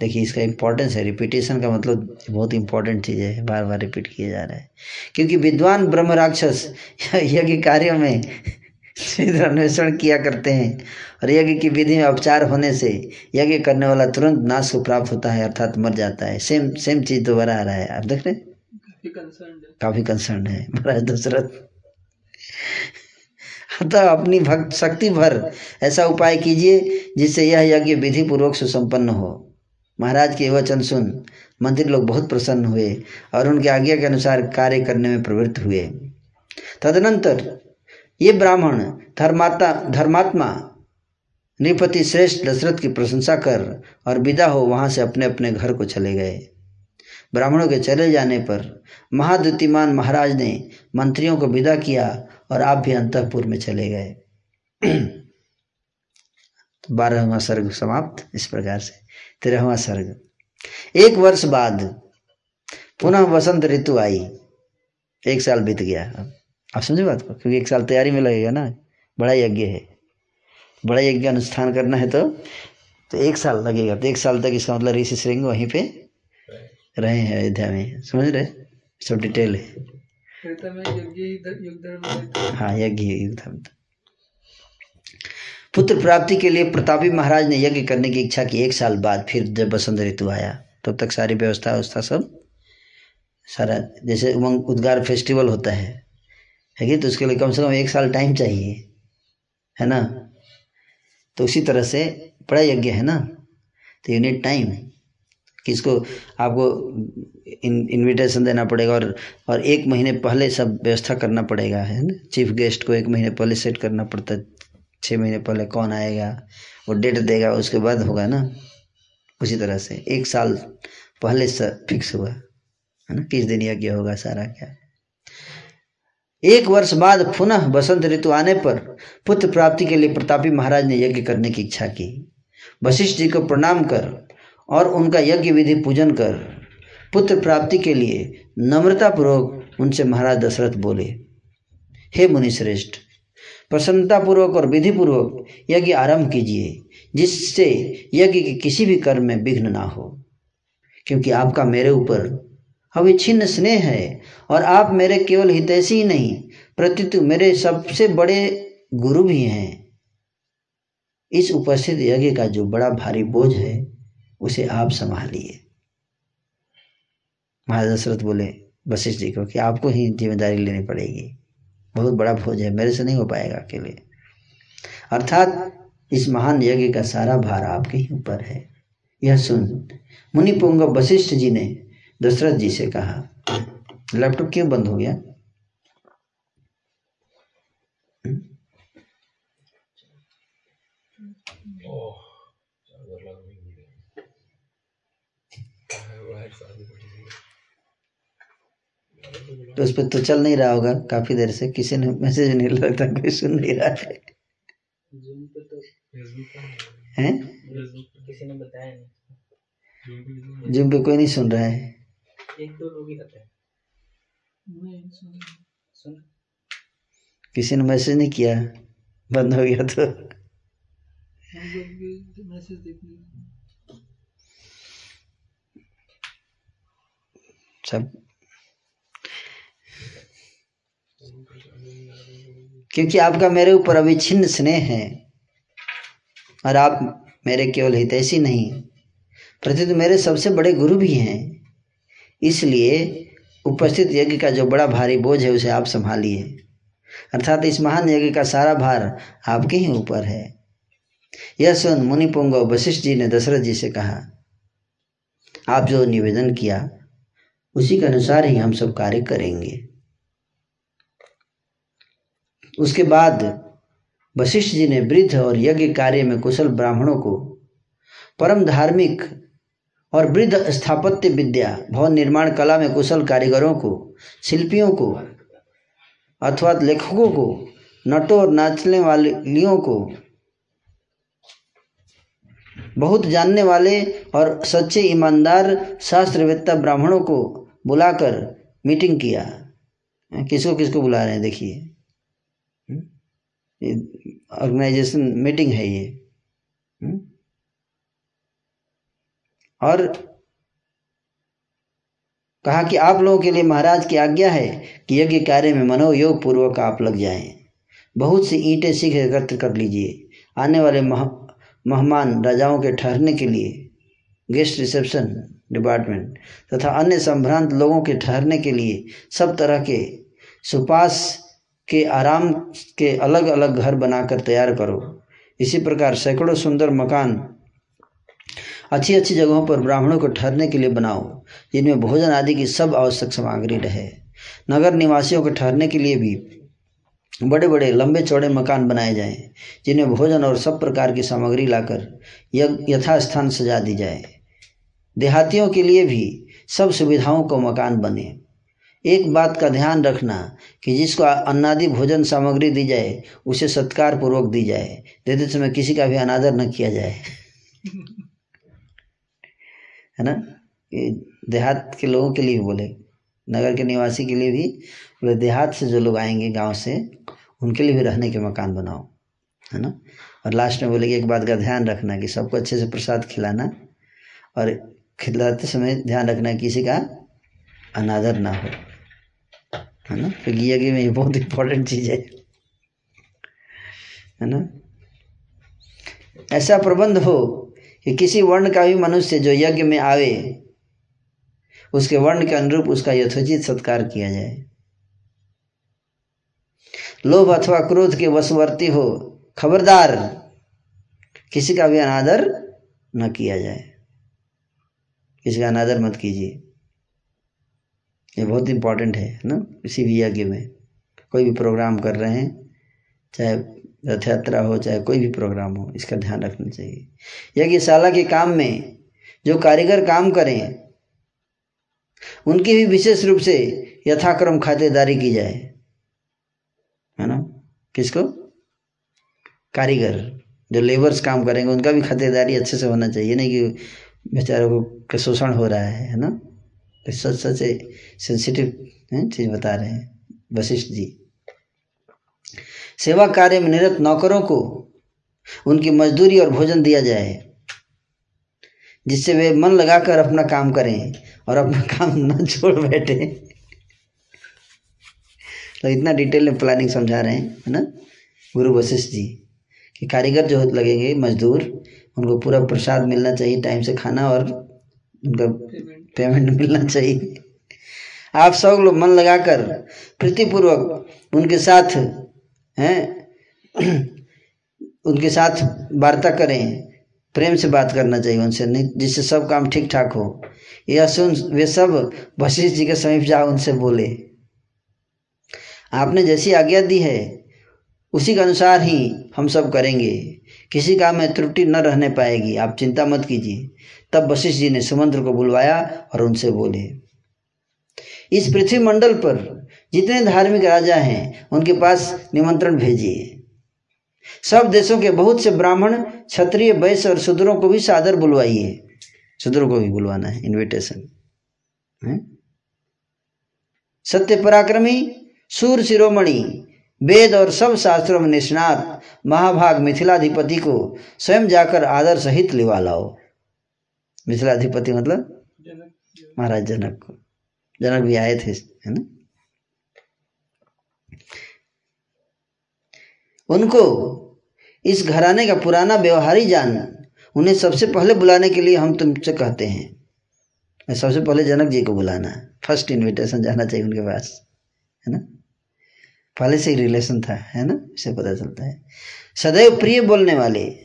देखिए इसका इम्पोर्टेंस है। रिपीटेशन का मतलब बहुत इंपॉर्टेंट चीज़ है। बार बार रिपीट किया जा रहा है। क्योंकि विद्वान ब्रह्म राक्षस यज्ञ कार्यों में अन्वेषण किया करते हैं और यज्ञ की विधि में उपचार होने से यज्ञ करने वाला तुरंत नाश को प्राप्त होता है अर्थात मर जाता है। सेम सेम चीज़ दोबारा आ रहा है। आप देख रहे काफ़ी कंसर्न काफ़ी कंसर्न है। महाराज दशरथ। अतः अपनी भक्त शक्ति भर ऐसा उपाय कीजिए जिससे यह यज्ञ विधि पूर्वक सुसंपन्न हो। महाराज के वचन सुन मंत्री लोग बहुत प्रसन्न हुए और उनके आज्ञा के अनुसार कार्य करने में प्रवृत्त हुए। तदनंतर ये ब्राह्मण धर्माता धर्मात्मा नृपति श्रेष्ठ दशरथ की प्रशंसा कर और विदा हो वहाँ से अपने अपने घर को चले गए। ब्राह्मणों के चले जाने पर महाद्युतिमान महाराज ने मंत्रियों को विदा किया और आप भी अंतपुर में चले गए। बारहवा सर्ग समाप्त इस प्रकार से। तेरहवा सर्ग। एक वर्ष बाद पुनः वसंत ऋतु आई। एक साल बीत गया। अब आप समझे बात को? क्योंकि एक साल तैयारी में लगेगा ना। बड़ा यज्ञ है। बड़ा यज्ञ अनुष्ठान करना है तो तो एक साल लगेगा। तो एक साल तक इसका मतलब ऋषि श्रृंग वहीं पे रहे हैं अयोध्या में। समझ रहे? सब डिटेल है। ही में हाँ यज्ञ युग धर्म पुत्र प्राप्ति के लिए प्रतापी महाराज ने यज्ञ करने की इच्छा की एक साल बाद फिर जब बसंत ऋतु आया, तब तक सारी व्यवस्था व्यवस्था सब सारा, जैसे उमंग उद्गार फेस्टिवल होता है है कि? तो उसके लिए कम से कम एक साल टाइम चाहिए, है ना? तो उसी तरह से बड़ा यज्ञ, है ना? तो यू नीड टाइम किसको आपको इन इनविटेशन देना पड़ेगा और और एक महीने पहले सब व्यवस्था करना पड़ेगा, है ना? चीफ गेस्ट को एक महीने पहले सेट करना पड़ता है छः महीने पहले कौन आएगा? वो डेट देगा, उसके बाद होगा ना? उसी तरह से। एक साल पहले से फिक्स हुआ। है ना? किस दिन यज्ञ होगा, सारा क्या? एक वर्ष बाद पुनः बसंत ऋतु आने पर पुत्र प्राप्ति के लिए प्रतापी महाराज ने यज्ञ करने की इच्छा की। वशिष्ठ जी को प्रणाम कर और उनका यज्ञ विधि पूजन कर पुत्र प्राप्ति के लिए नम्रतापूर्वक उनसे महाराज दशरथ बोले, हे मुनि श्रेष्ठ प्रसन्नतापूर्वक और विधिपूर्वक यज्ञ आरंभ कीजिए, जिससे यज्ञ के किसी भी कर्म में विघ्न ना हो। क्योंकि आपका मेरे ऊपर अविच्छिन्न स्नेह है और आप मेरे केवल हितैषी ही नहीं, प्रत्युत मेरे सबसे बड़े गुरु भी हैं। इस उपस्थित यज्ञ का जो बड़ा भारी बोझ है, उसे आप संभालिए। महाराज दशरथ बोले, वशिष्ठ जी को कि आपको ही ज़िम्मेदारी लेनी पड़ेगी। बहुत बड़ा भोज है, मेरे से नहीं हो पाएगा अकेले। अर्थात इस महान यज्ञ का सारा भार आपके ही ऊपर है। यह सुन मुनि पोंग वशिष्ठ जी ने दशरथ जी से कहा, लैपटॉप क्यों बंद हो गया? तो उस पर तो चल नहीं रहा होगा काफ़ी देर से। किसी ने मैसेज नहीं लगता कोई सुन नहीं रहा है। पे तो हैं। किसी ने बताया नहीं। जिम पे कोई नहीं सुन रहा है। एक दो लोग ही रहते हैं किसी ने मैसेज नहीं किया? बंद हो गया तो। सब क्योंकि आपका मेरे ऊपर अविच्छिन्न स्नेह है और आप मेरे केवल हितैषी नहीं प्रत्युत मेरे सबसे बड़े गुरु भी हैं। इसलिए उपस्थित यज्ञ का जो बड़ा भारी बोझ है, उसे आप संभालिए। अर्थात इस महान यज्ञ का सारा भार आपके ही ऊपर है। यह सुन मुनि पुंग वशिष्ठ जी ने दशरथ जी से कहा, आप जो निवेदन किया, उसी के अनुसार ही हम सब कार्य करेंगे। उसके बाद वशिष्ठ जी ने वृद्ध और यज्ञ कार्य में कुशल ब्राह्मणों को परम धार्मिक और वृद्ध स्थापत्य विद्या, भवन निर्माण कला में कुशल कारीगरों को, शिल्पियों को, अथवा लेखकों को, नटों और नाचने वालियों को, बहुत जानने वाले और सच्चे ईमानदार शास्त्रवेत्ता ब्राह्मणों को बुलाकर मीटिंग किया। किसको किसको बुला रहे हैं? देखिए। ऑर्गेनाइजेशन मीटिंग है ये। हम्म? और कहा कि आप लोगों के लिए महाराज की आज्ञा है कि यज्ञ कार्य में मनोयोग पूर्वक आप लग जाएँ। बहुत सी ईंटें सीख एकत्र कर लीजिए। आने वाले मह, मेहमान राजाओं के ठहरने के लिए, गेस्ट रिसेप्शन डिपार्टमेंट तथा अन्य संभ्रांत लोगों के ठहरने के लिए सब तरह के सुपास के आराम के अलग अलग घर बनाकर तैयार करो। इसी प्रकार सैकड़ों सुंदर मकान अच्छी अच्छी जगहों पर ब्राह्मणों को ठहरने के लिए बनाओ, जिनमें भोजन आदि की सब आवश्यक सामग्री रहे। नगर निवासियों को ठहरने के लिए भी बड़े बड़े लंबे चौड़े मकान बनाए जाएँ, जिनमें भोजन और सब प्रकार की सामग्री लाकर यथास्थान सजा दी जाए। देहातियों के लिए भी सब सुविधाओं को मकान बने। एक बात का ध्यान रखना कि जिसको अन्नादि भोजन सामग्री दी जाए उसे सत्कार पूर्वक दी जाए देते समय किसी का भी अनादर न किया जाए। है ना? ये देहात के लोगों के लिए भी बोले नगर के निवासी के लिए भी बोले देहात से जो लोग आएँगे गाँव से उनके लिए भी रहने के मकान बनाओ। है ना? और लास्ट में बोले कि एक बात का ध्यान रखना कि सबको अच्छे से प्रसाद खिलाना और खिलाते समय ध्यान रखना किसी का अनादर ना हो। है ना? यज्ञ में ये बहुत इंपॉर्टेंट चीज़ है। है ना? ऐसा प्रबंध हो कि किसी वर्ण का भी मनुष्य जो यज्ञ में आवे, उसके वर्ण के अनुरूप उसका यथोचित सत्कार किया जाए। लोभ अथवा क्रोध के वशवर्ती हो, खबरदार किसी का भी अनादर न किया जाए। किसी का अनादर मत कीजिए। ये बहुत इंपॉर्टेंट है ना? किसी भी यज्ञ में। कोई भी प्रोग्राम कर रहे हैं, चाहे रथ यात्रा हो, चाहे कोई भी प्रोग्राम हो, इसका ध्यान रखना चाहिए। यज्ञशाला के काम में जो कारीगर काम करें, उनकी भी विशेष रूप से यथाक्रम खातेदारी की जाए। है ना? किसको? कारीगर। जो लेबर्स काम करेंगे, उनका भी खातेदारी अच्छे से होना चाहिए। नहीं कि बेचारों को शोषण हो रहा है है ना? सच सच सेंसिटिव चीज़ बता रहे हैं, वशिष्ठ जी। सेवा कार्य में निरत नौकरों को उनकी मजदूरी और भोजन दिया जाए, जिससे वे मन लगाकर अपना काम करें और अपना काम न छोड़ बैठे। तो इतना डिटेल में प्लानिंग समझा रहे हैं, है ना? गुरु वशिष्ठ जी, कि कारीगर जो लगेंगे मजदूर, उनको पूरा प्रसाद मिलना चाहिए टाइम से खाना और उनका पेमेंट मिलना चाहिए। आप सब लोग मन लगाकर प्रीतिपूर्वक उनके साथ, हैं, उनके साथ वार्ता करें। प्रेम से बात करना चाहिए उनसे, नहीं, जिससे सब काम ठीक ठाक हो। यह सुन, वे सब वशिष्ठ जी के समीप जा उनसे बोले। आपने जैसी आज्ञा दी है, उसी के अनुसार ही हम सब करेंगे। किसी काम में त्रुटि न रहने पाएगी। आप चिंता मत कीजिए। तब वशिष्ठ जी ने सुमंत्र को बुलवाया और उनसे बोले, इस पृथ्वी मंडल पर जितने धार्मिक राजा हैं, उनके पास निमंत्रण भेजिए। सब देशों के बहुत से ब्राह्मण, क्षत्रिय, वैश्य और शूद्रों को भी सादर बुलवाइए। शूद्रों को भी बुलवाना है इनविटेशन सत्य पराक्रमी, सूर शिरोमणि, वेद और सब शास्त्रों में निष्णात महाभाग मिथिलाधिपति को स्वयं जाकर आदर सहित लिवा लाओ। मिथिलाधिपति मतलब महाराज जनक को। जनक भी आए थे, है ना? उनको इस घराने का पुराना व्यवहार ही जान उन्हें सबसे पहले बुलाने के लिए हम तुमसे कहते हैं। सबसे पहले जनक जी को बुलाना है फ़र्स्ट इनविटेशन जाना चाहिए उनके पास, है ना? पहले से ही रिलेशन था, है ना? इसे पता चलता है। सदैव प्रिय बोलने वाले,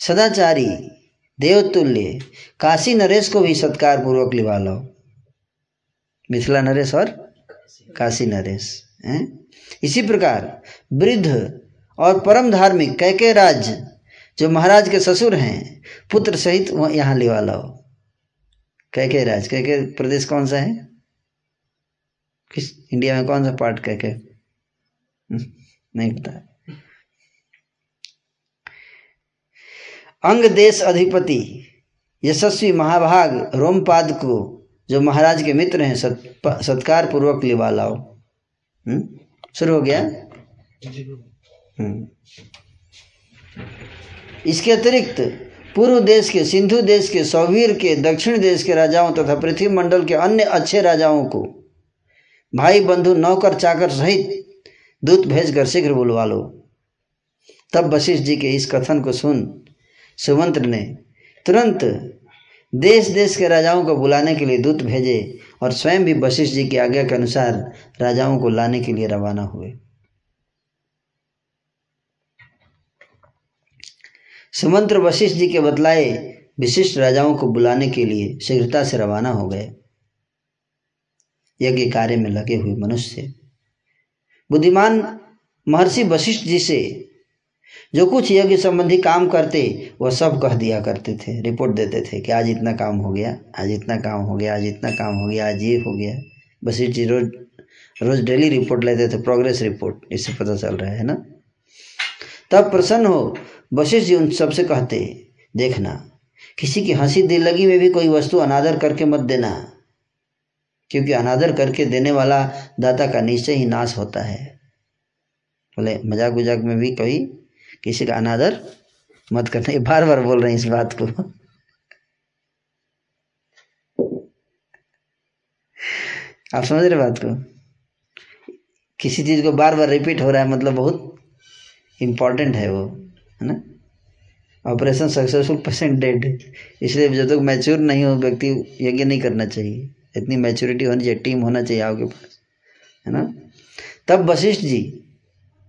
सदाचारी देवतुल्य। काशी नरेश को भी सत्कार पूर्वक लिवा लो। मिथिला नरेश और काशी नरेश, हैं? इसी प्रकार वृद्ध और परम धार्मिक कैके राज जो महाराज के ससुर हैं, पुत्र सहित वह यहाँ लिवा लो। कैके राज, कैके प्रदेश कौन सा है? किस, इंडिया में कौन सा पार्ट कैके? नहीं पता। अंग देश अधिपति यशस्वी महाभाग रोमपाद को जो महाराज के मित्र हैं सत, सत्कार पूर्वक लिवा लाओ शुरू हो गया? इसके अतिरिक्त पूर्व देश के सिंधु देश के सौवीर के दक्षिण देश के राजाओं तथा पृथ्वी मंडल के अन्य अच्छे राजाओं को भाई बंधु नौकर चाकर सहित दूत भेजकर शीघ्र बुलवा लो। तब वशिष्ठ जी के इस कथन को सुन सुमंत्र ने तुरंत देश देश के राजाओं को बुलाने के लिए दूत भेजे और स्वयं भी वशिष्ठ जी की आज्ञा के अनुसार राजाओं को लाने के लिए रवाना हुए। सुमंत्र वशिष्ठ जी के बतलाए विशिष्ट राजाओं को बुलाने के लिए शीघ्रता से रवाना हो गए। यज्ञ कार्य में लगे हुए मनुष्य। बुद्धिमान महर्षि वशिष्ठ जी से जो कुछ यज्ञ संबंधी काम करते वह सब कह दिया करते थे रिपोर्ट देते थे कि आज इतना काम हो गया, आज इतना काम हो गया, आज इतना काम हो गया, आज ये हो गया। वशिष्ठ जी रोज रोज डेली रिपोर्ट लेते थे प्रोग्रेस रिपोर्ट इससे पता चल रहा है ना? तब प्रसन्न हो वशिष्ठ जी उन सबसे कहते, देखना, किसी की हँसी दिल लगी में भी कोई वस्तु अनादर करके मत देना, क्योंकि अनादर करके देने वाला दाता का निश्चय ही नाश होता है। बोले मज़ाक उजाक में भी कोई किसी का अनादर मत करना। ये बार बार बोल रहे हैं इस बात को। आप समझ रहे बात को? किसी चीज़ को बार बार रिपीट हो रहा है मतलब बहुत इम्पोर्टेंट है वो, है ना? ऑपरेशन सक्सेसफुल पेशेंट डेड इसलिए जब तक मैच्योर नहीं हो, व्यक्ति यज्ञ नहीं करना चाहिए। इतनी मैच्योरिटी होनी चाहिए टीम होना चाहिए आपके पास, है ना? तब वशिष्ठ जी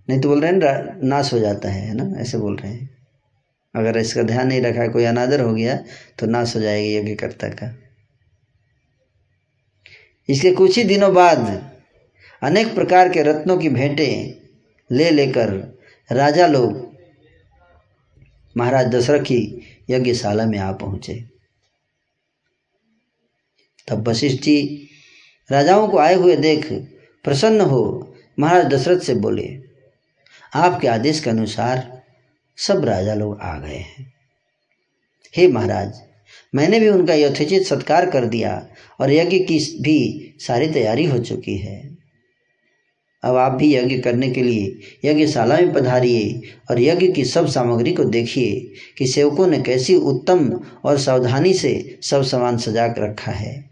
नहीं तो बोल रहे हैं नाश हो जाता है ना? ऐसे बोल रहे हैं। अगर इसका ध्यान नहीं रखा, कोई अनादर हो गया तो नाश हो जाएगा यज्ञकर्ता का। इसके कुछ ही दिनों बाद अनेक प्रकार के रत्नों की भेंटें ले लेकर राजा लोग महाराज दशरथ की यज्ञशाला में आ पहुँचे। तब वशिष्ठ जी राजाओं को आए हुए देख प्रसन्न हो महाराज दशरथ से बोले आपके आदेश के अनुसार सब राजा लोग आ गए हैं। हे महाराज, मैंने भी उनका यथोचित सत्कार कर दिया और यज्ञ की भी सारी तैयारी हो चुकी है। अब आप भी यज्ञ करने के लिए यज्ञशाला में पधारिए और यज्ञ की सब सामग्री को देखिए कि सेवकों ने कैसी उत्तम और सावधानी से सब सामान सजा कर रखा है।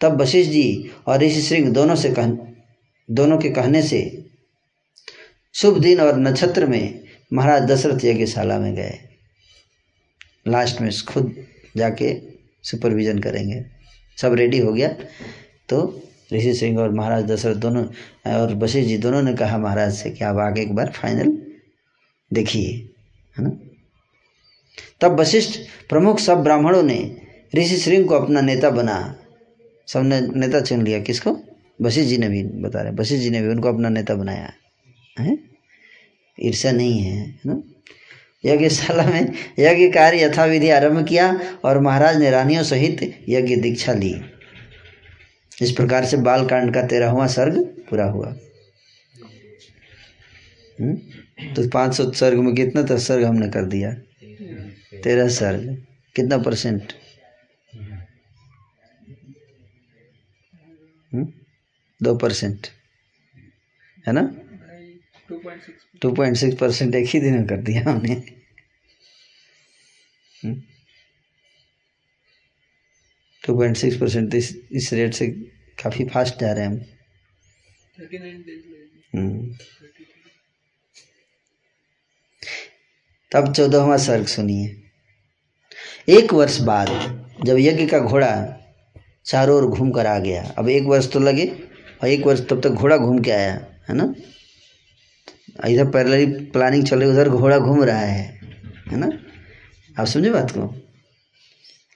तब वशिष्ठ जी और ऋषि श्रृंग दोनों से कह, दोनों के कहने से शुभ दिन और नक्षत्र में महाराज दशरथ यज्ञशाला में गए। लास्ट में खुद जाके सुपरविजन करेंगे। सब रेडी हो गया। तो ऋषि सिंह और महाराज दशरथ दोनों, और वशिष्ठ जी दोनों ने कहा महाराज से कि आप आगे एक बार फाइनल देखिए, है ना? तब वशिष्ठ प्रमुख सब ब्राह्मणों ने ऋषि सिंह को अपना नेता बना। सबने नेता चुन लिया। किसको? वशिष्ठ जी ने भी बता रहे वशिष्ठ जी ने भी उनको अपना नेता बनाया। है? ईर्षा नहीं है ना? यज्ञशाला में यज्ञ कार्य यथाविधि आरंभ किया और महाराज ने रानियों सहित यज्ञ दीक्षा ली। इस प्रकार से बाल कांड का तेरहवा सर्ग पूरा हुआ। हुँ? तो पाँच सौ सर्ग में कितना तो सर्ग हमने कर दिया? तेरह सर्ग। कितना परसेंट? दो परसेंट। है ना? टू पॉइंट सिक्स परसेंट एक ही दिन में कर दिया हमने। टू पॉइंट सिक्स परसेंट इस इस रेट से काफ़ी फास्ट जा रहे हैं हम। हम्म। तब चौदहवा सर्ग सुनिए। एक वर्ष बाद जब यज्ञ का घोड़ा चारों ओर घूम कर आ गया अब एक वर्ष तो लगे और एक वर्ष तब तक घोड़ा घूम के आया है ना? इधर पहले ही प्लानिंग चल रही उधर घोड़ा घूम रहा है है ना? आप समझे बात को?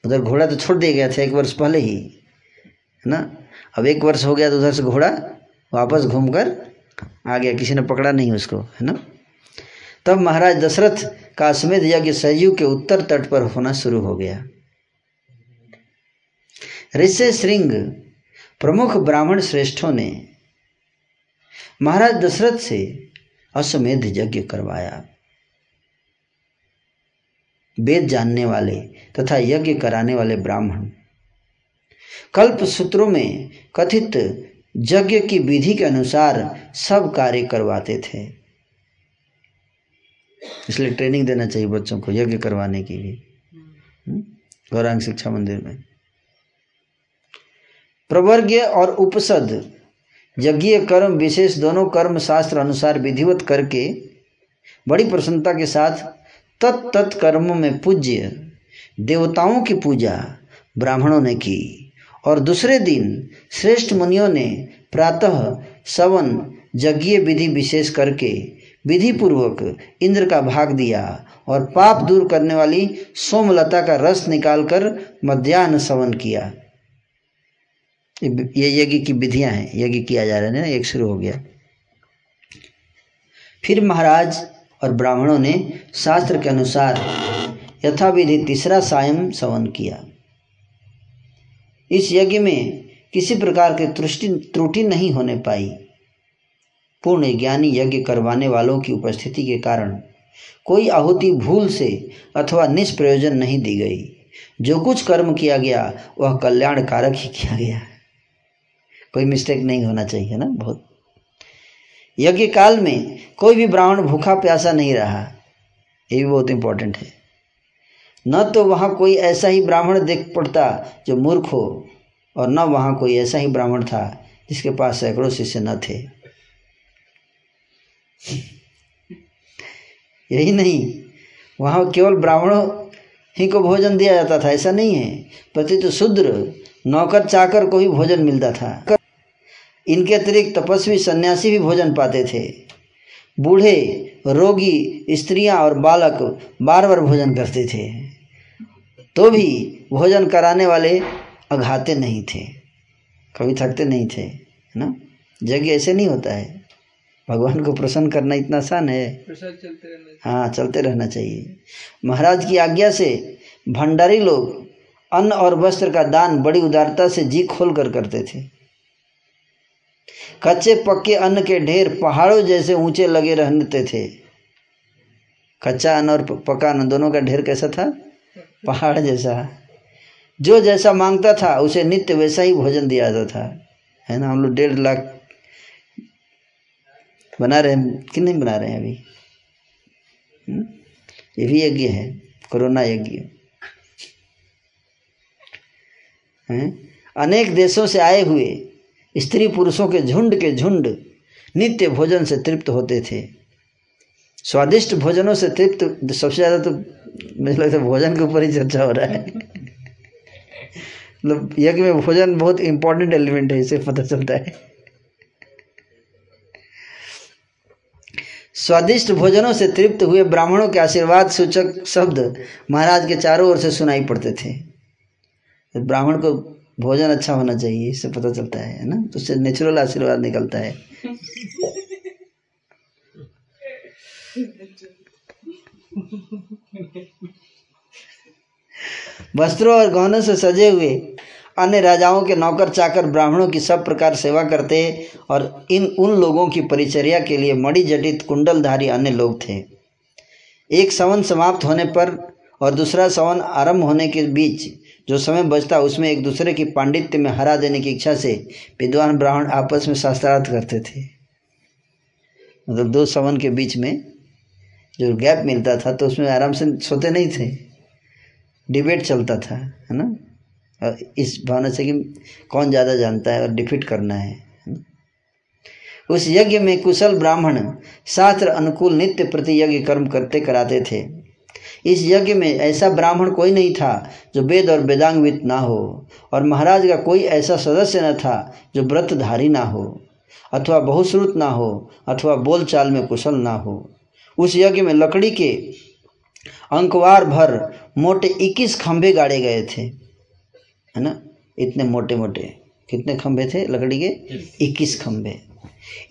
उधर घोड़ा तो छोड़ दिया गया था एक वर्ष पहले ही, है ना? अब एक वर्ष हो गया तो उधर से घोड़ा वापस घूमकर आ गया, किसी ने पकड़ा नहीं उसको, है ना? तब महाराज दशरथ का अश्वमेध यज्ञ सरयू के उत्तर तट पर होना शुरू हो गया। ऋषि श्रृंग, प्रमुख ब्राह्मण श्रेष्ठों ने महाराज दशरथ से अश्वमेध यज्ञ करवाया। वेद जानने वाले तथा यज्ञ कराने वाले ब्राह्मण। कल्प सूत्रों में कथित यज्ञ की विधि के अनुसार सब कार्य करवाते थे। इसलिए ट्रेनिंग देना चाहिए बच्चों को यज्ञ करवाने के लिए। गौरांग शिक्षा मंदिर में। प्रवर्ग्य और उपसद यज्ञ, कर्म, विशेष दोनों कर्म शास्त्र अनुसार विधिवत करके, बड़ी प्रसन्नता के साथ तत् तत् कर्मों में पूज्य देवताओं की पूजा ब्राह्मणों ने की। और दूसरे दिन श्रेष्ठ मुनियों ने प्रातः सवन यज्ञ विधि विशेष करके विधि पूर्वक इंद्र का भाग दिया और पाप दूर करने वाली सोमलता का रस निकालकर मध्याह्न सवन किया। ये यज्ञ की विधियाँ हैं, यज्ञ किया जा रहा है ना एक शुरू हो गया। फिर महाराज और ब्राह्मणों ने शास्त्र के अनुसार यथाविधि तीसरा सायं सवन किया। इस यज्ञ में किसी प्रकार की त्रुष्टि त्रुटि नहीं होने पाई। पूर्ण ज्ञानी यज्ञ करवाने वालों की उपस्थिति के कारण कोई आहुति भूल से अथवा निष्प्रयोजन नहीं दी गई। जो कुछ कर्म किया गया, वह कल्याणकारक ही किया गया। कोई मिस्टेक नहीं होना चाहिए ना बहुत। यज्ञ काल में कोई भी ब्राह्मण भूखा प्यासा नहीं रहा, ये भी बहुत इंपॉर्टेंट है। न तो वहाँ कोई ऐसा ही ब्राह्मण देख पड़ता जो मूर्ख हो, और न वहाँ कोई ऐसा ही ब्राह्मण था जिसके पास सैकड़ों शिष्य न थे। यही नहीं, वहाँ केवल ब्राह्मणों ही को भोजन दिया जाता था, ऐसा नहीं है। प्रति तो शूद्र, नौकर चाकर को ही भोजन मिलता था। इनके अतिरिक्त तपस्वी सन्यासी भी भोजन पाते थे। बूढ़े रोगी स्त्रियाँ और बालक बार बार भोजन करते थे। तो भी भोजन कराने वाले अघाते नहीं थे कभी थकते नहीं थे है ना? यज्ञ ऐसे नहीं होता है। भगवान को प्रसन्न करना इतना आसान है। चलते हाँ चलते रहना चाहिए। महाराज की आज्ञा से भंडारी लोग अन्न और वस्त्र का दान बड़ी उदारता से जी खोल कर करते थे। कच्चे पक्के अन्न के ढेर पहाड़ों जैसे ऊँचे लगे रहते थे। कच्चा अन्न और पक्का अन्न दोनों का ढेर कैसा था? पहाड़ जैसा। जो जैसा माँगता था, उसे नित्य वैसा ही भोजन दिया जाता था। है ना? हम लोग डेढ़ लाख बना रहे हैं। कि नहीं बना रहे हैं अभी? हम्म? ये भी यज्ञ है, कोरोना यज्ञ। हैं? अनेक देशों से आए हुए स्त्री पुरुषों के झुंड के झुंड नित्य भोजन से तृप्त होते थे। स्वादिष्ट भोजनों से तृप्त, सबसे ज़्यादा तो मुझे लगता है भोजन के ऊपर ही चर्चा हो रहा है। मतलब यज्ञ में भोजन बहुत इंपॉर्टेंट एलिमेंट है, इसे पता चलता है। स्वादिष्ट भोजनों से तृप्त हुए ब्राह्मणों के आशीर्वाद सूचक शब्द महाराज के चारों ओर से सुनाई पड़ते थे। ब्राह्मण को भोजन अच्छा होना चाहिए, इससे पता चलता है ना? तो उससे नेचुरल आशीर्वाद निकलता है। वस्त्रों और गहनों से सजे हुए अन्य राजाओं के नौकर चाकर ब्राह्मणों की सब प्रकार सेवा करते और इन उन लोगों की परिचर्या के लिए मणि जटित कुंडलधारी अन्य लोग थे। एक सवन समाप्त होने पर और दूसरा सवन आरंभ होने के बीच जो समय बचता उसमें एक दूसरे की पांडित्य में हरा देने की इच्छा से विद्वान ब्राह्मण आपस में शास्त्रार्थ करते थे। मतलब दो सवन के बीच में जो गैप मिलता था तो उसमें आराम से सोते नहीं थे। डिबेट चलता था, है ना? और इस भावना से कि कौन ज़्यादा जानता है और डिफीट करना है उस यज्ञ में कुशल ब्राह्मण शास्त्र अनुकूल नित्य प्रति यज्ञ कर्म करते कराते थे। इस यज्ञ में ऐसा ब्राह्मण कोई नहीं था जो वेद और वेदांगवित ना हो और महाराज का कोई ऐसा सदस्य न था जो व्रतधारी ना हो अथवा बहुश्रुत ना हो अथवा बोलचाल में कुशल ना हो। उस यज्ञ में लकड़ी के अंकवार भर मोटे इक्कीस खंभे गाड़े गए थे। है ना? इतने मोटे मोटे कितने खंभे थे लकड़ी के? इक्कीस। खंभे।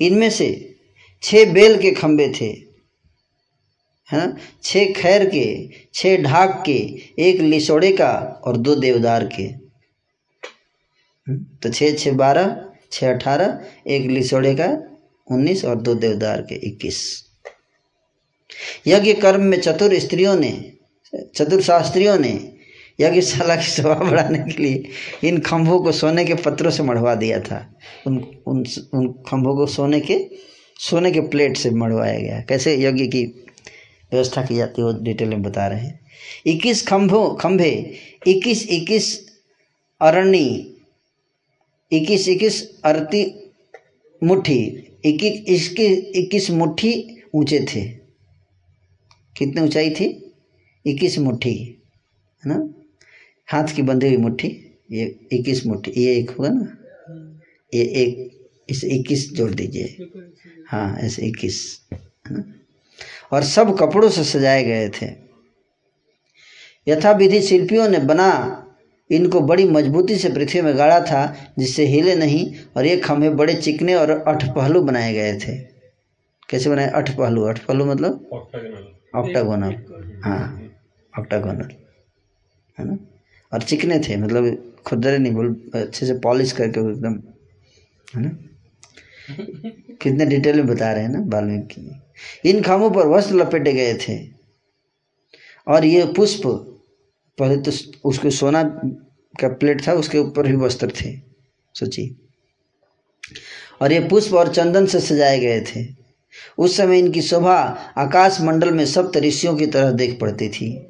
इनमें से छः बेल के खंभे थे। है? छः खैर के छः ढाक के, एक लिसोड़े का और दो देवदार के। तो छः छः बारह छः अठारह, एक लिसोड़े का उन्नीस और दो देवदार के इक्कीस। यज्ञ कर्म में चतुर स्त्रियों ने, चतुर शास्त्रियों ने यज्ञशाला की शोभा बढ़ाने के लिए इन खंभों को सोने के पत्रों से मढ़वा दिया था। उन उन उन खंभों को सोने के सोने के प्लेट से मढ़वाया गया। कैसे? यज्ञ की व्यवस्था की जाती है, वो डिटेल में बता रहे हैं। इक्कीस खंभों, खंभे, इक्कीस इक्कीस अरणी इक्कीस इक्कीस अरती मुट्ठी, इक्कीस इसके इक्कीस मुट्ठी ऊँचे थे। कितनी ऊंचाई थी? इक्कीस मुट्ठी, है ना? हाथ की बंधी हुई मुट्ठी, ये इक्कीस मुट्ठी, ये एक होगा ना? ये एक, इसे इक्कीस जोड़ दीजिए। हाँ ऐसे इक्कीस, है ना? और सब कपड़ों से सजाए गए थे। यथा विधि शिल्पियों ने बना इनको बड़ी मजबूती से पृथ्वी में गाड़ा था जिससे हिले नहीं और ये खंभे बड़े चिकने और अठ पहलू बनाए गए थे। कैसे बनाए? अठ पहलू अठ पहलू मतलब ऑक्टागोनल हाँ ऑक्टागोनल। है ना? और चिकने थे मतलब खुदरे नहीं बोल अच्छे से पॉलिश करके एकदम है ना? कितने डिटेल में बता रहे हैं ना वाल्मीकि इन खामों पर वस्त्र लपेटे गए थे। और ये पुष्प पहले तो उसके सोना का प्लेट था, उसके ऊपर भी वस्त्र थे। सोचिए। और ये पुष्प और चंदन से सजाए गए थे। उस समय इनकी शोभा आकाश मंडल में सप्त ऋषियों की तरह देख पड़ती थी।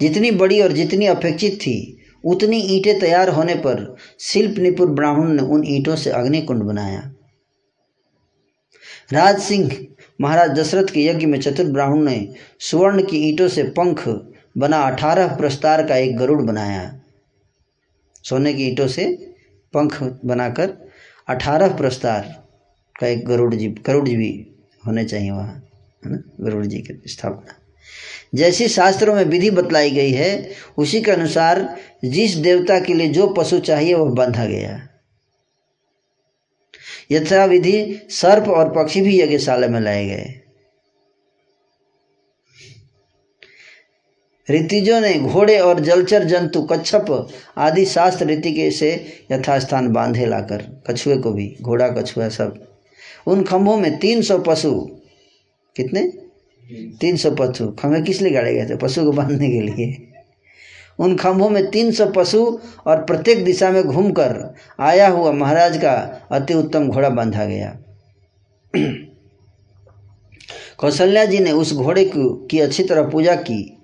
जितनी बड़ी और जितनी अपेक्षित थी, उतनी ईंटें तैयार होने पर शिल्प निपुण ब्राह्मण ने उन ईंटों से अग्निकुंड बनाया। राज सिंह महाराज दशरथ के यज्ञ में चतुर ब्राह्मण ने सुवर्ण की ईंटों से पंख बना अठारह प्रस्तार का एक गरुड़ बनाया। सोने की ईंटों से पंख बनाकर अठारह प्रस्तार का एक गरुड़ जी गरुड़ जी भी होने चाहिए वहाँ, है ना? गरुड़ जी की स्थापना। जैसी शास्त्रों में विधि बतलाई गई है, उसी के अनुसार जिस देवता के लिए जो पशु चाहिए वह बांधा गया। यथा विधि सर्प और पक्षी भी यज्ञशाला में लाए गए। ऋतिजों ने घोड़े और जलचर जंतु कच्छप आदि शास्त्र रीति के से यथास्थान बांधे लाकर कछुए को भी घोड़ा कछुआ सब। उन खंभों में तीन सौ पशु। कितने? तीन सौ पशु। खंभे किस लिए गाड़े गए थे? पशु को बांधने के लिए। उन खंभों में तीन सौ पशु और प्रत्येक दिशा में घूमकर आया हुआ महाराज का अति उत्तम घोड़ा बांधा गया। कौशल्या जी ने उस घोड़े की अच्छी तरह पूजा की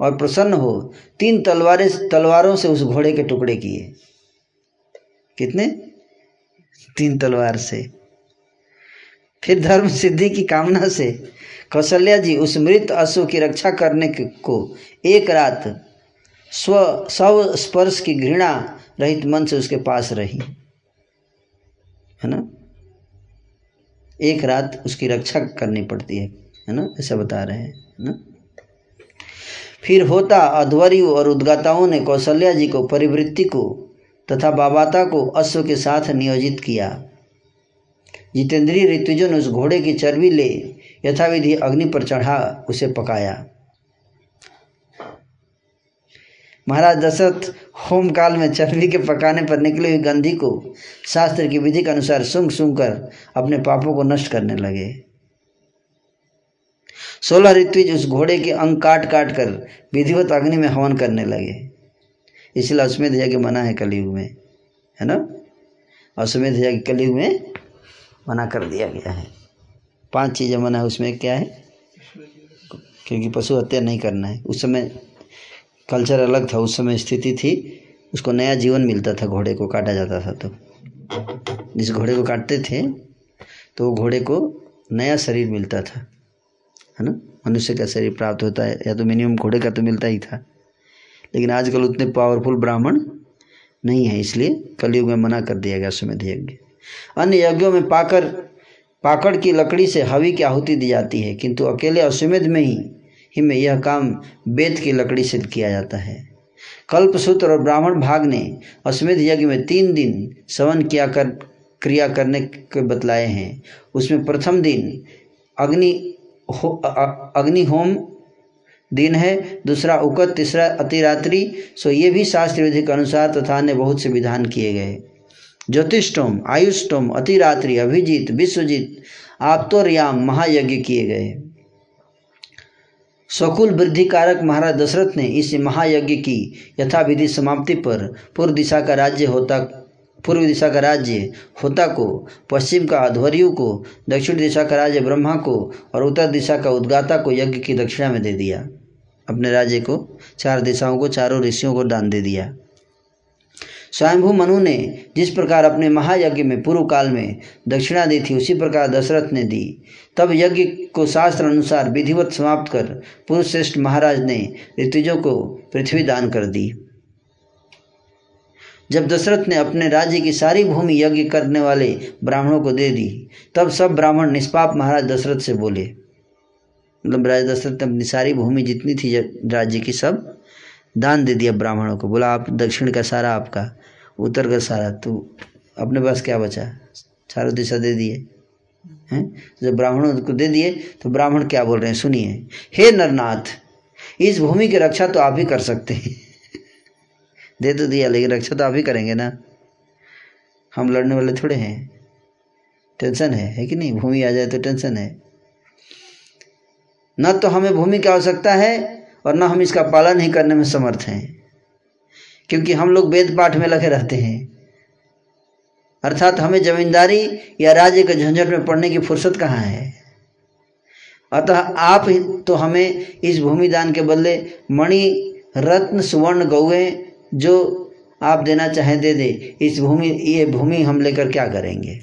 और प्रसन्न हो तीन तलवारें तलवारों से उस घोड़े के टुकड़े किए। कितने? तीन तलवार से। फिर धर्म सिद्धि की कामना से कौशल्या जी उस मृत अश्व की रक्षा करने को एक रात स्व स्व स्पर्श की घृणा रहित मन से उसके पास रही। है ना? एक रात उसकी रक्षा करनी पड़ती है है ना? ऐसा बता रहे हैं ना? फिर होता अध्वर्यु और उद्गाताओं ने कौशल्या जी को, परिवृत्ति को तथा बाबाता को अश्व के साथ नियोजित किया। जितेंद्रीय ऋतुजों ने उस घोड़े की चर्बी ले, यथाविधि अग्नि पर चढ़ा, उसे पकाया। महाराज दशरथ होम काल में चर्बी के पकाने पर निकली हुई गंधी को शास्त्र की विधि के अनुसार सुंग सुंग कर अपने पापों को नष्ट करने लगे। सोलह ऋत्विज उस घोड़े के अंग काट काट कर विधिवत अग्नि में हवन करने लगे। इसलिए अश्वमेध यज्ञ मना है कलयुग में, है ना? अश्वमेध यज्ञ कलयुग में मना कर दिया गया है। पाँच चीज़ें मना है, उसमें क्या है? क्योंकि पशु हत्या नहीं करना है। उस समय कल्चर अलग था, उस समय स्थिति थी। उसको नया जीवन मिलता था, घोड़े को काटा जाता था तो। जिस घोड़े को काटते थे तो वो घोड़े को नया शरीर मिलता था। है ना? मनुष्य का शरीर प्राप्त होता है, या तो मिनिमम घोड़े का तो मिलता ही था। लेकिन आजकल उतने पावरफुल ब्राह्मण नहीं है, इसलिए कलयुग में मना कर दिया गया सुमेध यज्ञ। अन्य यज्ञों में पाकर, पाकड़ की लकड़ी से हवि की आहुति दी जाती है, किंतु अकेले अश्वमेध में ही ही में यह काम वेद की लकड़ी से किया जाता है। कल्पसूत्र और ब्राह्मण भाग ने अश्वमेध यज्ञ में तीन दिन सवन किया कर, क्रिया करने के बतलाए हैं। उसमें प्रथम दिन अग्नि हो अग्नि होम दिन है, दूसरा उकत तीसरा अतिरात्रि, सो ये भी शास्त्र विधि के अनुसार तथा अन्य बहुत से विधान किए गए। ज्योतिषोम आयुष्टोम, अतिरात्रि, अभिजीत, विश्वजीत, आप्तोरयाम, महायज्ञ किए गए। स्वकुल वृद्धि कारक महाराज दशरथ ने इस महायज्ञ की यथाविधि समाप्ति पर पूर्व दिशा का राज्य होता, पूर्व दिशा का राज्य होता को, पश्चिम का अध्वर्यु को, दक्षिण दिशा का राज्य ब्रह्मा को और उत्तर दिशा का उद्गाता को यज्ञ की दक्षिणा में दे दिया। अपने राज्य को, चार दिशाओं को, चारों ऋषियों को दान दे दिया। स्वयंभू मनु ने जिस प्रकार अपने महायज्ञ में पूर्व काल में दक्षिणा दी थी, उसी प्रकार दशरथ ने दी। तब यज्ञ को शास्त्र अनुसार विधिवत समाप्त कर पुरुष श्रेष्ठ महाराज ने ऋतुजों को पृथ्वी दान कर दी। जब दशरथ ने अपने राज्य की सारी भूमि यज्ञ करने वाले ब्राह्मणों को दे दी, तब सब ब्राह्मण निष्पाप महाराज दशरथ से बोले मतलब राजा दशरथ ने अपनी सारी भूमि जितनी थी राज्य की सब दान दे दिया ब्राह्मणों को। बोला, आप दक्षिण का सारा आपका उत्तर का सारा। तो अपने पास क्या बचा? चारों दिशा दे दिए, हैं? जब ब्राह्मणों को दे दिए तो ब्राह्मण क्या बोल रहे हैं? सुनिए। हे नरनाथ, इस भूमि की रक्षा तो आप ही कर सकते हैं। दे तो दिया, लेकिन रक्षा तो आप ही करेंगे ना। हम लड़ने वाले थोड़े हैं। टेंशन है है कि नहीं? भूमि आ जाए तो टेंशन है। न तो हमें भूमि की आवश्यकता है, और न हम इसका पालन ही करने में समर्थ हैं। क्योंकि हम लोग वेद पाठ में लगे रहते हैं। अर्थात हमें जमींदारी या राज्य के झंझट में पड़ने की फुर्सत कहाँ है? अतः आप तो हमें इस भूमि दान के बदले मणि, रत्न, सुवर्ण गौए जो आप देना चाहें दे दे। इस भूमि, ये भूमि हम लेकर क्या करेंगे?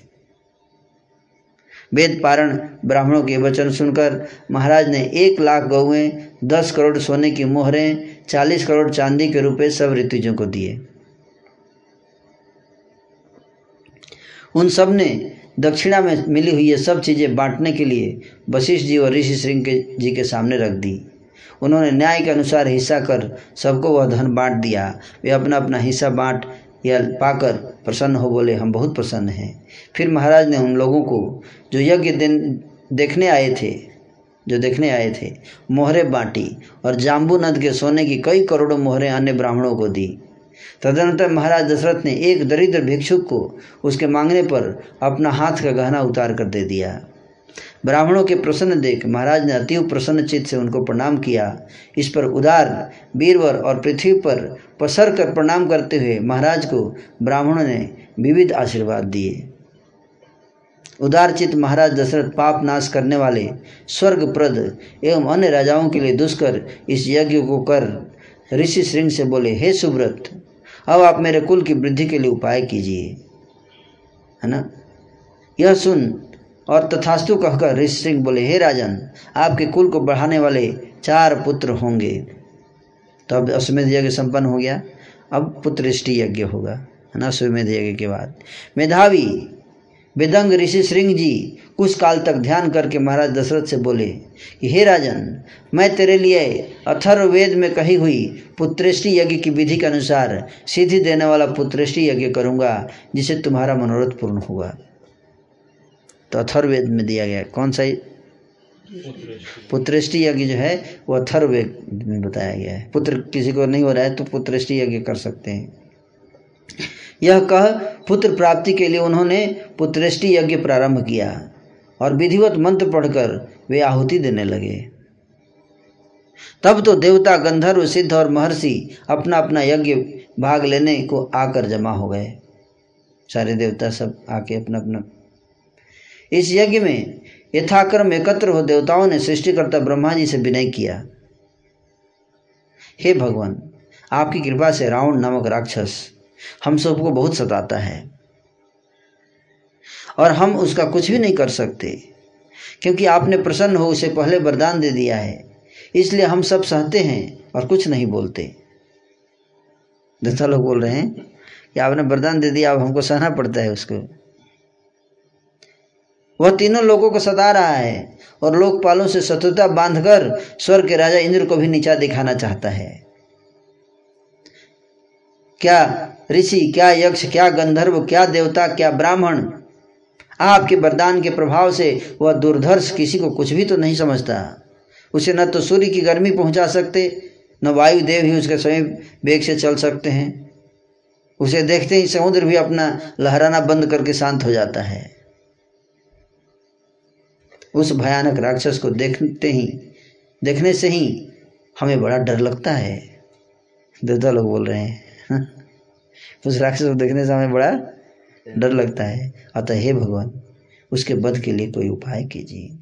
वेद पारण ब्राह्मणों के वचन सुनकर महाराज ने एक लाख गौएँ, दस करोड़ सोने की मोहरें चालीस करोड़ चांदी के रुपए सब ऋतुजों को दिए। उन सबने दक्षिणा में मिली हुई ये सब चीज़ें बांटने के लिए वशिष्ठ जी और ऋषि सिंह के जी के सामने रख दी। उन्होंने न्याय के अनुसार हिस्सा कर सबको वह धन बांट दिया। वे अपना अपना हिस्सा बांट या पाकर प्रसन्न हो बोले, हम बहुत प्रसन्न हैं। फिर महाराज ने उन लोगों को जो यज्ञ दिन देखने आए थे जो देखने आए थे, मोहरे बांटी और जाम्बू नद के सोने की कई करोड़ों मोहरें अन्य ब्राह्मणों को दी। तदनंतर महाराज दशरथ ने एक दरिद्र भिक्षुक को उसके मांगने पर अपना हाथ का गहना उतार कर दे दिया। ब्राह्मणों के प्रसन्न देख महाराज ने अतीव प्रसन्न चित्त से उनको प्रणाम किया। इस पर उदार वीरवर और पृथ्वी पर पसर कर प्रणाम करते हुए महाराज को ब्राह्मणों ने विविध आशीर्वाद दिए। उदारचित महाराज दशरथ पाप नाश करने वाले स्वर्गप्रद एवं अन्य राजाओं के लिए दुष्कर इस यज्ञ को कर ऋषि श्रृंग से बोले, हे सुब्रत अब आप मेरे कुल की वृद्धि के लिए उपाय कीजिए। है ना? यह सुन और तथास्तु कहकर ऋषि सिंह बोले, हे राजन, आपके कुल को बढ़ाने वाले चार पुत्र होंगे। तो अब अश्वमेध यज्ञ संपन्न हो गया। अब पुत्रिष्टि यज्ञ होगा, है ना? अश्वमेध यज्ञ के बाद। मेधावी वेदंग ऋषि श्रृंग जी कुछ काल तक ध्यान करके महाराज दशरथ से बोले कि हे राजन मैं तेरे लिए अथर्व वेद में कही हुई पुत्रेष्टि यज्ञ की विधि के अनुसार सिद्धि देने वाला पुत्रेष्टि यज्ञ करूँगा जिसे तुम्हारा मनोरथ पूर्ण होगा तो अथर्ववेद में दिया गया। कौन सा पुत्रेष्टि। यज्ञ जो है वो अथर्ववेद में बताया गया है। पुत्र किसी को नहीं हो रहा है तो पुत्रेष्टि यज्ञ कर सकते हैं। यह कह पुत्र प्राप्ति के लिए उन्होंने पुत्रेष्टि यज्ञ प्रारंभ किया और विधिवत मंत्र पढ़कर वे आहुति देने लगे। तब तो देवता, गंधर्व, सिद्ध और महर्षि अपना अपना यज्ञ भाग लेने को आकर जमा हो गए। सारे देवता सब आके अपना अपना इस यज्ञ में यथाक्रम एकत्र हो देवताओं ने सृष्टिकर्ता ब्रह्मा जी से विनय किया। हे भगवान, आपकी कृपा से रावण नामक राक्षस हम सबको बहुत सताता है। और हम उसका कुछ भी नहीं कर सकते, क्योंकि आपने प्रसन्न हो उसे पहले वरदान दे दिया है। इसलिए हम सब सहते हैं और कुछ नहीं बोलते। देवता लोग बोल रहे हैं कि आपने वरदान दे दिया, अब हमको सहना पड़ता है उसको। वह तीनों लोगों को सता रहा है और लोकपालों से शत्रुता बांधकर स्वर्ग के राजा इंद्र को भी नीचा दिखाना चाहता है। क्या ऋषि, क्या यक्ष, क्या गंधर्व, क्या देवता, क्या ब्राह्मण? आपके वरदान के प्रभाव से वह दुर्धर्ष किसी को कुछ भी तो नहीं समझता। उसे न तो सूर्य की गर्मी पहुँचा सकते, न वायुदेव ही उसके स्वयं वेग से चल सकते हैं। उसे देखते ही समुद्र भी अपना लहराना बंद करके शांत हो जाता है। उस भयानक राक्षस को देखते ही, देखने से ही हमें बड़ा डर लगता है। देवता लोग बोल रहे हैं उस राक्षस को देखने से हमें बड़ा डर लगता है। अतः हे भगवान, उसके वध के लिए कोई उपाय कीजिए।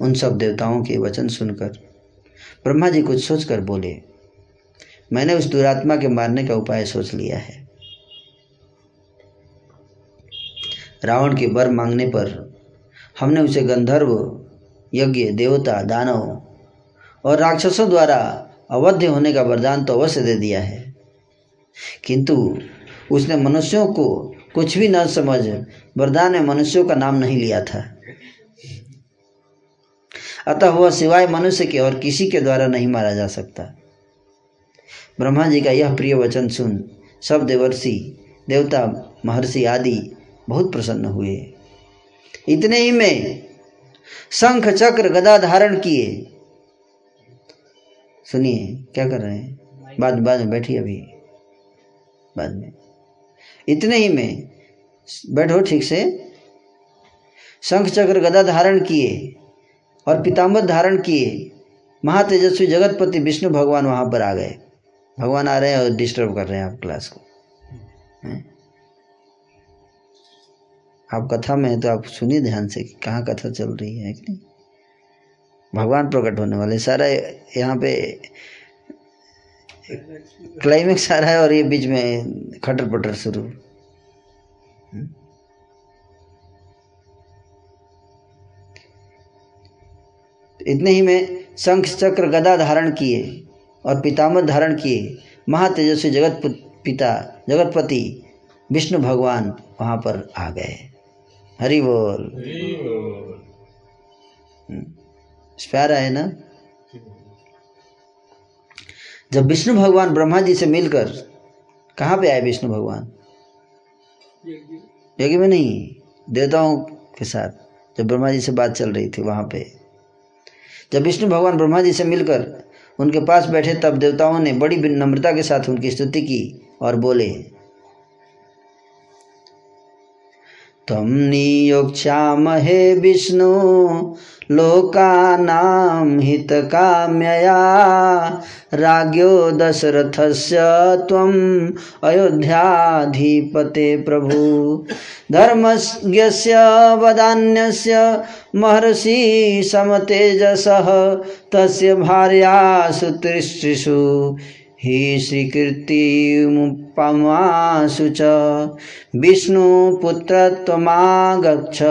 उन सब देवताओं के वचन सुनकर ब्रह्मा जी कुछ सोचकर बोले, मैंने उस दुरात्मा के मारने का उपाय सोच लिया है। रावण के वर मांगने पर हमने उसे गंधर्व, यज्ञ, देवता, दानव और राक्षसों द्वारा अवध्य होने का वरदान तो अवश्य दे दिया है। किंतु उसने मनुष्यों को कुछ भी न समझ, वरदान में मनुष्यों का नाम नहीं लिया था। अतः वह सिवाय मनुष्य के और किसी के द्वारा नहीं मारा जा सकता। ब्रह्मा जी का यह प्रिय वचन सुन सब देवर्षि, देवता, महर्षि आदि बहुत प्रसन्न हुए। इतने ही में शंख, चक्र, गदा धारण किए। सुनिए, क्या कर रहे हैं? बाद बाद में बैठिए अभी। बाद में। इतने ही में बैठो ठीक से। शंख चक्र गदा धारण किए और पिताम्बर धारण किए। महातेजस्वी जगतपति विष्णु भगवान वहाँ पर आ गए। भगवान आ रहे हैं और डिस्टर्ब कर रहे हैं आप क्लास को? आप कथा में है तो आप सुनिए ध्यान से कि कहाँ कथा चल रही है कि नहीं। भगवान प्रकट होने वाले सारा यहाँ पे क्लाइमेक्स आ रहा है और ये बीच में खटर पटर शुरू? इतने ही में शंख चक्र गदा धारण किए और पितामह धारण किए। महातेजस्वी जगत पिता जगतपति विष्णु भगवान वहाँ पर आ गए। हरि बोल। हम्म, प्यारा है ना? जब विष्णु भगवान ब्रह्मा जी से मिलकर, कहाँ पे आए विष्णु भगवान? यज्ञ में नहीं, देवताओं के साथ, जब ब्रह्मा जी से बात चल रही थी वहाँ पे। जब विष्णु भगवान ब्रह्मा जी से मिलकर उनके पास बैठे, तब देवताओं ने बड़ी नम्रता के साथ उनकी स्तुति की और बोले, तम नियोक्षामहे विष्णु लोकानां हितकाम्यया। राज्ञो दशरथस्य त्वम् अयोध्याधिपते प्रभु। धर्मज्ञस्य, वदान्यस्य, महर्षि समतेजसः, तस्य भार्यासु तिसृषु हि श्रीकीर्तिमुपमासु च। विष्णुपुत्रत्वमागच्छ।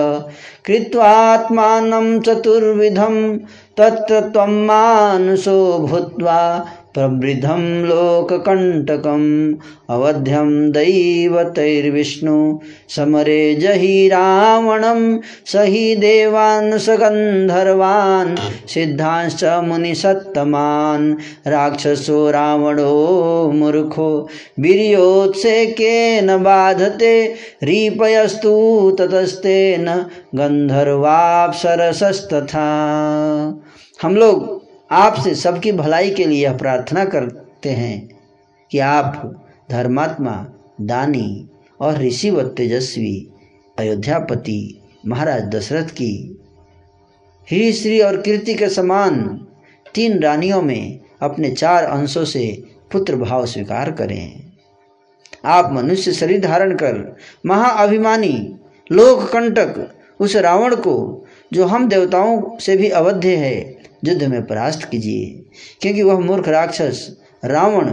कृत्वात्मानं चतुर्विधं तत्र त्वं मानुषो भूत्वा प्रवृद्धं लोककण्टकम्, अवध्यं दैवतैर्विष्णु। समरे जहि रावणं स हि देवान् स गन्धर्वान् सिद्धांश्च राक्षसो रावणो मूर्खो, वीर्योत्सेकेन बाधते, रीपयस्तु ततस्तेन गन्धर्वाप्सरसस्तथा। हम लोग आपसे सबकी भलाई के लिए यह प्रार्थना करते हैं कि आप धर्मात्मा, दानी और ऋषि व तेजस्वी, अयोध्यापति महाराज दशरथ की, ही श्री और कीर्ति के समान तीन रानियों में अपने चार अंशों से पुत्र भाव स्वीकार करें। आप मनुष्य शरीर धारण कर महाअभिमानी लोक कंटक उस रावण को, जो हम देवताओं से भी अवध्य है युद्ध में परास्त कीजिए, क्योंकि वह मूर्ख राक्षस, रावण,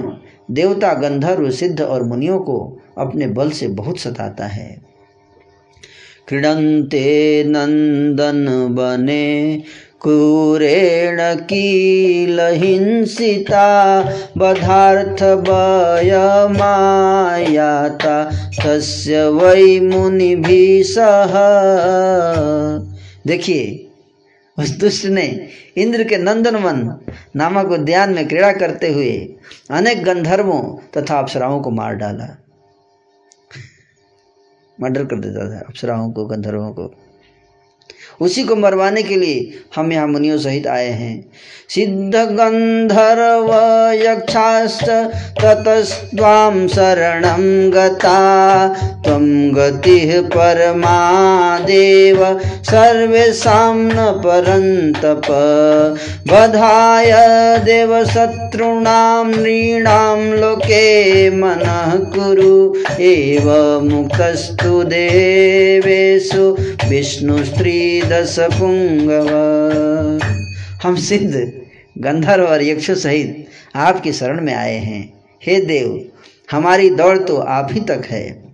देवता, गंधर्व, सिद्ध और मुनियों को अपने बल से बहुत सताता है। क्रीडन्ते नंदन बने क्रूरेण कीलहिंसिता, बधार्थ मायाता तस्य वै मुनि सह। देखिए, उस दुष्ट ने इंद्र के नंदनवन नामक उद्यान में क्रीड़ा करते हुए अनेक गंधर्वों तथा अप्सराओं को मार डाला। मर्डर कर देता था अप्सराओं को, गंधर्वों को। उसी को मरवाने के लिए हम यहाँ मुनियों सहित आए हैं। सिद्ध गंधर्व यक्षाश्च ततस्त्वां शरणं गता, त्वं गतिः परमा देव सर्वेषां न परन्तप। बधाय देवशत्रूणां, नृणां लोके मनः कुरु, एव मुक्तस्तु देवेषु। विष्णुस्त्री दस हम सिद्ध, गंधर्व और यक्षों सहित आपकी शरण में आए हैं। हे देव, हमारी दौड़ तो आप ही तक है।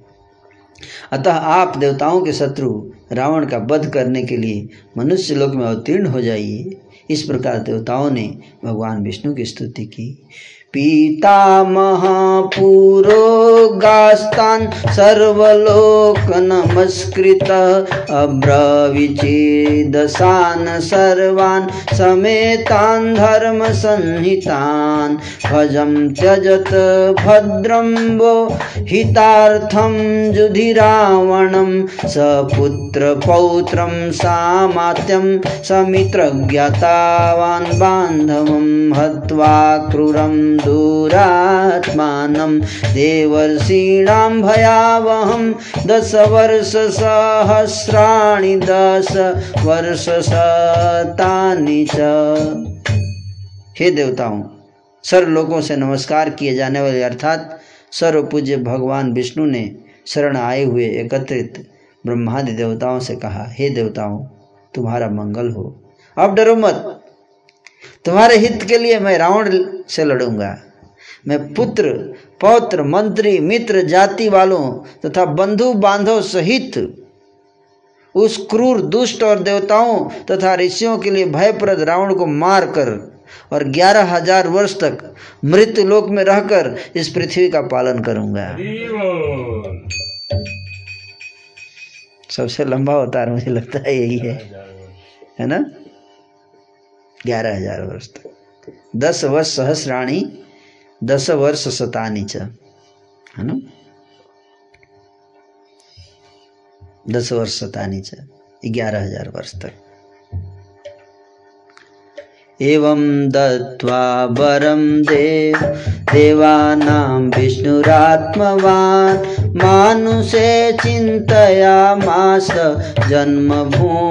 अतः आप देवताओं के शत्रु रावण का वध करने के लिए मनुष्य लोक में अवतीर्ण हो जाइए। इस प्रकार देवताओं ने भगवान विष्णु की स्तुति की। पितामहपुरोगास्तान् सर्वलोक नमस्कृत अब्रविचेदशान् सर्वान् समेतान् धर्मसंहितान् भजं त्यजत भद्रं वो हितार्थं जुधिरावणं सपुत्रपौत्रं सामात्यं समित्रज्ञातावान् बान्धवं हत्वा क्रूरं दूरात्मानं देवर्षीणां भयावहं दशवर्षसहस्राणि दशवर्षशतानि च। हे देवताओं, सर्व लोगों से नमस्कार किए जाने वाले अर्थात सर्व पूज्य भगवान विष्णु ने शरण आए हुए एकत्रित ब्रह्मादि देवताओं से कहा, हे देवताओं, तुम्हारा मंगल हो। अब डरो मत। तुम्हारे हित के लिए मैं रावण से लड़ूँगा। मैं पुत्र, पौत्र, मंत्री, मित्र, जाति वालों तथा बंधु बांधव सहित उस क्रूर, दुष्ट और देवताओं तथा ऋषियों के लिए भयप्रद रावण को मार कर और ग्यारह हज़ार वर्ष तक मृत्यु लोक में रहकर इस पृथ्वी का पालन करूँगा। सबसे लंबा अवतार मुझे लगता है यही है। है ना? ग्यारह हज़ार वर्ष तक। दस वर्ष सहस्राणी, दस वर्ष शतानी च। है ना? दस वर्ष शतानी च ग्यारह हज़ार वर्ष तक। एवं दत्त्वा वरं देव, देवानां विष्णुरात्मवान्, मानुषे चिन्तयामास जन्मभूमिमथात्मनः।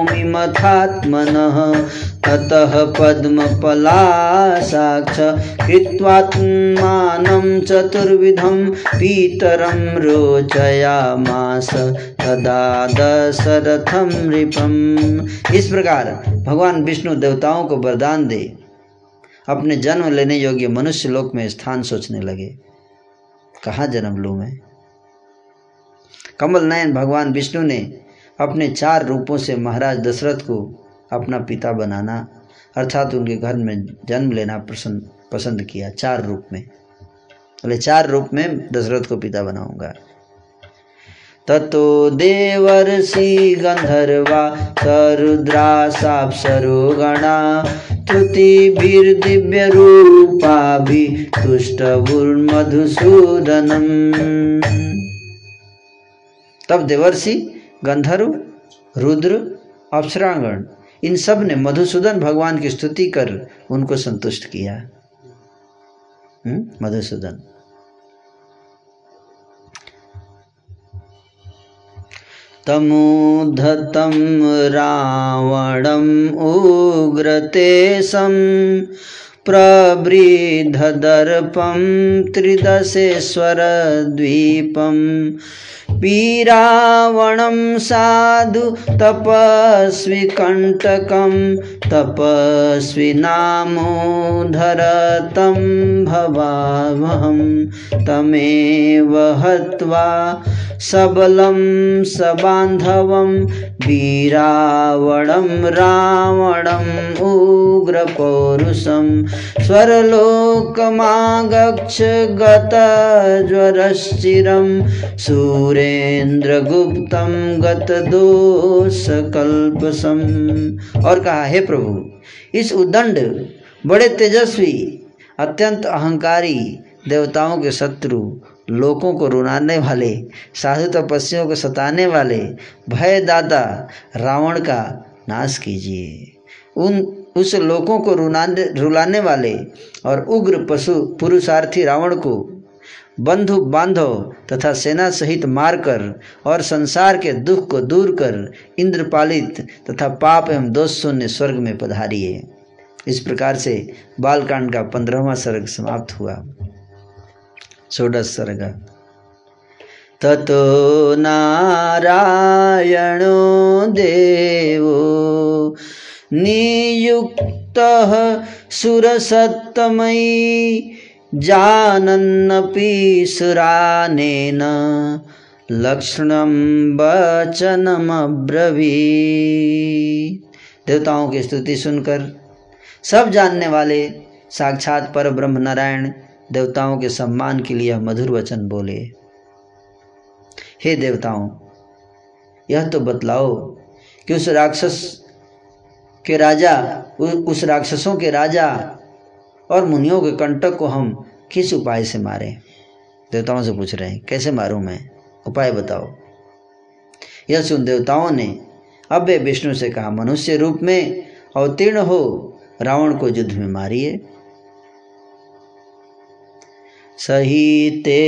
ततः पद्मपलासाक्ष कृत्वात्मानं चतुर्विधं पीतरं रोचयामास तदा दशरथं नृपम्। इस प्रकार भगवान विष्णु देवताओं को वरदान दे, अपने जन्म लेने योग्य मनुष्य लोक में स्थान सोचने लगे। कहाँ जन्म लूँ मैं? कमल नयन भगवान विष्णु ने अपने चार रूपों से महाराज दशरथ को अपना पिता बनाना, अर्थात उनके घर में जन्म लेना पसंद पसंद किया चार रूप में। बोले, चार रूप में दशरथ को पिता बनाऊँगा। ततो देवर्षि गंधर्वा, सरुद्रा तुतिभिर्दिव्य रूपाभि तुष्टभुर्मधुसूदनम तब देवर्षि, गंधर्व, रुद्र, अप्सरागण इन सबने मधुसूदन भगवान की स्तुति कर उनको संतुष्ट किया हम्म? मधुसूदन तमुद्धतं रावणम् उग्रतेशं प्रवृद्धदर्पं त्रिदशेश्वरद्वीपं पीरावणं साधु तपस्विकण्टकं तपस्विनामोधरतं भवावहं तमेव हत्वा सबलं सबान्धवं वीरावणं रावणम् उग्रपौरुषं स्वरलोकमागक्ष गतज्वरश्चिरं, सुरेन्द्रगुप्तं गतदोषकल्पसम् और कहा, हे प्रभु, इस उदंड बड़े तेजस्वी, अत्यंत अहंकारी देवताओं के शत्रु लोगों को रुलाने वाले, साधु तपस्वियों को सताने वाले भयदाता रावण का नाश कीजिए। उन, उस लोगों को रुलाने रुलाने वाले और उग्र पशु पुरुषार्थी रावण को बंधु बांधव तथा सेना सहित मारकर और संसार के दुख को दूर कर इंद्रपालित तथा पाप एवं दोष शून्य स्वर्ग में पधारिए। इस प्रकार से बालकांड का पंद्रहवा सर्ग समाप्त हुआ। षोडश सर्ग ततो नारायणो देवो, नियुक्त सुरसत्तमयी जानन्नपि सुरानेन लक्षणं वचनमब्रवीत्। देवताओं की स्तुति सुनकर सब जानने वाले साक्षात पर ब्रह्म नारायण देवताओं के सम्मान के लिए मधुर वचन बोले, हे देवताओं, यह तो बतलाओ कि उस राक्षस के राजा, उस राक्षसों के राजा और मुनियों के कंटक को हम किस उपाय से मारें? देवताओं से पूछ रहे हैं, कैसे मारूं मैं? उपाय बताओ। यह सुन देवताओं ने अब विष्णु से कहा, मनुष्य रूप में अवतीर्ण हो, रावण को युद्ध में मारिए। सही ते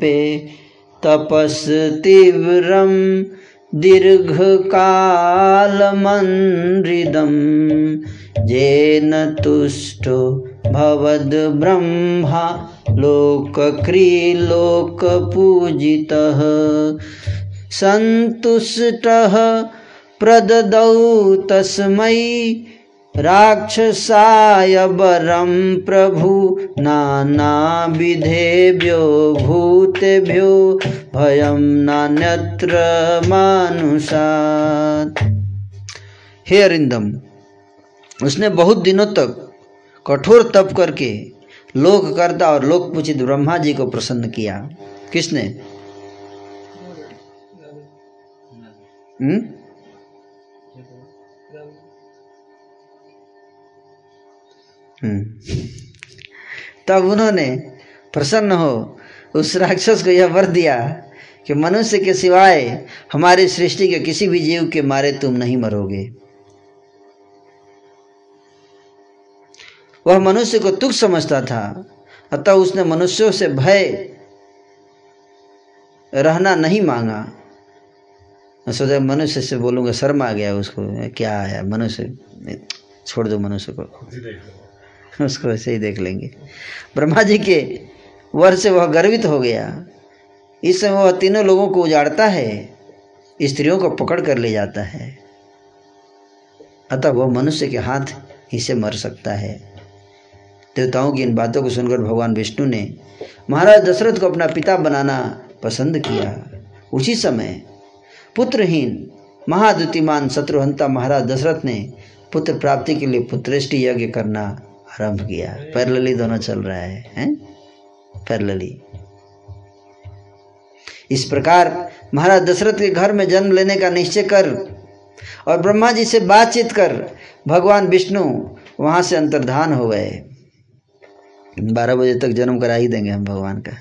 पे तपस तीव्रम दीर्घकालमन्हृदं जेन तुष्टो भवद् ब्रह्मा लोकक्रीलोकपूजितः। सन्तुष्टः प्रददौ तस्मै राक्षसाय वरं प्रभु नानाविधेभ्यो भूतेभ्यो भयं नान्यत्र मानुषात्। हे अरिंदम उसने बहुत दिनों तक कठोर तप करके लोक करता और लोक पूजित ब्रह्मा जी को प्रसन्न किया। किसने? हम्म? तब उन्होंने प्रसन्न हो उस राक्षस को यह वर दिया कि मनुष्य के सिवाय हमारी सृष्टि के किसी भी जीव के मारे तुम नहीं मरोगे। वह मनुष्य को तुच्छ समझता था, अतः उसने मनुष्यों से भय रहना नहीं मांगा। मैं सोचा, मनुष्य से बोलूँगा, शर्म आ गया उसको, क्या आया मनुष्य, छोड़ दो मनुष्य को। उसको ऐसे ही देख लेंगे। ब्रह्मा जी के वर से वह गर्वित हो गया। इस समय वह तीनों लोगों को उजाड़ता है, स्त्रियों को पकड़ कर ले जाता है। अतः वह मनुष्य के हाथ ही से मर सकता है। देवताओं की इन बातों को सुनकर भगवान विष्णु ने महाराज दशरथ को अपना पिता बनाना पसंद किया। उसी समय पुत्रहीन, महाद्युतिमान शत्रुहंता महाराज दशरथ ने पुत्र प्राप्ति के लिए पुत्रेष्टि यज्ञ करना आरंभ किया। पैरलली दोनों चल रहा है, हैं? पैरलली। इस प्रकार महाराज दशरथ के घर में जन्म लेने का निश्चय कर और ब्रह्मा जी से बातचीत कर भगवान विष्णु वहाँ से अंतर्धान हो गए। बारह बजे तक जन्म करा ही देंगे हम भगवान का।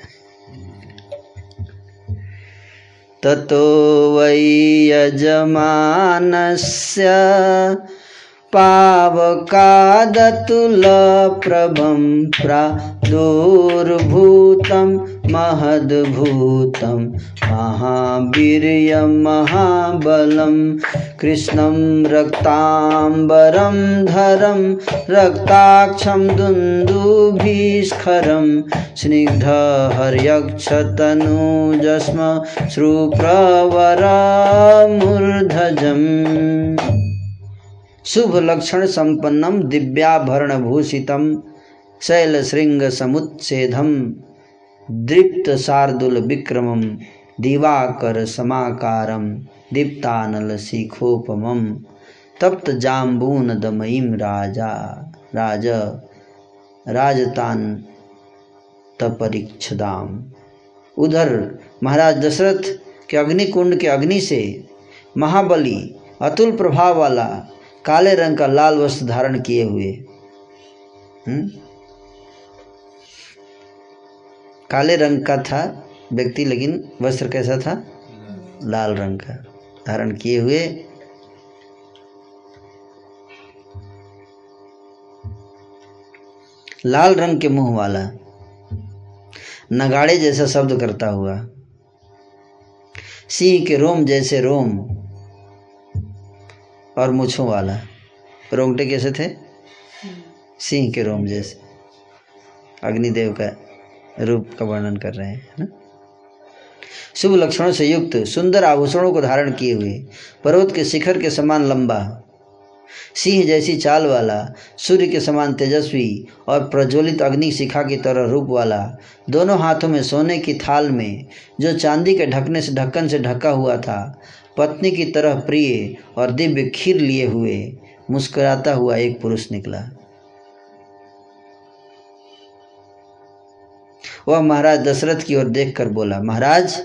ततो वै यजमानस्य पावकादतुलप्रभं प्रादुर्भूतं महद्भूतं महावीर्यं महाबलं कृष्णं रक्ताम्बरं धरं रक्ताक्षं दुन्दुभिस्खरं स्निग्धहर्यक्षतनुजस्म श्रुप्रवरमूर्धजम् शुभ लक्षण संपन्नम दिव्याभरण भूषितम शैल श्रृंग समुच्छेदम दीप्त शार्दुल विक्रमम दिवाकर समाकारम दीप्तानल शिखोपम तप्त जाम्बून दमयीम राजा, राज राजतान तपरीक्षदाम उधर महाराज दशरथ के अग्निकुंड के अग्नि से महाबली अतुल प्रभाव वाला काले रंग का लाल वस्त्र धारण किए हुए। हुँ? काले रंग का था व्यक्ति, लेकिन वस्त्र कैसा था? लाल रंग का धारण किए हुए। लाल रंग के मुँह वाला नगाड़े जैसा शब्द करता हुआ, सिंह के रोम जैसे रोम और मुछों वाला। रोंगटे कैसे थे? सिंह। के रोम जैसे। अग्निदेव का रूप का वर्णन कर रहे हैं ना? शुभ लक्षणों से युक्त सुंदर आभूषणों को धारण किए हुए पर्वत के शिखर के समान लंबा सिंह जैसी चाल वाला सूर्य के समान तेजस्वी और प्रज्वलित अग्नि शिखा की तरह रूप वाला दोनों हाथों में सोने की थाल में जो चांदी के ढकने से ढक्कन से ढका हुआ था पत्नी की तरह प्रिय और दिव्य खीर लिए हुए मुस्कुराता हुआ एक पुरुष निकला। वह महाराज दशरथ की ओर देखकर बोला, महाराज,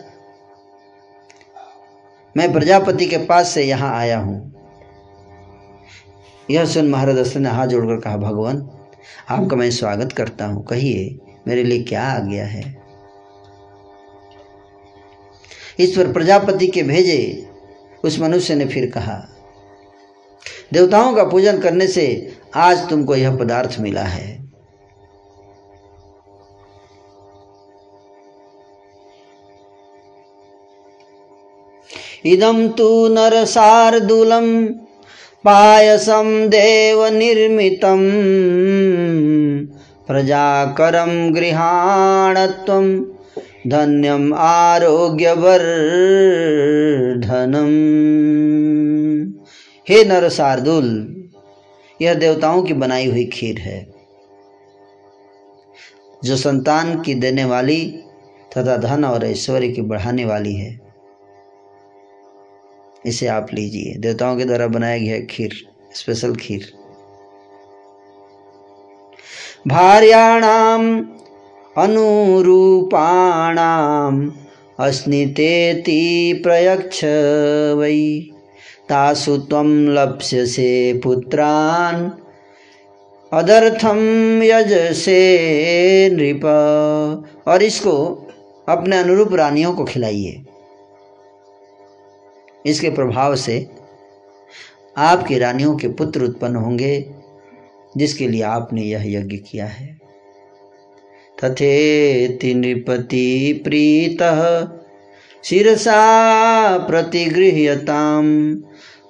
मैं प्रजापति के पास से यहाँ आया हूँ। यह सुन महाराज दशरथ ने हाथ जोड़कर कहा, भगवान, आपका मैं स्वागत करता हूँ। कहिए, मेरे लिए क्या आ गया है? इस पर प्रजापति के भेजे उस मनुष्य ने फिर कहा, देवताओं का पूजन करने से आज तुमको यह पदार्थ मिला है। इदम तु नरसार्दूलं पायसं देवनिर्मितं प्रजाकरं गृहाणत्वं धन्यम् आरोग्यवर्धनम्। हे नर शार्दुल यह देवताओं की बनाई हुई खीर है, जो संतान की देने वाली तथा धन और ऐश्वर्य की बढ़ाने वाली है। इसे आप लीजिए। देवताओं के द्वारा बनाया गया खीर, स्पेशल खीर। भार्याणाम अनुरूपाणाम अस्नितेति प्रयक्ष वै। तासु त्वं लप्स्यसे पुत्रान्। अदर्थम यजसे नृप। और इसको अपने अनुरूप रानियों को खिलाइए। इसके प्रभाव से आपकी रानियों के पुत्र उत्पन्न होंगे, जिसके लिए आपने यह यज्ञ किया है। तथेति नृपति प्रीत शिरसा प्रतिगृह्यताम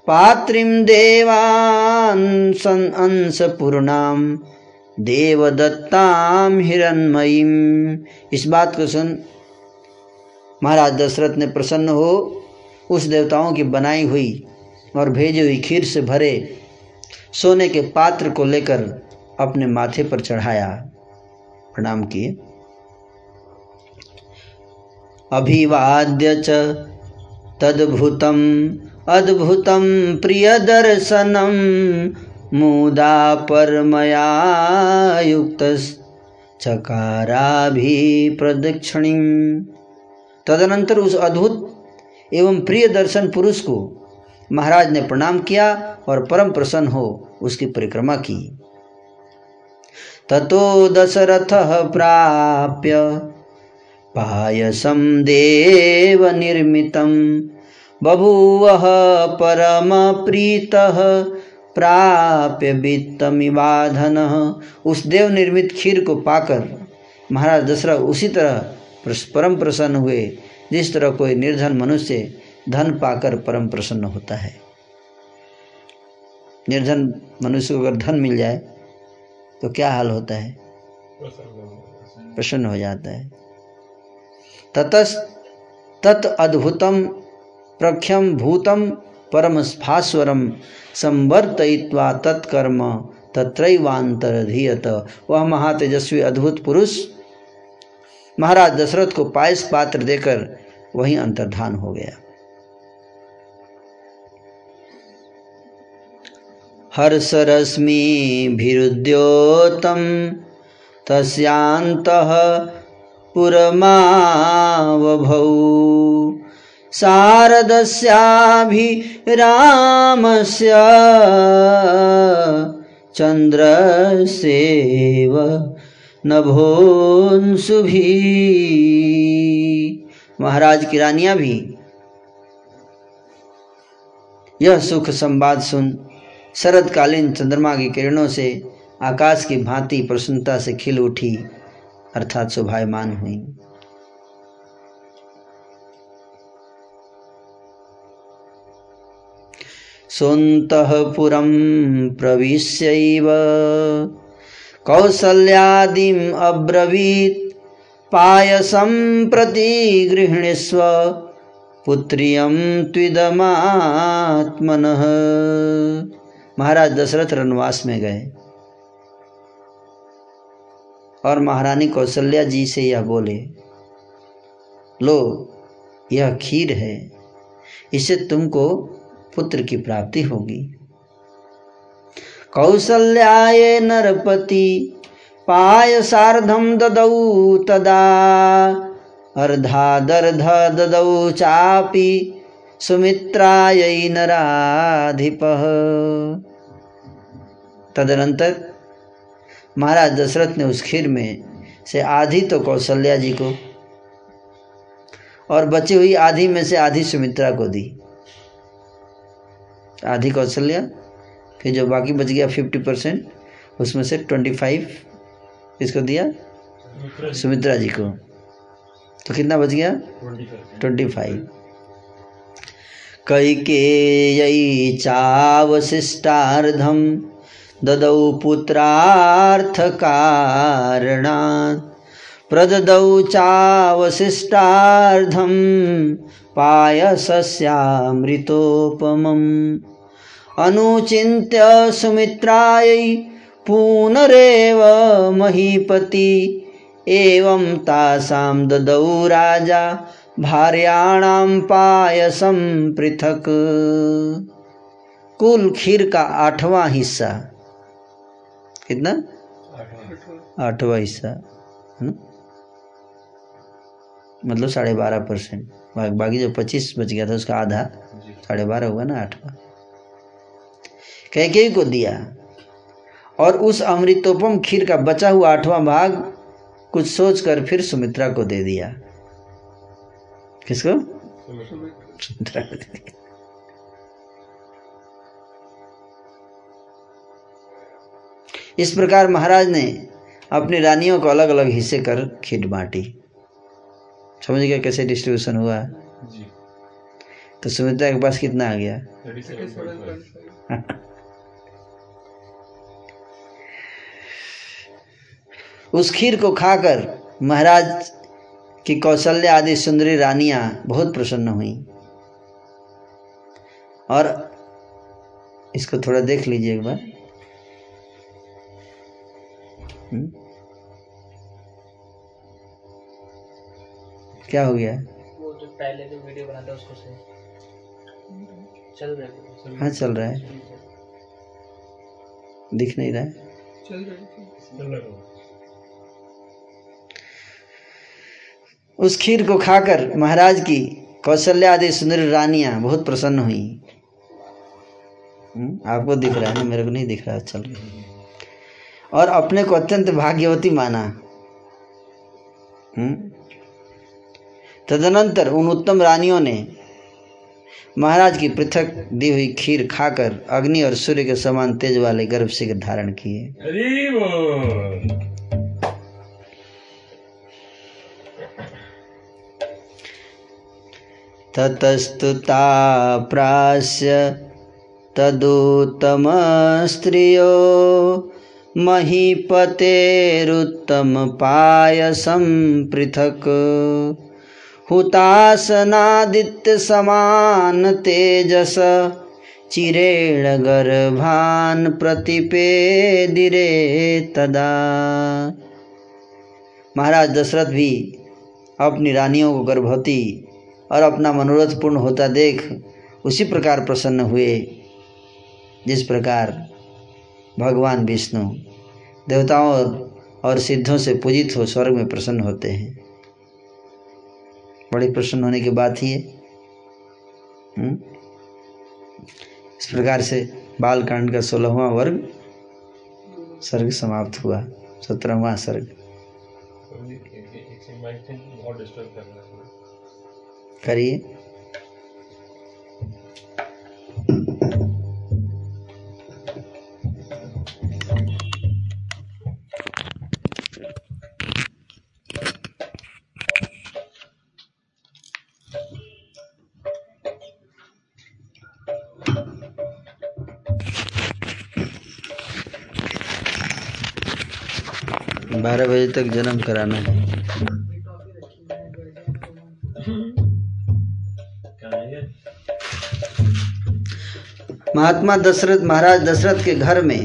पात्रिम देवान अंशपूर्णाम देवदत्ताम हिरणमयीम इस बात को सुन, महाराज दशरथ ने प्रसन्न हो उस देवताओं की बनाई हुई और भेजी हुई खीर से भरे सोने के पात्र को लेकर अपने माथे पर चढ़ाया। प्रणाम किए। अभिवाद्य च अद्भुतं प्रियदर्शनं मुदा परमया युक्तश्चकाराभिप्रदक्षिणीं तदनंतर उस अद्भुत एवं प्रिय दर्शन पुरुष को महाराज ने प्रणाम किया और परम प्रसन्न हो उसकी परिक्रमा की। ततो दशरथ प्राप्य पायसं देवनिर्मितं बभूवः परमप्रीतः प्राप्य वित्तमिवाधनः। उस देव निर्मित खीर को पाकर महाराज दशरथ उसी तरह परम प्रसन्न हुए। जिस तरह कोई निर्धन मनुष्य धन पाकर परम प्रसन्न होता है। निर्धन मनुष्य को अगर धन मिल जाए तो क्या हाल होता है? प्रसन्न हो जाता है। ततस तत् अद्भुतम प्रख्यम भूतम परम स्फास्वरम संवर्तयित्वा तत्कर्म तत्रैवांतरधीयत वह महातेजस्वी अद्भुत पुरुष महाराज दशरथ को पायस पात्र देकर वहीं अंतर्धान हो गया। हर्षरश्मिभिरुद्योतं तस्यान्तः पुरमावभौ। शारदस्याभिरामस्य चन्द्रसेव नभोंसुभी महाराज की रानियाँ भी यह सुख संवाद सुन शरदकालीन चंद्रमा की किरणों से आकाश की भांति प्रसन्नता से खिल उठी, अर्थात शोभायमान हुई। सोऽन्तः पुरं प्रविश्यैव। कौसल्यादिम् अब्रवीत्, पायसं प्रति गृह्णीष्व पुत्रियं त्विदमात्मनः। महाराज दशरथ रनवास में गए और महारानी कौशल्या जी से यह बोले, लो, यह खीर है इससे तुमको पुत्र की प्राप्ति होगी। कौसल्याय नरपति पाय सार्धम ददौ तदा अर्धादर्ध ददौ चापि सुमित्रायै नराधिपः। तदनंतर महाराज दशरथ ने उस खीर में से आधी तो कौशल्या जी को और बची हुई आधी में से आधी सुमित्रा को दी। आधी कौशल्या फिर जो बाकी बच गया फिफ्टी परसेंट उसमें से ट्वेंटी फाइव किसको दिया सुमित्रा जी को। तो कितना बच गया? ट्वेंटी फाइव कई कैकेयी चावशिष्टार्धम ददौ पुत्रार्थकारणात्। प्रददौ चावशिष्टार्धं पायसस्यामृतोपमम्। अनुचिन्त्य सुमित्रायै पुनरेव महीपति। एवं तासां ददौ राजा भार्याणां पायसं पृथक। कुल खीर का आठवां हिस्सा। कितना? आठवां हिस्सा है। ना? मतलब साढ़े बारह परसेंट। बाकी जो पच्चीस बच गया था उसका आधा साढ़े बारह हुआ ना आठवां कैकेयी को दिया? और उस अमृतोपम खीर का बचा हुआ आठवां भाग कुछ सोचकर फिर सुमित्रा को दे दिया। किसको? सुमित्रा को दे दिया। इस प्रकार महाराज ने अपनी रानियों को अलग अलग हिस्से कर खीर बांटी। समझ गया कैसे डिस्ट्रीब्यूशन हुआ? तो सुमित्रा के पास कितना आ गया? उस खीर को खाकर महाराज की कौशल्या आदि सुंदरी रानियाँ बहुत प्रसन्न हुई। और इसको थोड़ा देख लीजिए एक बार। हम्म? क्या हो गया? वो जो पहले जो वीडियो बनाता है उसको से चल रहा है हाँ चल रहा है। दिख नहीं रहा है। चल रही रहा है उस खीर को खाकर महाराज की कौशल्या आदि सुंदर रानियाँ बहुत प्रसन्न हुई। हम्म, आपको दिख रहा है ना? मेरे को नहीं दिख रहा। है, चल। और अपने को अत्यंत भाग्यवती माना। हम्म, तदनंतर उन उत्तम रानियों ने महाराज की पृथक दी हुई खीर खाकर अग्नि और सूर्य के समान तेज वाले गर्भ से धारण किए। ततस्तुता प्रास्य महीपतेरुत्तमपायसं पृथक्। हुतासनादित्यसमानतेजस, चिरेण गर्भान् प्रतिपेदिरे तदा। महाराज दशरथ भी अपनी रानियों को गर्भवती और अपना मनोरथ पूर्ण होता देख उसी प्रकार प्रसन्न हुए, जिस प्रकार भगवान विष्णु देवताओं और, सिद्धों से पूजित हो स्वर्ग में प्रसन्न होते हैं बड़ी प्रसन्न होने की बात ही है हम्म? इस प्रकार से बालकांड का सोलहवा वर्ग सर्ग समाप्त हुआ सत्रहवा सर्ग है करिए बारह बजे तक जन्म कराना है। महात्मा दशरथ महाराज दशरथ के घर में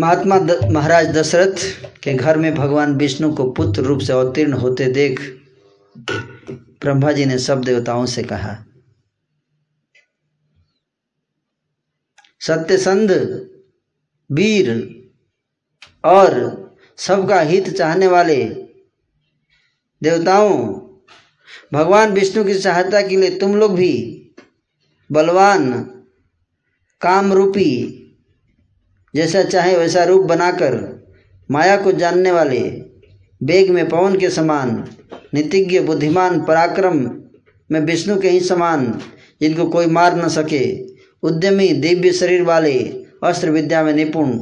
महात्मा महाराज दशरथ के घर में भगवान विष्णु को पुत्र रूप से अवतीर्ण होते देख ब्रह्मा जी ने सब देवताओं से कहा, सत्यसंध, वीर और सबका हित चाहने वाले देवताओं, भगवान विष्णु की सहायता के लिए तुम लोग भी बलवान काम रूपी जैसा चाहे वैसा रूप बनाकर माया को जानने वाले, वेग में पवन के समान, नितिज्ञ, बुद्धिमान, पराक्रम में विष्णु के ही समान, जिनको कोई मार न सके, उद्यमी, दिव्य शरीर वाले, अस्त्र विद्या में निपुण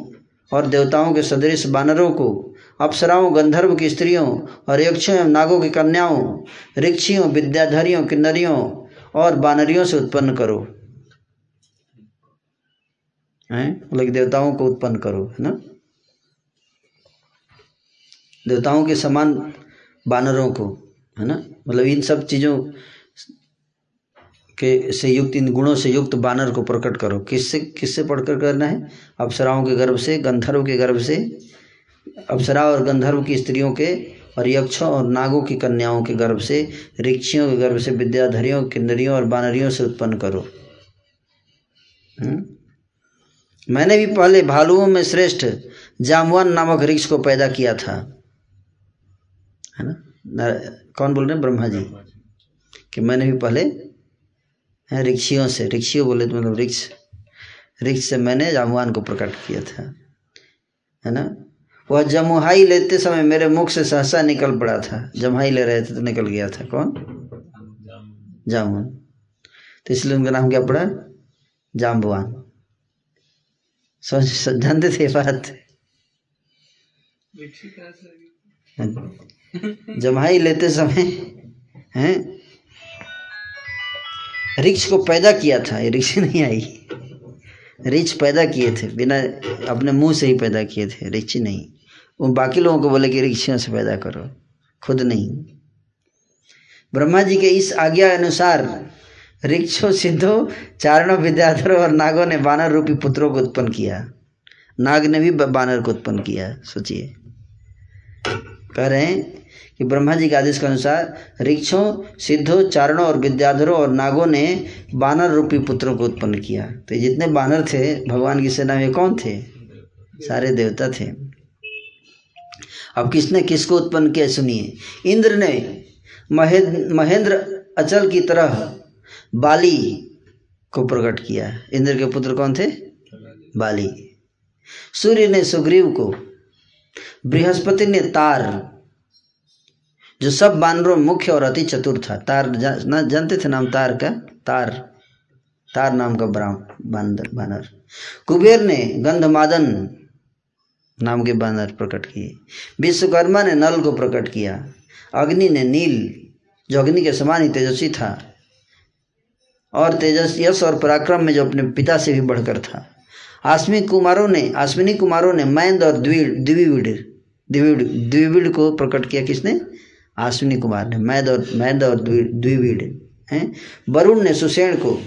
और देवताओं के सदृश बानरों को, अप्सराओं, गंधर्व की स्त्रियों और यक्षों एवं नागों की कन्याओं, ऋक्षियों, विद्याधरियों, किन्नरियों और बानरियों से उत्पन्न करो। मतलब कि देवताओं को उत्पन्न करो, है ना? देवताओं के समान बानरों को, है ना? मतलब इन सब चीज़ों के से युक्त, इन गुणों से युक्त बानर को प्रकट करो। किससे किससे पढ़कर करना है? अप्सराओं के गर्भ से, गंधर्व के गर्भ से। अप्सरा और गंधर्व की स्त्रियों के और यक्षों और नागों की कन्याओं के गर्भ से, ऋक्षियों के गर्भ से, विद्याधरियों, किन्नरियों और बानरियों से उत्पन्न करो। हुँ? मैंने भी पहले भालुओं में श्रेष्ठ जामवान नामक ऋक्ष को पैदा किया था। है ना? कौन बोल रहे हैं? ब्रह्मा जी कि मैंने भी पहले ऋक्षियों से ऋक्षियों बोले तो मतलब ऋक्ष ऋक्ष से मैंने जामवान को प्रकट किया था। है ना? वह जमुहाई लेते समय मेरे मुख से सहसा निकल पड़ा था। जमुहाई ले रहे थे तो निकल गया था। कौन? जामुन। तो इसलिए उनका नाम क्या पड़ा? जाम्बवान जानते थे बात। जमाई लेते समय हैं? रिक्श को पैदा किया था ये रिक्श नहीं आई। रिक्श पैदा किए थे बिना अपने मुँह से ही पैदा किए थे रिक्श नहीं। वो बाकी लोगों को बोले कि रिक्शियों से पैदा करो खुद नहीं। ब्रह्मा जी के इस आज्ञा अनुसार ऋक्षो सिद्धो चारणों विद्याधरों और नागों ने बानर रूपी पुत्रों को उत्पन्न किया। नाग ने भी बानर को उत्पन्न किया। सोचिए। कह रहे हैं कि ब्रह्मा जी के आदेश के अनुसार ऋक्षों सिद्धों चारणों और विद्याधरों और नागों ने बानर रूपी पुत्रों को उत्पन्न किया। तो जितने बानर थे, भगवान की सेना में कौन थे? सारे देवता थे। अब किसने किसको उत्पन्न किया? सुनिए। इंद्र ने महेंद्र अचल की तरह बाली को प्रकट किया। इंद्र के पुत्र कौन थे? बाली। सूर्य ने सुग्रीव को बृहस्पति ने तार जो सब बानरों में मुख्य और अति चतुर था। तार जा, जानते थे नाम तार का? तार। तार नाम का बानर बानर। कुबेर ने गंधमादन नाम के बानर प्रकट किए। विश्वकर्मा ने नल को प्रकट किया। अग्नि ने नील जो अग्नि के समान ही तेजस्वी था। और तेजस यश और पराक्रम में जो अपने पिता से भी बढ़कर था। आश्विनी कुमारों ने, आश्विनी कुमारों ने मैंद और द्विविड़ द्विविड़ द्विविड़ को प्रकट किया किसने? आश्विनी कुमार ने। मैद और मैद और द्विविड़, हैं? वरुण ने सुसेण को,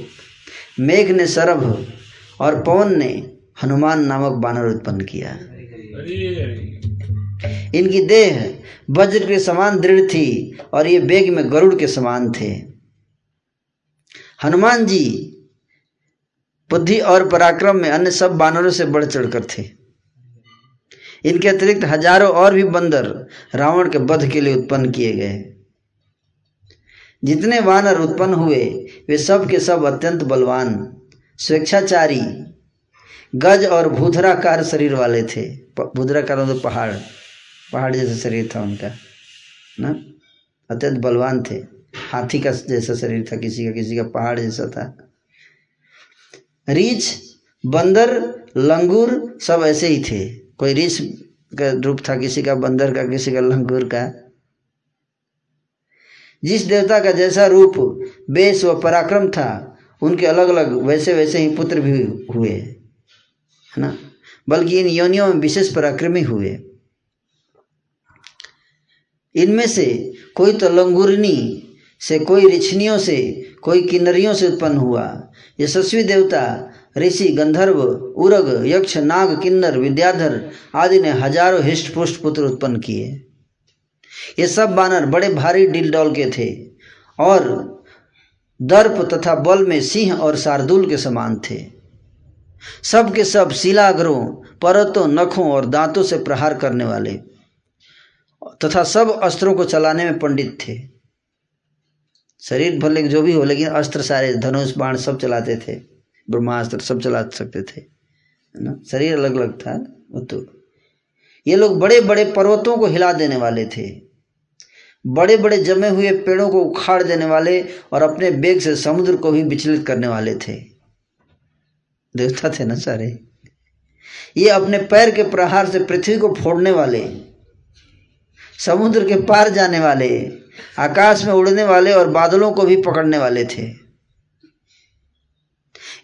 मेघ ने सरभ और पवन ने हनुमान नामक बानर उत्पन्न किया। इनकी देह वज्र के समान दृढ़ थी और ये बेग में गरुड़ के समान थे। हनुमान जी बुद्धि और पराक्रम में अन्य सब बानरों से बढ़ चढ़कर थे। इनके अतिरिक्त हज़ारों और भी बंदर रावण के वध के लिए उत्पन्न किए गए। जितने वानर उत्पन्न हुए, वे सब के सब अत्यंत बलवान, स्वेच्छाचारी, गज और भूधराकार शरीर वाले थे। भूधराकार मतलब पहाड़ पहाड़ जैसा शरीर था उनका, ना? अत्यंत बलवान थे। हाथी का जैसा शरीर था, किसी का किसी का पहाड़ जैसा था। रीछ, बंदर, लंगूर सब ऐसे ही थे। कोई रीछ का रूप था, किसी का बंदर का, किसी का लंगूर का। जिस देवता का जैसा रूप बेस व पराक्रम था, उनके अलग अलग वैसे वैसे ही पुत्र भी हुए, है ना? बल्कि इन योनियों में विशेष पराक्रमी हुए। इनमें से कोई तो लंगुरनी से कोई रिछनियों से, कोई किन्नरियों से उत्पन्न हुआ। यशस्वी देवता, ऋषि, गंधर्व, उरग, यक्ष, नाग, किन्नर, विद्याधर आदि ने हज़ारों हिष्ट पुष्ट पुत्र उत्पन्न किए। ये सब बानर बड़े भारी डिल डॉल के थे और दर्प तथा बल में सिंह और शार्दुल के समान थे। सब के सब शिलाग्रों, परतों, नखों और दांतों से प्रहार करने वाले तथा सब अस्त्रों को चलाने में पंडित थे। शरीर भले जो भी हो, लेकिन अस्त्र सारे, धनुष, बाण सब चलाते थे। ब्रह्मास्त्र सब चला सकते थे, है ना? शरीर अलग अलग था, वो तो। ये लोग बड़े बड़े पर्वतों को हिला देने वाले थे। बड़े बड़े जमे हुए पेड़ों को उखाड़ देने वाले और अपने बेग से समुद्र को भी विचलित करने वाले थे। देवता थे ना सारे? ये अपने पैर के प्रहार से पृथ्वी को फोड़ने वाले, समुद्र के पार जाने वाले आकाश में उड़ने वाले और बादलों को भी पकड़ने वाले थे।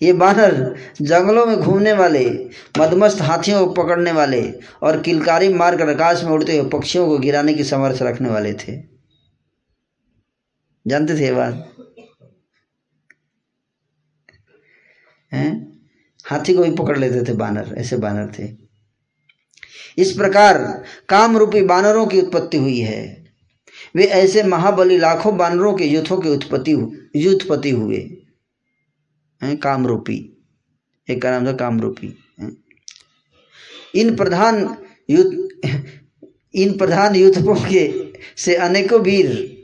ये बानर जंगलों में घूमने वाले, मदमस्त हाथियों को पकड़ने वाले और किलकारी मारकर आकाश में उड़ते हुए पक्षियों को गिराने की समर्थ रखने वाले थे। जानते थे बात? हैं? हाथी को भी पकड़ लेते थे बानर, ऐसे बानर थे। इस प्रकार काम रूपी बानरों की उत्पत्ति हुई है। वे ऐसे महाबली लाखों बानरों के युद्धों की उत्पत्ति युद्धपति हुए। हैं, कामरूपी। एक का नाम था कामरूपी। इन प्रधान युद्ध, इन प्रधान युद्धों के, से अनेकों वीर।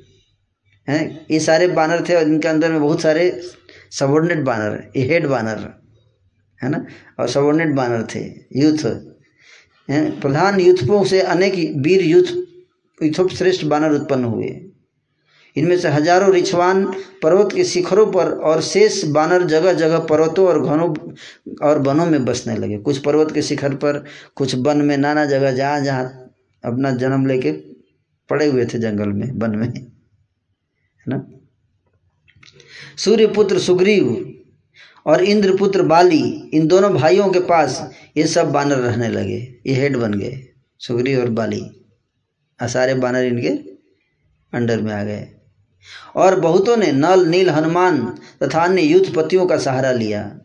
हैं, ये सारे बानर थे और इनके अंदर में बहुत सारे सबॉर्डिनेट बानर हेड बानर, है ना? और सबॉर्डिनेट बानर थे यूथ प्रधान युद्धों से अनेक वीर युद्ध युद्धों श्रेष्ठ बानर उत्पन्न हुए। इनमें से हज़ारों रिछवान पर्वत के शिखरों पर और शेष बानर जगह जगह पर्वतों और घनों और वनों में बसने लगे। कुछ पर्वत के शिखर पर, कुछ वन में, नाना जगह जहाँ जहाँ अपना जन्म लेके पड़े हुए थे जंगल में, वन में। है ना? सूर्यपुत्र सुग्रीव और इंद्रपुत्र बाली, इन दोनों भाइयों के पास ये सब बानर रहने लगे। ये हेड बन गए, सुग्रीव और बाली। सारे बानर इनके अंडर में आ गए। और बहुतों ने नल, नील, हनुमान तथा अन्य युद्धपतियों का सहारा लिया।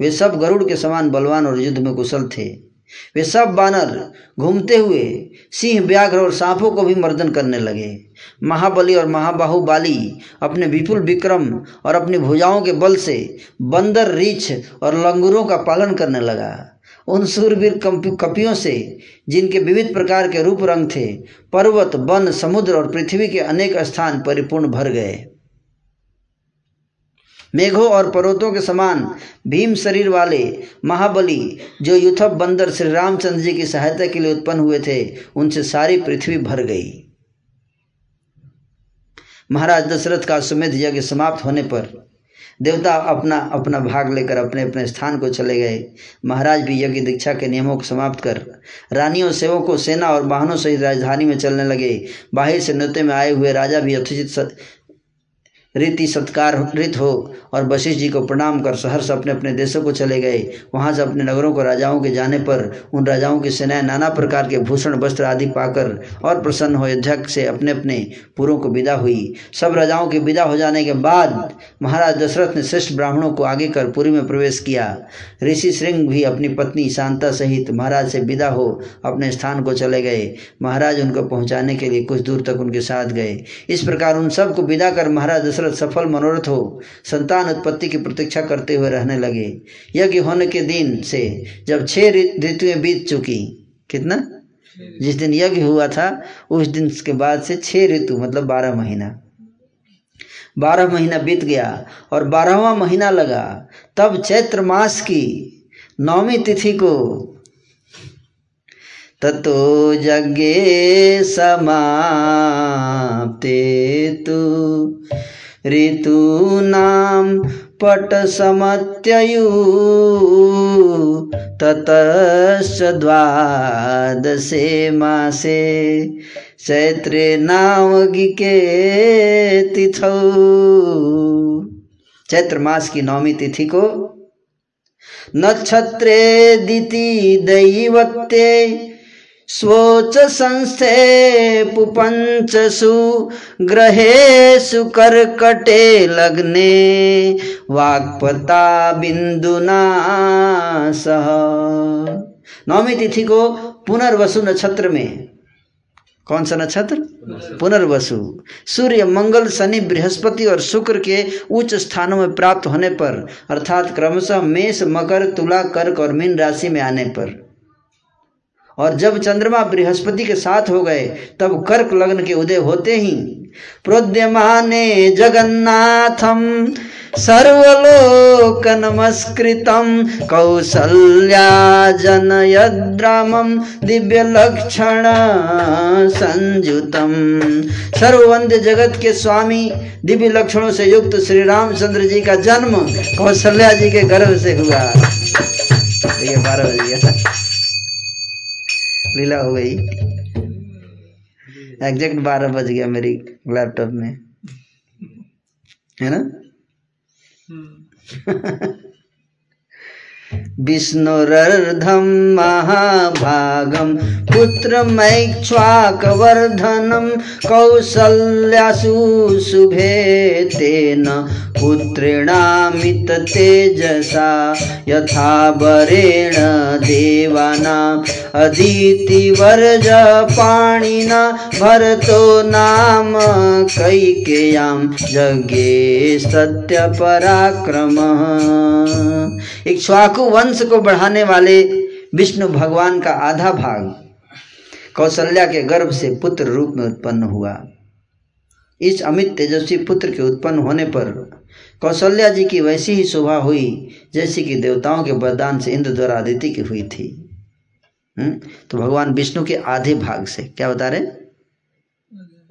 वे सब गरुड़ के समान बलवान और युद्ध में कुशल थे। वे सब बानर घूमते हुए सिंह, व्याघ्र और सांपों को भी मर्दन करने लगे। महाबली और महाबाहु बाली अपने विपुल विक्रम और अपनी भुजाओं के बल से बंदर, रीछ और लंगूरों का पालन करने लगा। उन सूरवीर कपियों से, जिनके विविध प्रकार के रूप रंग थे, पर्वत, वन, समुद्र और पृथ्वी के अनेक स्थान परिपूर्ण भर गए। मेघों और पर्वतों के समान भीम शरीर वाले महाबली, जो युथप बंदर श्री रामचंद्र जी की सहायता के लिए उत्पन्न हुए थे, उनसे सारी पृथ्वी भर गई। महाराज दशरथ का सुमेध यज्ञ समाप्त होने पर देवता अपना अपना भाग लेकर अपने अपने स्थान को चले गए। महाराज भी यज्ञ दीक्षा के नियमों को समाप्त कर रानियों, सेवकों, सेना और वाहनों सहित राजधानी में चलने लगे। बाहर से नृत्य में आए हुए राजा भी यथोचित रीति सत्कार रित हो और वशिष्ठ जी को प्रणाम कर शहर से अपने अपने देशों को चले गए। वहाँ से अपने नगरों को राजाओं के जाने पर उन राजाओं की सेनाएँ नाना प्रकार के भूषण, वस्त्र आदि पाकर और प्रसन्न हो अयोध्या से अपने अपने पुरों को विदा हुई। सब राजाओं के विदा हो जाने के बाद महाराज दशरथ ने श्रेष्ठ ब्राह्मणों को आगे कर पुरी में प्रवेश किया। ऋषि श्रृंग भी अपनी पत्नी शांता सहित महाराज से विदा हो अपने स्थान को चले गए। महाराज उनको पहुँचाने के लिए कुछ दूर तक उनके साथ गए। इस प्रकार उन सबको विदा कर महाराज दशरथ सफल मनोरथ हो, संतान उत्पत्ति की प्रतीक्षा करते हुए रहने लगे। यज्ञ होने के दिन से जब छह ऋतुएँ बीत चुकी, कितना? जिस दिन यज्ञ हुआ था, उस दिन के बाद से छह ऋतु मतलब बारह महीना। बारह महीना बीत गया और बारहवा महीना लगा। तब चैत्र मास की नौमी तिथि को ततो यज्ञे समाप्ते तु ऋतूनां पटसमत्ययु ततश्च द्वादशे मासे चैत्रे नामगिके तिथौ। चैत्र मास की नौमी तिथि को नक्षत्रे दिति दैवत्ये स्वोच संस्थे पुपञ्चसु ग्रहेषु कर्कटे लग्ने वाक्पता बिंदुना सह। नौमी तिथि को पुनर्वसु नक्षत्र में। कौन सा नक्षत्र? पुनर्वसु। सूर्य मंगल शनि बृहस्पति और शुक्र के उच्च स्थानों में प्राप्त होने पर अर्थात क्रमशः मेष मकर तुला कर्क और मीन राशि में आने पर। और जब चंद्रमा बृहस्पति के साथ हो गए, तब कर्क लग्न के उदय होते ही प्रोद्यमाने जगन्नाथम सर्वलोक नमस्कृतम कौसल्या जनयद्रामम दिव्य लक्षण संयुतम। सर्ववंद्य जगत के स्वामी दिव्य लक्षणों से युक्त श्री रामचंद्र जी का जन्म कौशल्या जी के गर्भ से हुआ। ये बारह बज गया लीला हो गई। एग्जैक्ट बारह बज गया मेरी लैपटॉप में। है ना? विष्णुरर्धं महाभागं पुत्रमैक्ष्वाकवर्धनं कौसल्यासु शुभे तेन पुत्रेणामित तेजसा यथा वरेण देवानाम् अदितिवर्जपाणिना भरतो नाम कैकेयां जज्ञे सत्यपराक्रमः। इक्ष्वाकु वंश को बढ़ाने वाले विष्णु भगवान का आधा भाग कौशल्या के गर्भ से पुत्र रूप में उत्पन्न हुआ। इस अमित तेजस्वी पुत्र के उत्पन्न होने पर कौशल्या जी की वैसी ही शोभा हुई, जैसी कि देवताओं के वरदान से इंद्र द्वारा आदिति की हुई थी। हम्म? तो भगवान विष्णु के आधे भाग से क्या बता रहे?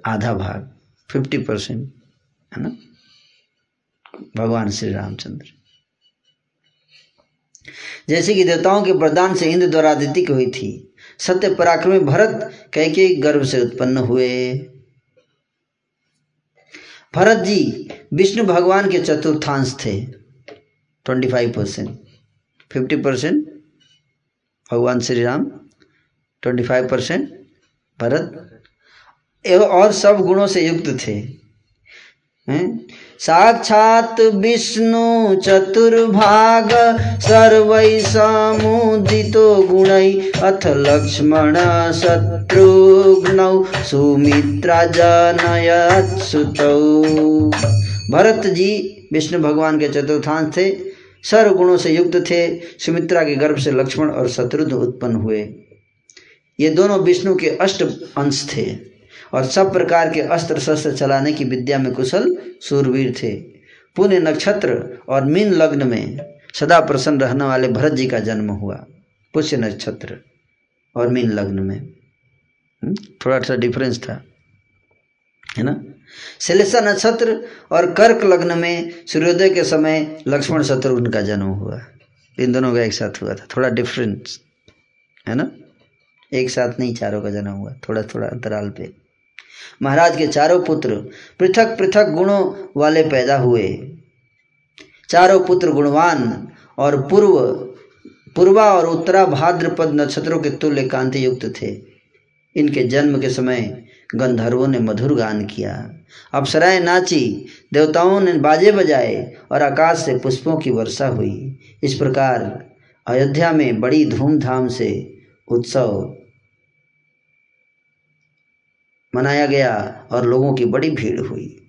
आधा भाग फिफ्टी परसेंट है ना? भगवान श्री रामचंद्र। जैसे कि देवताओं के वरदान से इंद्र द्वारा आदित्य की हुई थी। सत्य पराक्रमी भरत कैके गर्भ से उत्पन्न हुए। भरत जी विष्णु भगवान के चतुर्थांश थे। Twenty five percent fifty percent भगवान Shri Ram twenty five percent Bharat और सब गुणों से युक्त थे। हैं? साक्षात विष्णु चतुर्भाग सर्वै समुदितो गुणै अथ लक्ष्मण शत्रुघ्नौ सुमित्रा जनयत सुतौ। भरत जी विष्णु भगवान के चतुर्थांश थे सर्व गुणों से युक्त थे, सुमित्रा के गर्भ से लक्ष्मण और शत्रुघ्न उत्पन्न हुए। ये दोनों विष्णु के अष्ट अंश थे। और सब प्रकार के अस्त्र शस्त्र चलाने की विद्या में कुशल सूरवीर थे। पुण्य नक्षत्र और मीन लग्न में सदा प्रसन्न रहने वाले भरत जी का जन्म हुआ पुष्य नक्षत्र और मीन लग्न में। हम्म, थोड़ा सा डिफरेंस था है ना? शैलेषा नक्षत्र और कर्क लग्न में सूर्योदय के समय लक्ष्मण शत्रुघ्न का जन्म हुआ। इन दोनों का एक साथ हुआ था थोड़ा डिफरेंस है ना? एक साथ नहीं चारों का जन्म हुआ थोड़ा थोड़ा अंतराल पे। महाराज के चारों पुत्र पृथक पृथक गुणों वाले पैदा हुए। चारों पुत्र गुणवान और पूर्व, पूर्वा और उत्तरा भाद्रपद नक्षत्रों के तुल्य कांति युक्त थे। इनके जन्म के समय गंधर्वों ने मधुर गान किया। अप्सराएँ नाची, देवताओं ने बाजे बजाए और आकाश से पुष्पों की वर्षा हुई। इस प्रकार अयोध्या में बड़ी धूमधाम से उत्सव मनाया गया और लोगों की बड़ी भीड़ हुई।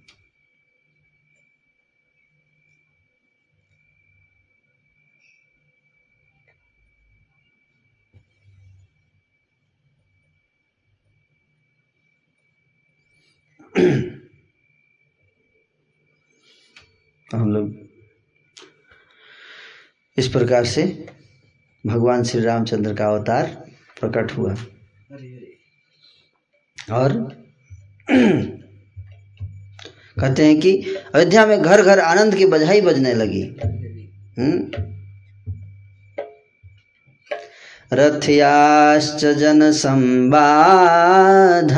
हम लोग इस प्रकार से भगवान श्री रामचंद्र का अवतार प्रकट हुआ। और कहते हैं कि अयोध्या में घर घर आनंद की बधाई बजने लगी। हम्म? रथयाश्च जन संबाध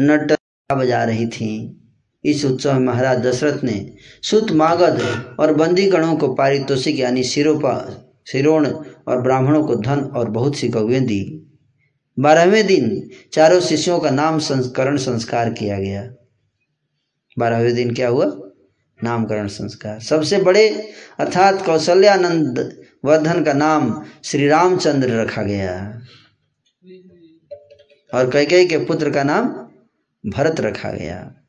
नट बजा रही थी। इस उत्सव में महाराज दशरथ ने सुत मागध और बंदी गणों को पारितोषिक यानी सिरोपा, सिरोण और ब्राह्मणों को धन और बहुत सी गौएँ दी। बारहवें दिन चारों शिष्यों का नाम संस्करण संस्कार किया गया। बारहवें दिन क्या हुआ? नामकरण संस्कार। सबसे बड़े अर्थात कौशल्यानंद वर्धन का नाम श्री रामचंद्र रखा गया। और कैकई के पुत्र का नाम भरत रखा गया।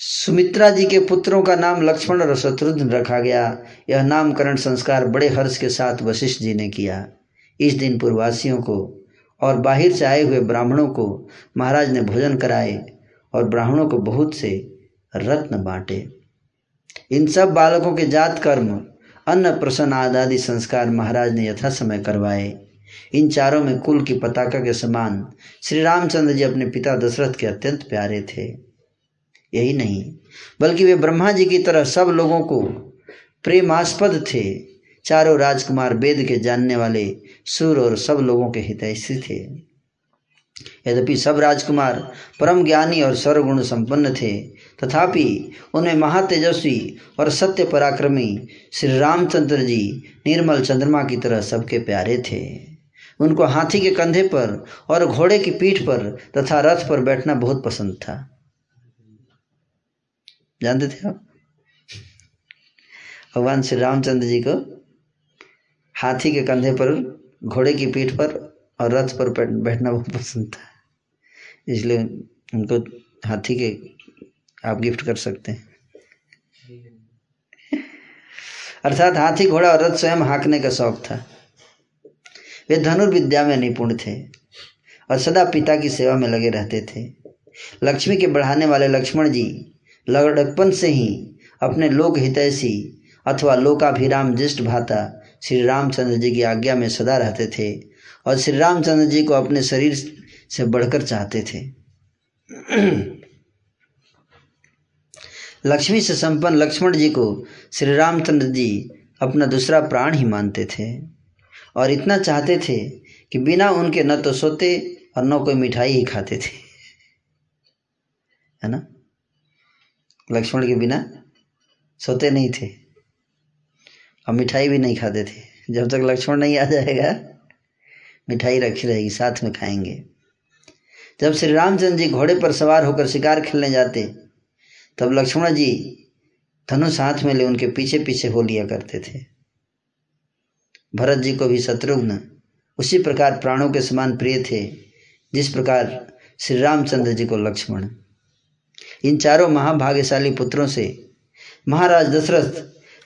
सुमित्रा जी के पुत्रों का नाम लक्ष्मण और शत्रुघ्न रखा गया। यह नामकरण संस्कार बड़े हर्ष के साथ वशिष्ठ जी ने किया। इस दिन पूर्ववासियों को और बाहर से आए हुए ब्राह्मणों को महाराज ने भोजन कराए और ब्राह्मणों को बहुत से रत्न बांटे। इन सब बालकों के जात कर्म, अन्न, प्रसन्न आदि संस्कार महाराज ने यथा समय करवाए। इन चारों में कुल की पताका के समान श्री रामचंद्र जी अपने पिता दशरथ के अत्यंत प्यारे थे। यही नहीं, बल्कि वे ब्रह्मा जी की तरह सब लोगों को प्रेमास्पद थे। चारों राजकुमार वेद के जानने वाले, सुर और सब लोगों के हितैषी थे। यद्यपि सब राजकुमार परम ज्ञानी और सर्वगुण संपन्न थे, तथापि उनमें महातेजस्वी और सत्य पराक्रमी श्री रामचंद्र जी निर्मल चंद्रमा की तरह सबके प्यारे थे। उनको हाथी के कंधे पर और घोड़े की पीठ पर तथा रथ पर बैठना बहुत पसंद था। जानते थे आप? भगवान श्री रामचंद्र जी को हाथी के कंधे पर, घोड़े की पीठ पर और रथ पर बैठना बहुत पसंद था। इसलिए उनको हाथी के आप गिफ्ट कर सकते हैं। अर्थात हाथी, घोड़ा और रथ स्वयं हाँकने का शौक था। वे धनुर्विद्या में निपुण थे और सदा पिता की सेवा में लगे रहते थे। लक्ष्मी के बढ़ाने वाले लक्ष्मण जी लड़कपन से ही अपने लोक हितैषी अथवा लोकाभिराम ज्येष्ठ भाता श्री रामचंद्र जी की आज्ञा में सदा रहते थे और श्री रामचंद्र जी को अपने शरीर से बढ़कर चाहते थे। लक्ष्मी से संपन्न लक्ष्मण जी को श्री रामचंद्र जी अपना दूसरा प्राण ही मानते थे और इतना चाहते थे कि बिना उनके न तो सोते और न कोई मिठाई ही खाते थे। है ना? लक्ष्मण के बिना सोते नहीं थे और मिठाई भी नहीं खाते थे। जब तक लक्ष्मण नहीं आ जाएगा, मिठाई रखी रहेगी, साथ में खाएँगे। जब श्री रामचंद्र जी घोड़े पर सवार होकर शिकार खेलने जाते, तब लक्ष्मण जी धनुष हाथ में ले उनके पीछे पीछे हो लिया करते थे। भरत जी को भी शत्रुघ्न उसी प्रकार प्राणों के समान प्रिय थे, जिस प्रकार श्री रामचंद्र जी को लक्ष्मण। इन चारों महाभाग्यशाली पुत्रों से। महाराज दशरथ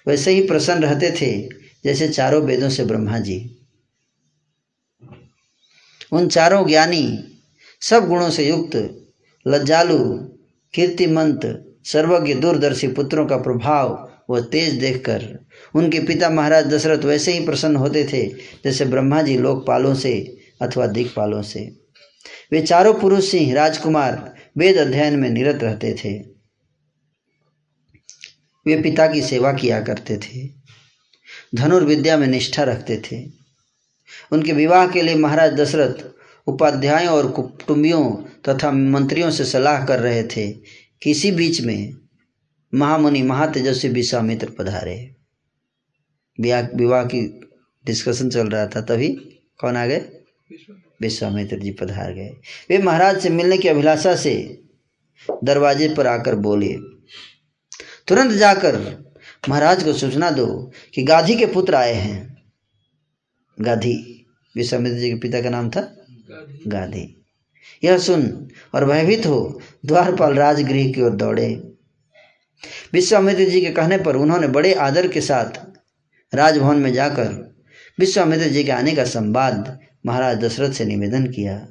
वैसे ही प्रसन्न रहते थे, जैसे चारों वेदों से ब्रह्मा जी उन चारों ज्ञानी सब गुणों से युक्त, लज्जालु, कीर्तिमंत, सर्वज्ञ, दूरदर्शी पुत्रों का प्रभाव व तेज देखकर उनके पिता महाराज दशरथ वैसे ही प्रसन्न होते थे, जैसे ब्रह्मा जी लोकपालों से अथवा दिक्पालों से। वे चारों पुरुष सिंह, राजकुमार वेद अध्ययन में निरत रहते थे। वे पिता की सेवा किया करते थे। धनुर्विद्या में निष्ठा रखते थे। उनके विवाह के लिए महाराज दशरथ उपाध्यायों और कुटुंबियों तथा मंत्रियों से सलाह कर रहे थे कि इसी बीच में महामुनि महातेजस्वी विश्वामित्र पधारे। विवाह की डिस्कशन चल रहा था तभी? कौन आ गए विश्वामित्र जी पधार गए। वे महाराज से मिलने की अभिलाषा से दरवाजे पर आकर बोले तुरंत जाकर महाराज को सूचना दो कि गाधी के पुत्र आए हैं। गाधी विश्वामित्र जी के पिता का नाम था? गाधी। यह सुन और भयभीत हो द्वारपाल राजगृह की ओर दौड़े। विश्वामित्र जी के कहने पर उन्होंने बड़े आदर के साथ राजभवन में जाकर विश्वामित्र जी के आने का संवाद महाराज दशरथ से निवेदन किया,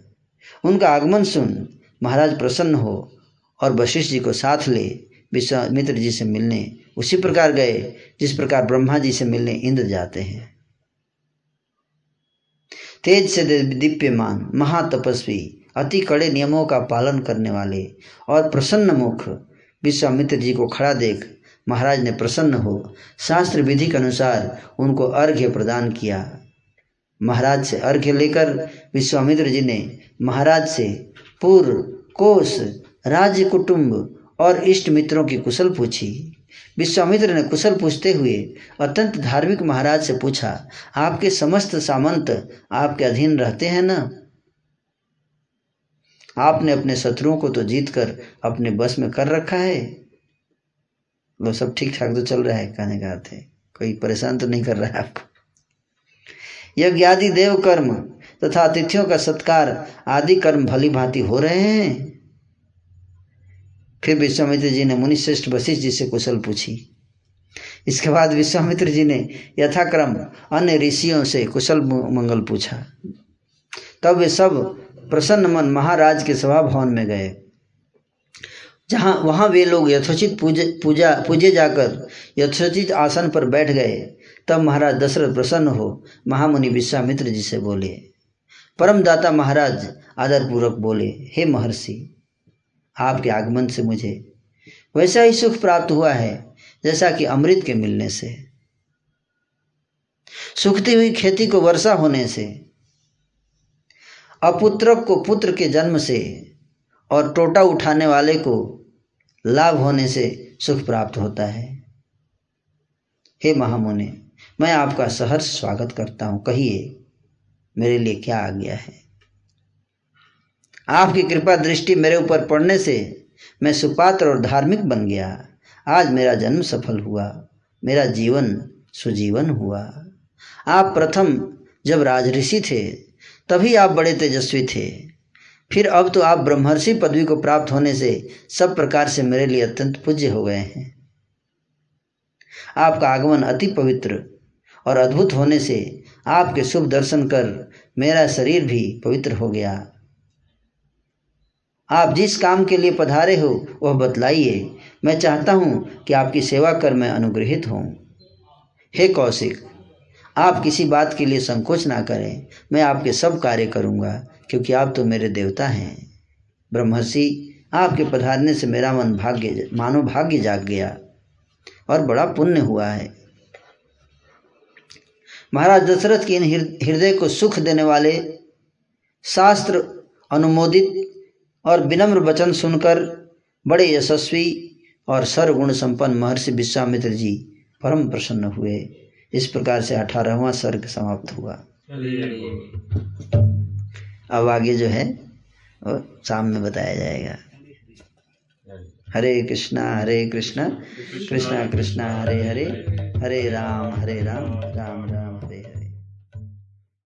उनका आगमन सुन महाराज प्रसन्न हो और वशिष्ठ जी को साथ ले विश्वामित्र जी से मिलने। उसी प्रकार गए, जिस प्रकार ब्रह्मा जी से मिलने इंद्र जाते हैं। तेज से दिव्यमान महातपस्वी, अति कड़े नियमों का पालन करने वाले और प्रसन्न मुख विश्वामित्र जी को खड़ा देख महाराज ने प्रसन्न हो, शास्त्र विधि के अनुसार उनको अर्घ्य प्रदान किया। महाराज से अर्घ्य लेकर विश्वामित्र जी ने महाराज से पूर्व कोष राज्य कुटुंब और इष्ट मित्रों की कुशल पूछी। विश्वामित्र ने कुशल पूछते हुए अत्यंत धार्मिक महाराज से पूछा, आपके समस्त सामंत आपके अधीन रहते हैं ना? आपने अपने शत्रुओं को तो जीत कर अपने बस में कर रखा है? वो सब ठीक ठाक तो चल रहा है, कहने का अर्थ है। कोई परेशान तो नहीं कर रहा है आपको यज्ञ आदि देव कर्म तथा तो अतिथियों का सत्कार आदि कर्म भली भांति हो रहे हैं। फिर विश्वामित्र जी ने मुनिश्रेष्ठ वशिष्ठ जी से कुशल पूछी। इसके बाद विश्वामित्र जी ने यथाक्रम अन्य ऋषियों से कुशल मंगल पूछा। तब वे सब प्रसन्न मन महाराज के सभा भवन में गए, जहाँ वहाँ वे लोग यथोचित पूजे पूजा पूजे जाकर यथोचित आसन पर बैठ गए। तब महाराज दशरथ प्रसन्न हो महामुनि विश्वामित्र जी से बोले परम दाता महाराज आदरपूर्वक बोले, हे महर्षि, आपके आगमन से मुझे वैसा ही सुख प्राप्त हुआ है जैसा कि अमृत के मिलने से। सुखती हुई खेती को वर्षा होने से, अपुत्रक को पुत्र के जन्म से और टोटा उठाने वाले को लाभ होने से सुख प्राप्त होता है। हे महामुनि मैं आपका सहर्ष स्वागत करता हूँ। कहिए, मेरे लिए क्या आ गया है? आपकी कृपा दृष्टि मेरे ऊपर पड़ने से मैं सुपात्र और धार्मिक बन गया। आज मेरा जन्म सफल हुआ, मेरा जीवन सुजीवन हुआ। आप प्रथम जब राजऋषि थे, तभी आप बड़े तेजस्वी थे। फिर अब तो आप ब्रह्मर्षि पदवी को प्राप्त होने से सब प्रकार से मेरे लिए अत्यंत पूज्य हो गए हैं। आपका आगमन अति पवित्र और अद्भुत होने से आपके शुभ दर्शन कर मेरा शरीर भी पवित्र हो गया। आप जिस काम के लिए पधारे हो, वह बतलाइए। मैं चाहता हूँ कि आपकी सेवा कर मैं अनुग्रहित हूँ हे कौशिक, आप किसी बात के लिए संकोच ना करें। मैं आपके सब कार्य करूँगा, क्योंकि आप तो मेरे देवता हैं। ब्रह्मर्षि, आपके पधारने से मेरा मन भाग्य, मानो भाग्य जाग गया और बड़ा पुण्य हुआ है। महाराज दशरथ की इन हृदय को सुख देने वाले शास्त्र अनुमोदित और विनम्र वचन सुनकर बड़े यशस्वी और सर्वगुण संपन्न महर्षि विश्वामित्र जी परम प्रसन्न हुए। इस प्रकार से अठारहवा सर्ग समाप्त हुआ। अब आगे जो है, वो शाम में बताया जाएगा। हरे कृष्णा हरे कृष्णा कृष्णा कृष्णा, हरे हरे हरे राम हरे राम राम राम।